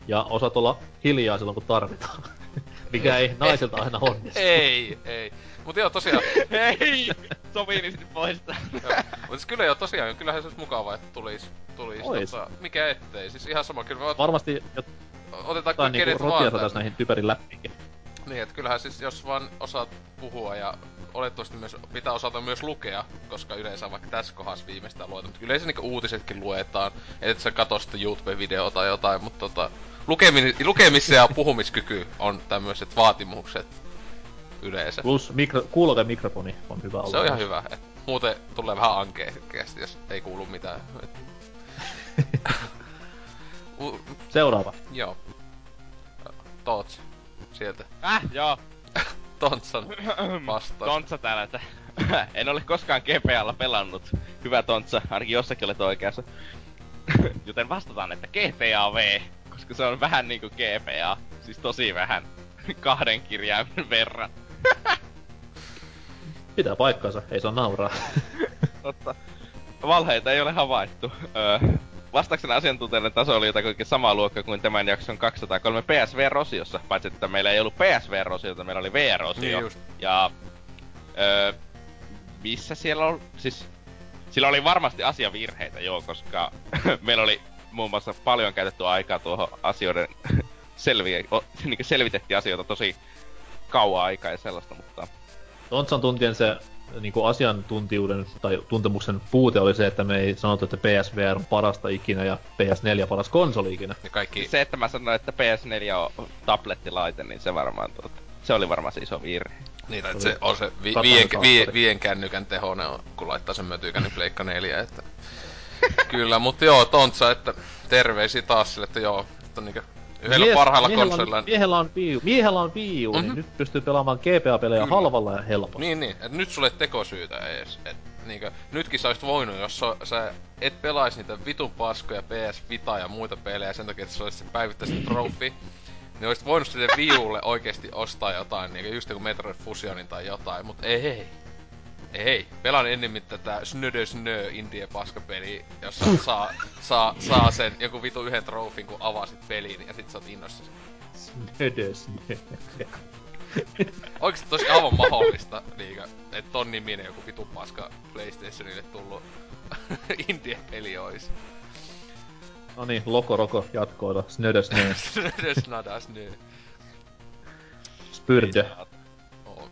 ja osaat olla hiljaa silloin kun tarvitaan. Mikä ei naisilta aina onnistu. Ei, ei. Mut joo, tosiaan, Hei! Soviinisti poista. Joo. Mut siis kyllä joo, tosiaan, kyllähän se olisi mukavaa, että tulis, tulis Ois. tota, mikä ettei. Siis ihan sama, kyllä me ot- Varmasti otetaan jotain kyllä niinku kenet rotia vaan tänne. näihin typerin läppiinkin. Niin, että kyllähän siis jos vaan osaat puhua ja olettavasti myös pitää osata myös lukea, koska yleensä vaikka tässä kohdassa viimeistään luetaan, mutta yleensä niinku uutisetkin luetaan, et sä katso sitä YouTube-videota tai jotain, mutta tota, lukemi- lukemis- ja puhumiskyky on tämmöiset vaatimukset yleensä. Plus mikro, kuuloke mikrofoni on hyvä olla. Se on ihan hyvä, et muuten tulee vähän ankeasti, jos ei kuulu mitään. Seuraava. joo. Tots. Sieltä. Äh, joo. Tontsan vastaus. Tontsa täällä, että en ole koskaan GPAlla pelannut. Hyvä Tontsa, ainakin jossakin olet oikeassa. Joten vastataan, että GTA V, koska se on vähän niinku GPA. Siis tosi vähän. Kahden kirjaimen verran. Pitää paikkansa, ei saa nauraa. Totta. Valheita ei ole havaittu. Öö, vastauksena asiantuntijoiden taso oli jotakin samaa luokkaa kuin tämän jakson 203 PSV-rosiossa, paitsi että meillä ei ollut PSV-rosiota, meillä oli VR-osio. Niin just. Ja öö, missä siellä on, siis sillä oli varmasti asiavirheitä joo, koska meillä oli muun muassa paljon käytetty aikaa tuohon asioiden selviä, o, niin selvitettiin asioita tosi kauan aikaa ja sellaista, mutta Tontsan tuntien se niinku asiantuntijuuden tai tuntemuksen puute oli se, että me ei sanottu, että PSVR on parasta ikinä ja PS4 paras konsoli ikinä. Ja kaikki... se, että mä sanoin, että PS4 on tablettilaite, niin se varmaan tuota, se oli varmaan se iso virhe. Niin, että se on se vi- vien, vi- vien kännykän tehonen, on, kun laittaa sen mötykän, niin Pleikka 4, että... Kyllä, mutta joo, Tontsa, että terveisiä taas sille, että joo, että niinkö yhdellä Mies- parhailla miehellä konsolilla... On, miehellä on Wii U, miehellä on Wii U Mhm. niin nyt pystyy pelaamaan GPA-pelejä Kyllä. halvalla ja helposti. Niin, niin, että nyt sulle ei tekosyytä ees. Et, niinkö, nytkin sä olisit voinut, jos sä, sä et pelais niitä vitun paskoja PS Vita ja muita pelejä sen takia, että se olisi se päivittäisen trofi, niin olisit voinut sille Wii Ulle oikeesti ostaa jotain, niinkö just joku Metroid Fusionin tai jotain, mut ei hei. Ei, pelaan ennemmin tätä Snödö Snö indie paskapeli, jossa saa, saa, saa sen joku vitu yhden trofin, kun avasit pelin ja sit sä oot innoissasi. Edes. Oikeesti tosi aivan mahdollista, niinkö, että ton niminen joku vitu paska PlayStationille tullut indie-peli ois. No niin, Loko Roko jatkoilla. Snödö snö. Snödes nadas nö. Spyrde. Oo.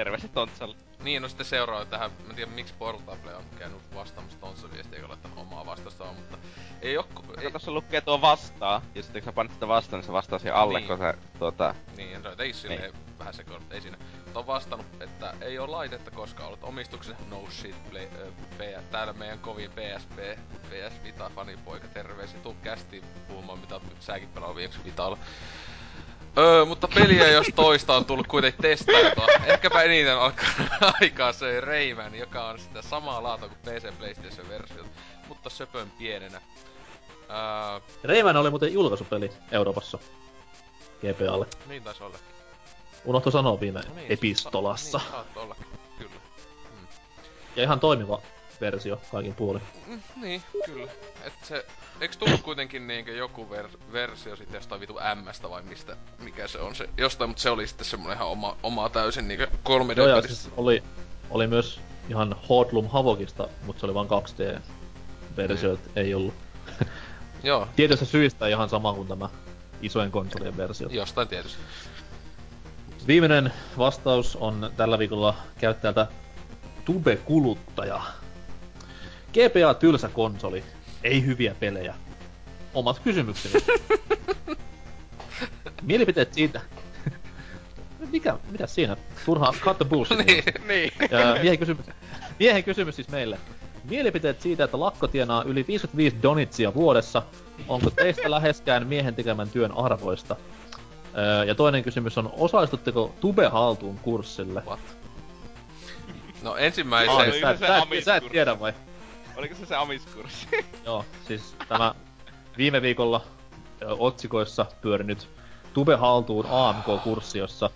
Terveiset Tontsalle. niin, no sitten seuraava tähän, mä en tiedä miksi Portable on käynyt vastaamassa Tonsa viestiä, eikä laittanut omaa vastausta, mutta ei oo, ei, Kato, tuossa lukee tuo vastaa, ja sitten kun sä panit sitä vastaan, niin se vastaa siihen alle, Niin. kun sä tuota... Niin, no, ei silleen vähän sekoon, ei siinä. Mutta on vastannut, että ei oo laitetta, koska olet omistuksessa no shit, play, ö, P, täällä meidän kovin PSP, PS Vita fanipoika, terveisiä, tuu kästiin puhumaan mitä säkin pelannut viimeksi Vitalla. Öö, mutta peliä jos toista on tullut kuitenkin testailtua. Ehkäpä eniten alkaa aikaa se Rayman, joka on sitä samaa laatua kuin PC PlayStation versiot, mutta söpön pienenä. Öö, Rayman oli muuten julkaisupeli Euroopassa. GPAlle. niin taisi olla. Unohtu sanoa viime No niin, epistolassa. Sa- niin, ollakin, kyllä. Ja ihan toimiva versio kaikin puolin. Mm, niin, kyllä. Et se, eiks tullut kuitenkin niinkö joku ver- versio sitten jostain vitu M-stä vai mistä, mikä se on se, jostain, mutta se oli sitten semmonen ihan oma, oma täysin niinkö 3 d Joo, ja siis oli, oli myös ihan Hodlum Havokista, mutta se oli vain 2D-versio, Niin. mm. ei ollut. Joo, Tietystä syistä ihan sama kuin tämä isojen konsolien versio. jostain tietysti. Viimeinen vastaus on tällä viikolla käyttäjältä Tube-kuluttaja. GPA tylsä konsoli, ei hyviä pelejä. Omat kysymykseni. Mielipiteet siitä. Mikä, mitä siinä? Turhaa cut the bullshit. niin, Niin. Miehen kysymys, miehen kysymys siis meille. Mielipiteet siitä, että lakko tienaa yli 55 donitsia vuodessa. Onko teistä läheskään miehen tekemän työn arvoista? Öö, ja toinen kysymys on, osallistutteko Tube Haltuun kurssille? what? No ensimmäisen... Ai. sä, sä, Amiskurssi? sä et tiedä vai? Oliko se se amiskurssi? Joo, siis tämä viime viikolla ö, otsikoissa pyörinyt Tube haltuun AMK-kurssi, jossa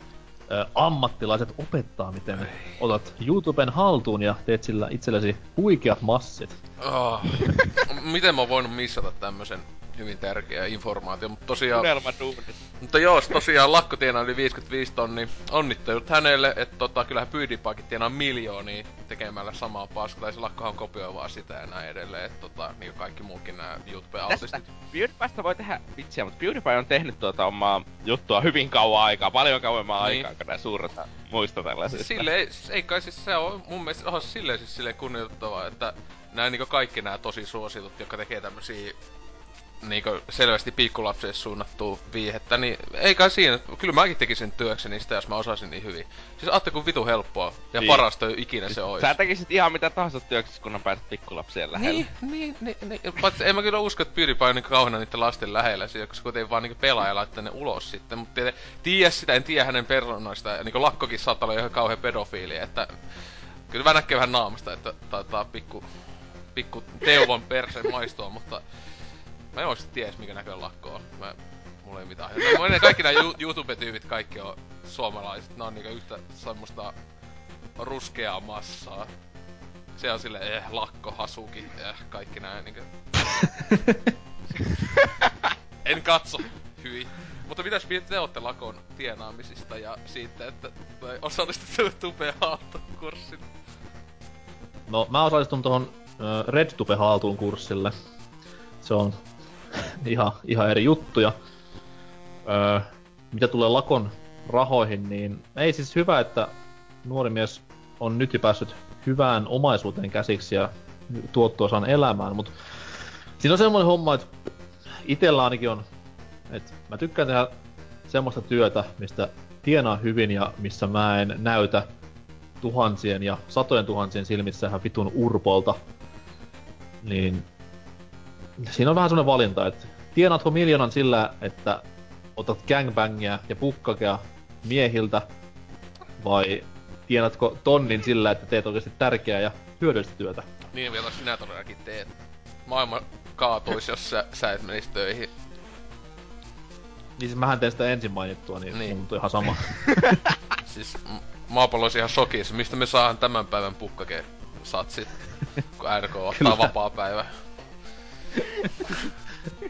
ö, ammattilaiset opettaa, miten otat YouTuben haltuun ja teet sillä itsellesi huikeat massit. Oh. Miten mä oon voinut missata tämmösen hyvin tärkeä informaatio, mutta tosiaan... Unelma duuni. Mutta joo, tosiaan lakko tienaa yli 55 tonni. Onnittelut hänelle, että tota, kyllähän PewDiePiekin tienaa miljoonia tekemällä samaa paskaa. Ja se lakkohan kopioi vaan sitä ja näin edelleen. Että tota, niin kuin kaikki muukin nämä Tästä YouTube-artistit. PewDiePiesta voi tehdä vitsiä, mutta PewDiePie on tehnyt tuota omaa juttua hyvin kauan aikaa, paljon kauemman Niin. aikaa, kun nää suuret muista tällaisista. Silleen, ei kai siis se on mun mielestä se silleen siis silleen kunnioitettavaa, että nämä niinku kaikki nämä tosi suositut, jotka tekee tämmösiä niinku selvästi pikkulapsille suunnattua viihettä, niin ei kai siinä, kyllä mäkin tekisin työkseni sitä, jos mä osaisin niin hyvin. Siis aatte kun vitu helppoa ja Niin. parasta ikinä se olisi. Sä tekisit ihan mitä tahansa työksessä, kunhan pääset pikkulapsien lähelle. Niin, niin, niin, niin. Paitsi en mä kyllä usko, että PewDiePie on niin kauheena niiden lasten lähellä, siinä, koska kuitenkin vaan niin pelaa ja laittaa ne ulos sitten. Mutta tiedä sitä, en tiedä hänen persoonasta. Ja niin lakkokin saattaa olla ihan kauhean pedofiili, että kyllä vähän näkee vähän naamasta, että taitaa pikku, pikku teuvon perseen maistua, mutta mä en oikeesti tiedä, mikä näköinen lakko on. Mä, mulla ei mitään. No, mä- ne kaikki nämä YouTube-tyypit kaikki on suomalaiset. Ne on niinku yhtä semmoista ruskeaa massaa. Se on sille eh, lakko, hasuki, eh, kaikki näin niinkö. en katso, hyi. Mutta mitäs mieltä te ootte lakon tienaamisista ja siitä, että osallistutte tupeen kurssille? No, mä osallistun tuohon RedTube haltuun kurssille. Se on ihan, ihan eri juttuja. Öö, mitä tulee lakon rahoihin, niin ei siis hyvä, että nuori mies on nyt jo päässyt hyvään omaisuuteen käsiksi ja tuottoisaan elämään, mutta siinä on semmoinen homma, että itellä ainakin on, että mä tykkään tehdä semmoista työtä, mistä tienaa hyvin ja missä mä en näytä tuhansien ja satojen tuhansien silmissä ihan vitun urpolta, niin siinä on vähän semmoinen valinta, että tienaatko miljoonan sillä, että otat gangbangia ja pukkakea miehiltä, vai tienatko tonnin sillä, että teet oikeasti tärkeää ja hyödyllistä työtä? Niin vielä sinä todellakin teet. Maailma kaatuisi, jos sä, sä et menisi töihin. Niin siis mähän teen sitä ensin mainittua, niin, Niin. on ihan sama. Siis maapallo olisi ihan shokissa. Mistä me saadaan tämän päivän pukkake satsit, kun RK ottaa vapaa päivä.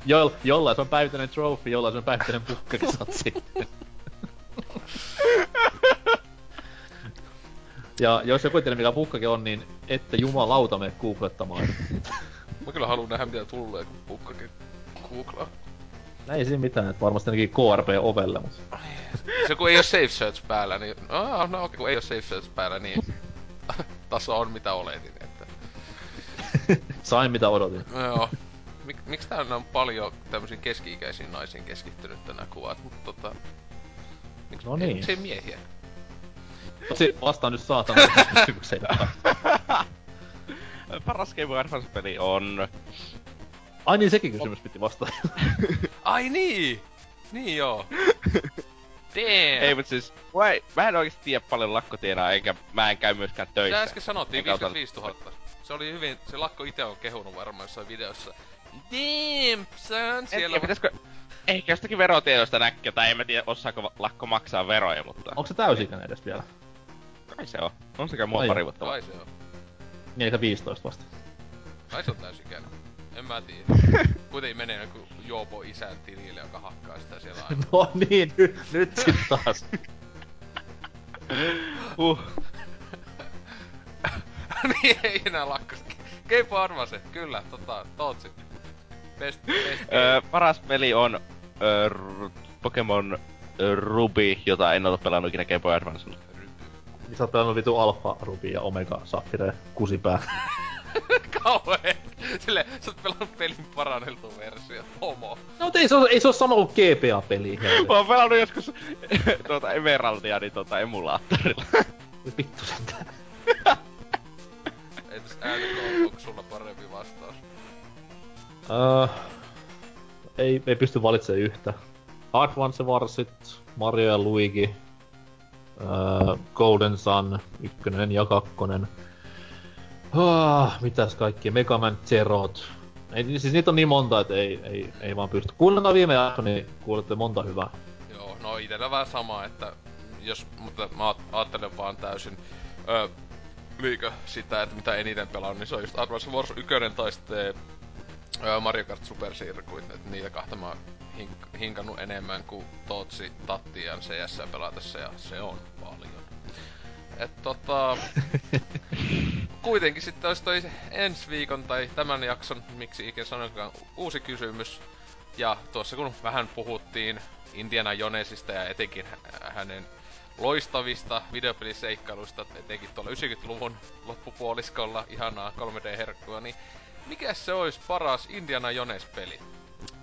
Jo, jollain se on päivittäinen trophy, jollain se on päivittäinen pukkakesatsi. ja jos joku ei mikä pukkake on, niin ette jumalauta mene googlettamaan. Mä kyllä haluan nähdä mitä tulee, kun pukkake googlaa. Ei siinä mitään, että varmasti ainakin KRP ovelle, mutta... Se kun ei oo safe search päällä, niin... Aa, no okei, kun ei oo safe search päällä, niin... taso on mitä oletin, että... Sain mitä odotin. No joo. Mik, miksi täällä on paljon tämmöisiin keski-ikäisiin naisiin keskittynyt nämä kuvat, mutta tota... Miksi, No niin. Miksi ei miehiä? Otsi vastaan nyt saatana kysymykseen. Paras Game Advance-peli on... Ai niin, sekin kysymys piti vastata. Ai niin! Niin joo. Damn! Ei, mut siis... Mä, ei- mä en oikeesti tiedä paljon lakkotienaa, eikä mä en käy myöskään töissä. Se äsken sanottiin Enkä ota- 55 000. Se oli hyvin, se lakko itse on kehunut varmaan jossain videossa. Damn, son, siellä tiedä, pitäisikö... Ehkä jostakin verotiedosta näkyy, tai en mä tiedä, osaako lakko maksaa veroja, mutta... Onko se täysikäinen edes vielä? Kai se on. On sekä mua Ai pari vuotta Kai se on. Niin, eikä 15 vasta. Kai se on täysikäinen. En mä tiedä. Kuitenkin menee joku Joopo isän tilille, joka hakkaa sitä siellä aina. No niin, nyt, nyt sit taas. Uh. niin ei enää lakkosta. Keipo Arvase, kyllä, tota, Tootsi. Best, best Öö, paras peli on öö, r- Pokemon Ruby, jota en ole pelannut ikinä Game Boy Advancella. Niin sä oot pelannut vitu Alpha Ruby ja Omega Sapphire kusipää. Kauhe! Sille, sä oot pelannut pelin paranneltu versio. Homo. No ei se, ei se oo sama kuin GPA-peli. Mä oon pelannut joskus tuota Emeraldia niin tuota emulaattorilla. Vittu sentään. Entäs äänikoo, onko sulla parempi vastaus? Uh, ei, ei pysty valitsemaan yhtä. Advance Warsit, Mario ja Luigi. öö, Golden Sun, ykkönen ja kakkonen. Ah, mitäs kaikki, Mega Man Zerot. Ei, siis niitä on niin monta, että ei, ei, ei vaan pysty. Kuunnellaan viime jakso, niin kuulette monta hyvää. Joo, no itellä vähän sama, että jos, mutta mä ajattelen vaan täysin öö, liikä sitä, että mitä eniten pelaan, niin se on just Advance Wars 1 tai sitten öö, Mario Kart Super Circuit, että niitä kahta mä hink- hinkannut enemmän kuin Tootsi, Tatti ja CS pelatessa, ja se on paljon. Et tota... kuitenkin sitten olisi toi ensi viikon tai tämän jakson, miksi ikinä sanoinkaan, uusi kysymys. Ja tuossa kun vähän puhuttiin Indiana Jonesista ja etenkin hä- hänen loistavista videopeliseikkailuista, etenkin tuolla 90-luvun loppupuoliskolla ihanaa 3D-herkkua, niin mikä se olisi paras Indiana Jones-peli?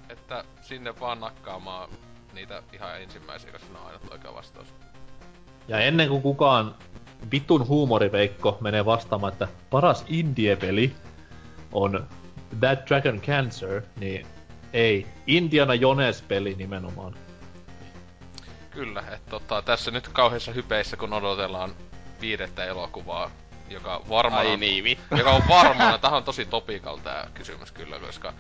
Että sinne vaan nakkaamaan niitä ihan ensimmäisiä, koska se on aina oikea vastaus. Ja ennen kuin kukaan vitun huumoriveikko menee vastaamaan, että paras indie-peli on That Dragon Cancer, niin ei. Indiana Jones-peli nimenomaan. Kyllä, että tota, tässä nyt kauheissa hypeissä, kun odotellaan viidettä elokuvaa, joka varmaan Ai on, niin, vittu. joka on varmaan, tähän on tosi topical tää kysymys kyllä, koska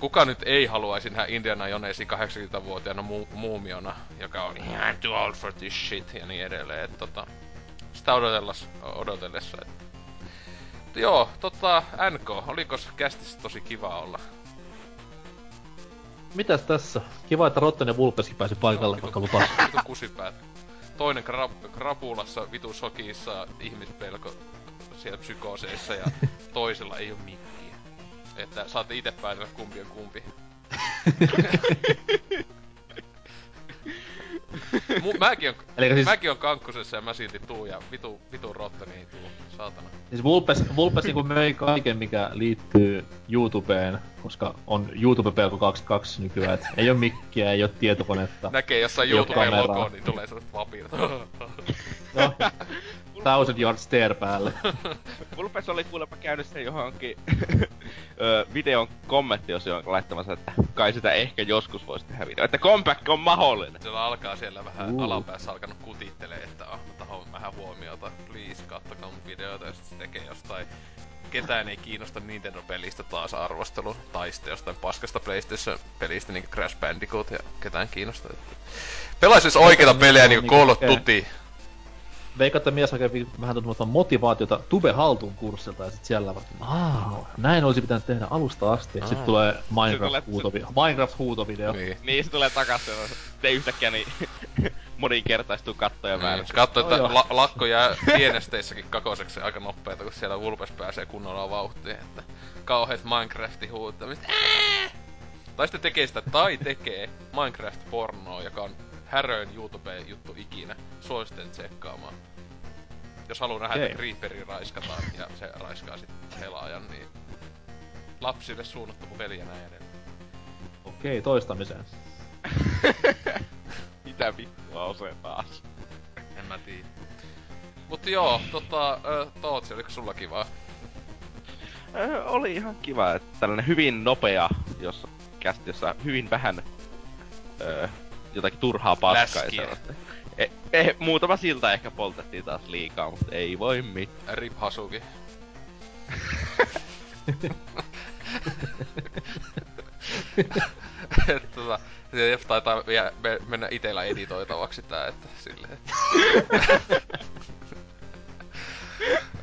kuka nyt ei haluaisi nähdä Indiana Jonesin 80-vuotiaana mu- muumiona, joka on ihan too old for this shit ja niin edelleen, että tota, sitä odotellessa, että Mutta Joo, tota, NK, olikos kästissä tosi kiva olla? Mitäs tässä? Kiva, että Rotten ja Vulpeskin pääsi paikalle, vaikka lupas. Vitu kusipäät. Toinen krap- krapulassa, vitu sokissa, ihmispelko siellä psykooseissa ja toisella ei oo mikkiä. Että saatte itse päätellä kumpi on kumpi. Mu- mäkin on, Elikkä siis- mäkin on kankkusessa ja mä silti tuu ja vitu, vitu rottani ei tuu, saatana. Siis Vulpes, Vulpes niinku möi kaiken, mikä liittyy YouTubeen, koska on YouTube Pelko 22 nykyään, et ei oo mikkiä, ei oo tietokonetta. Näkee jossain Ei oo YouTuben kameraa. logo, niin tulee sellaiset vapiirat. No, thousand yard stare päälle. Vulpes oli kuulemma käynyt sen johonkin ö, videon kommenttiosioon laittamassa, että kai sitä ehkä joskus voisi tehdä video. Että comeback on mahdollinen. Siellä alkaa siellä vähän uh. alapäässä alkanut kutittelee, että ah, mä tahon vähän huomiota, please, kattokaa mun videoita, ja sit se tekee jostain ketään ei kiinnosta Nintendo-pelistä taas arvostelu, tai sitten jostain paskasta PlayStation-pelistä, niinku Crash Bandicoot, ja ketään kiinnosta. Että... Pelaisi siis oikeita pelejä niinku Call of Duty. Veikka, että mies hakee vähän tuota motivaatiota Tube Haltuun kurssilta ja sit siellä vaan, aah, näin olisi pitänyt tehdä alusta asti. Aa. Sitten tulee Minecraft-huutovideo. Minecraft-huutovideo. Niin. Niin se tulee takas ja te yhtäkkiä niin moninkertaistuu kattoja Niin, väärin. se katsoo, että No la- lakko jää pienesteissäkin kakoseksi aika nopeeta, kun siellä Vulpes pääsee kunnolla vauhtiin, että kauheet Minecraftin huutamista. Tai sitten tekee sitä, tai tekee Minecraft-pornoa, joka on häröin YouTube-juttu ikinä. Suosittelen tsekkaamaan. Jos haluaa nähdä, että. Creeperi raiskataan ja se raiskaa sitten pelaajan, niin lapsille suunnattu peli ja näin edelleen. Okei, toistamiseen. Mitä vittua on se taas? En mä tiedä. Mutta joo, tota, Tootsi, oliko sulla kivaa? Ö, oli ihan kiva, että tällainen hyvin nopea, jossa kästi, jossa hyvin vähän ö, jotakin turhaa paskaa. E, e, muutama silta ehkä poltettiin taas liikaa, mutta ei voi mitään. Rip Hasuki. Et tota, se taitaa vielä me- mennä itellä editoitavaksi tää, että silleen.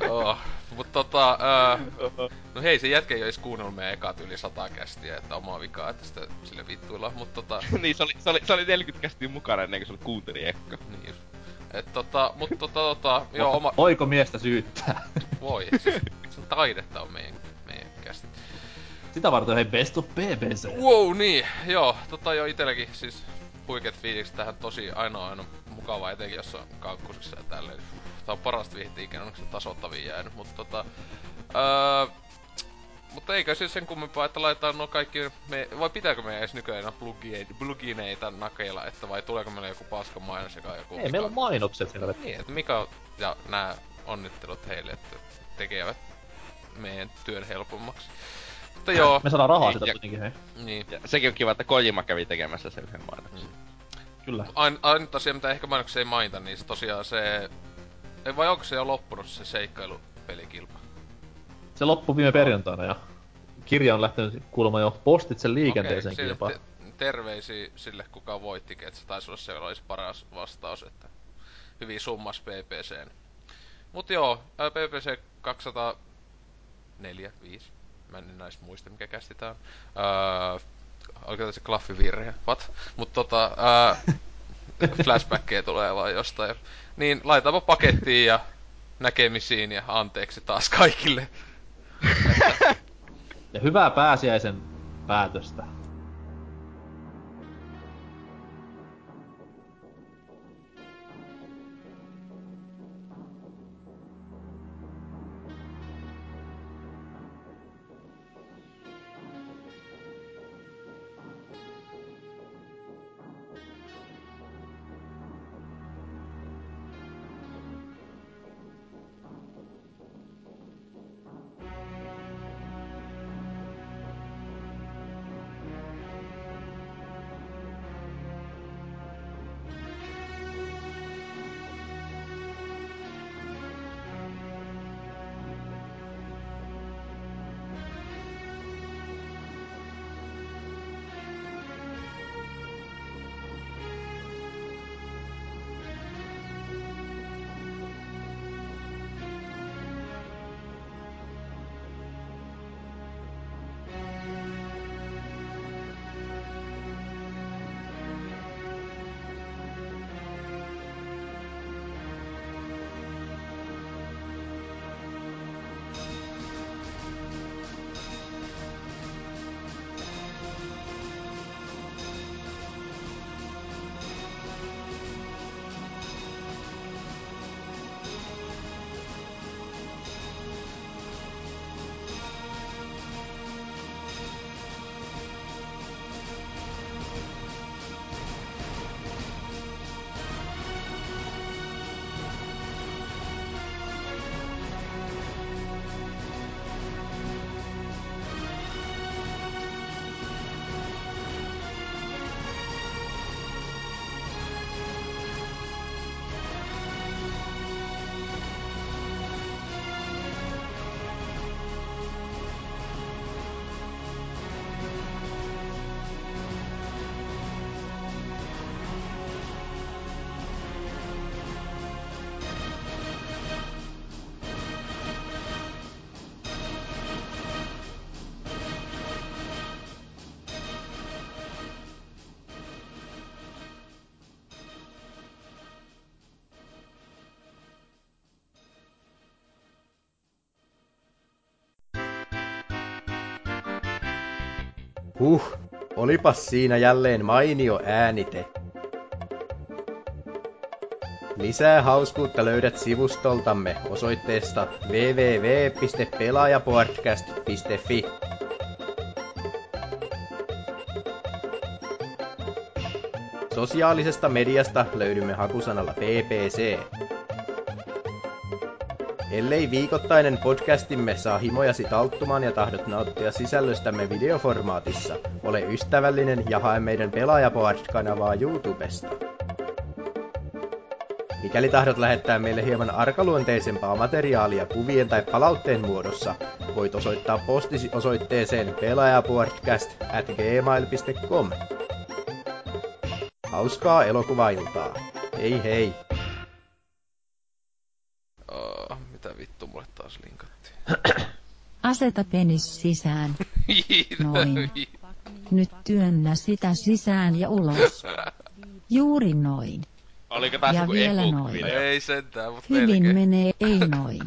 oh. Mut tota, ää, no hei, se jätkä ei ois kuunnellut meidän ekat yli sata kästiä, että omaa vikaa, että sitä sille vittuilla, mut tota, niin, se oli, se, oli, se oli 40 kästiä mukana ennen kuin se oli kuunteli ekka. niin just. Et tota, mut tota, tota, joo, oma, Voiko miestä syyttää? voi, siis, se taidetta on meidän, meidän kästi. Sitä varten hei Best of BBC. Wow, niin, joo, tota jo itelläkin siis huikeat fiilikset tähän tosi ainoa aina mukavaa, etenkin jos on kakkosessa ja tälleen. Tää on parasta viihtiä ikinä, onko se tasottavia jäänyt, mutta tota... Öö, mutta eikä siis sen kummempaa, että laitetaan no kaikki, me, vai pitääkö meidän edes nykyään plugineita, plugineita nakeilla, että vai tuleeko meillä joku paska mainos, joka on joku... Ei, meillä on mainokset siellä. Niin, että Mika ja nämä onnittelut heille, että tekevät meidän työn helpommaksi. Mutta joo, Me saadaan rahaa Niin, sitä kuitenkin, hei. niin. Ja sekin on kiva, että Kojima kävi tekemässä sen yhden mainoksen. Kyllä. Ain, ainut asia, mitä ehkä mainoksessa ei mainita, niin se tosiaan se... Ei, vai onko se jo loppunut se seikkailupelikilpa? Se loppui viime perjantaina ja kirja on lähtenyt kuulemma jo postitsen liikenteeseen Okei, jopa. Te, terveisiä sille, kuka voittikin, että se taisi olla se olisi paras vastaus, että hyvin summas PPCn. Mut joo, PPC 204, 5. Mä en enää muista, mikä kästi tää on. Ää, oliko tässä klaffivirhe? What? Mut tota, ää, flashbackkejä tulee vaan jostain. Niin, laitapa pakettiin ja näkemisiin ja anteeksi taas kaikille. Ja hyvää pääsiäisen päätöstä. Huh, olipas siinä jälleen mainio äänite. Lisää hauskuutta löydät sivustoltamme osoitteesta www.pelaajapodcast.fi. Sosiaalisesta mediasta löydymme hakusanalla ppc. Ellei viikoittainen podcastimme saa himojasi talttumaan ja tahdot nauttia sisällöstämme videoformaatissa, ole ystävällinen ja hae meidän Pelaajapod-kanavaa YouTubesta. Mikäli tahdot lähettää meille hieman arkaluonteisempaa materiaalia kuvien tai palautteen muodossa, voit osoittaa postisi osoitteeseen pelaajapodcast at gmail.com. Hauskaa elokuvailtaa. Hei hei! Aseta penis sisään. Noin. Nyt työnnä sitä sisään ja ulos. Juuri noin. Oliko taas Ja vielä noin. video? Ei sentään, mut Hyvin melkein. menee, ei noin.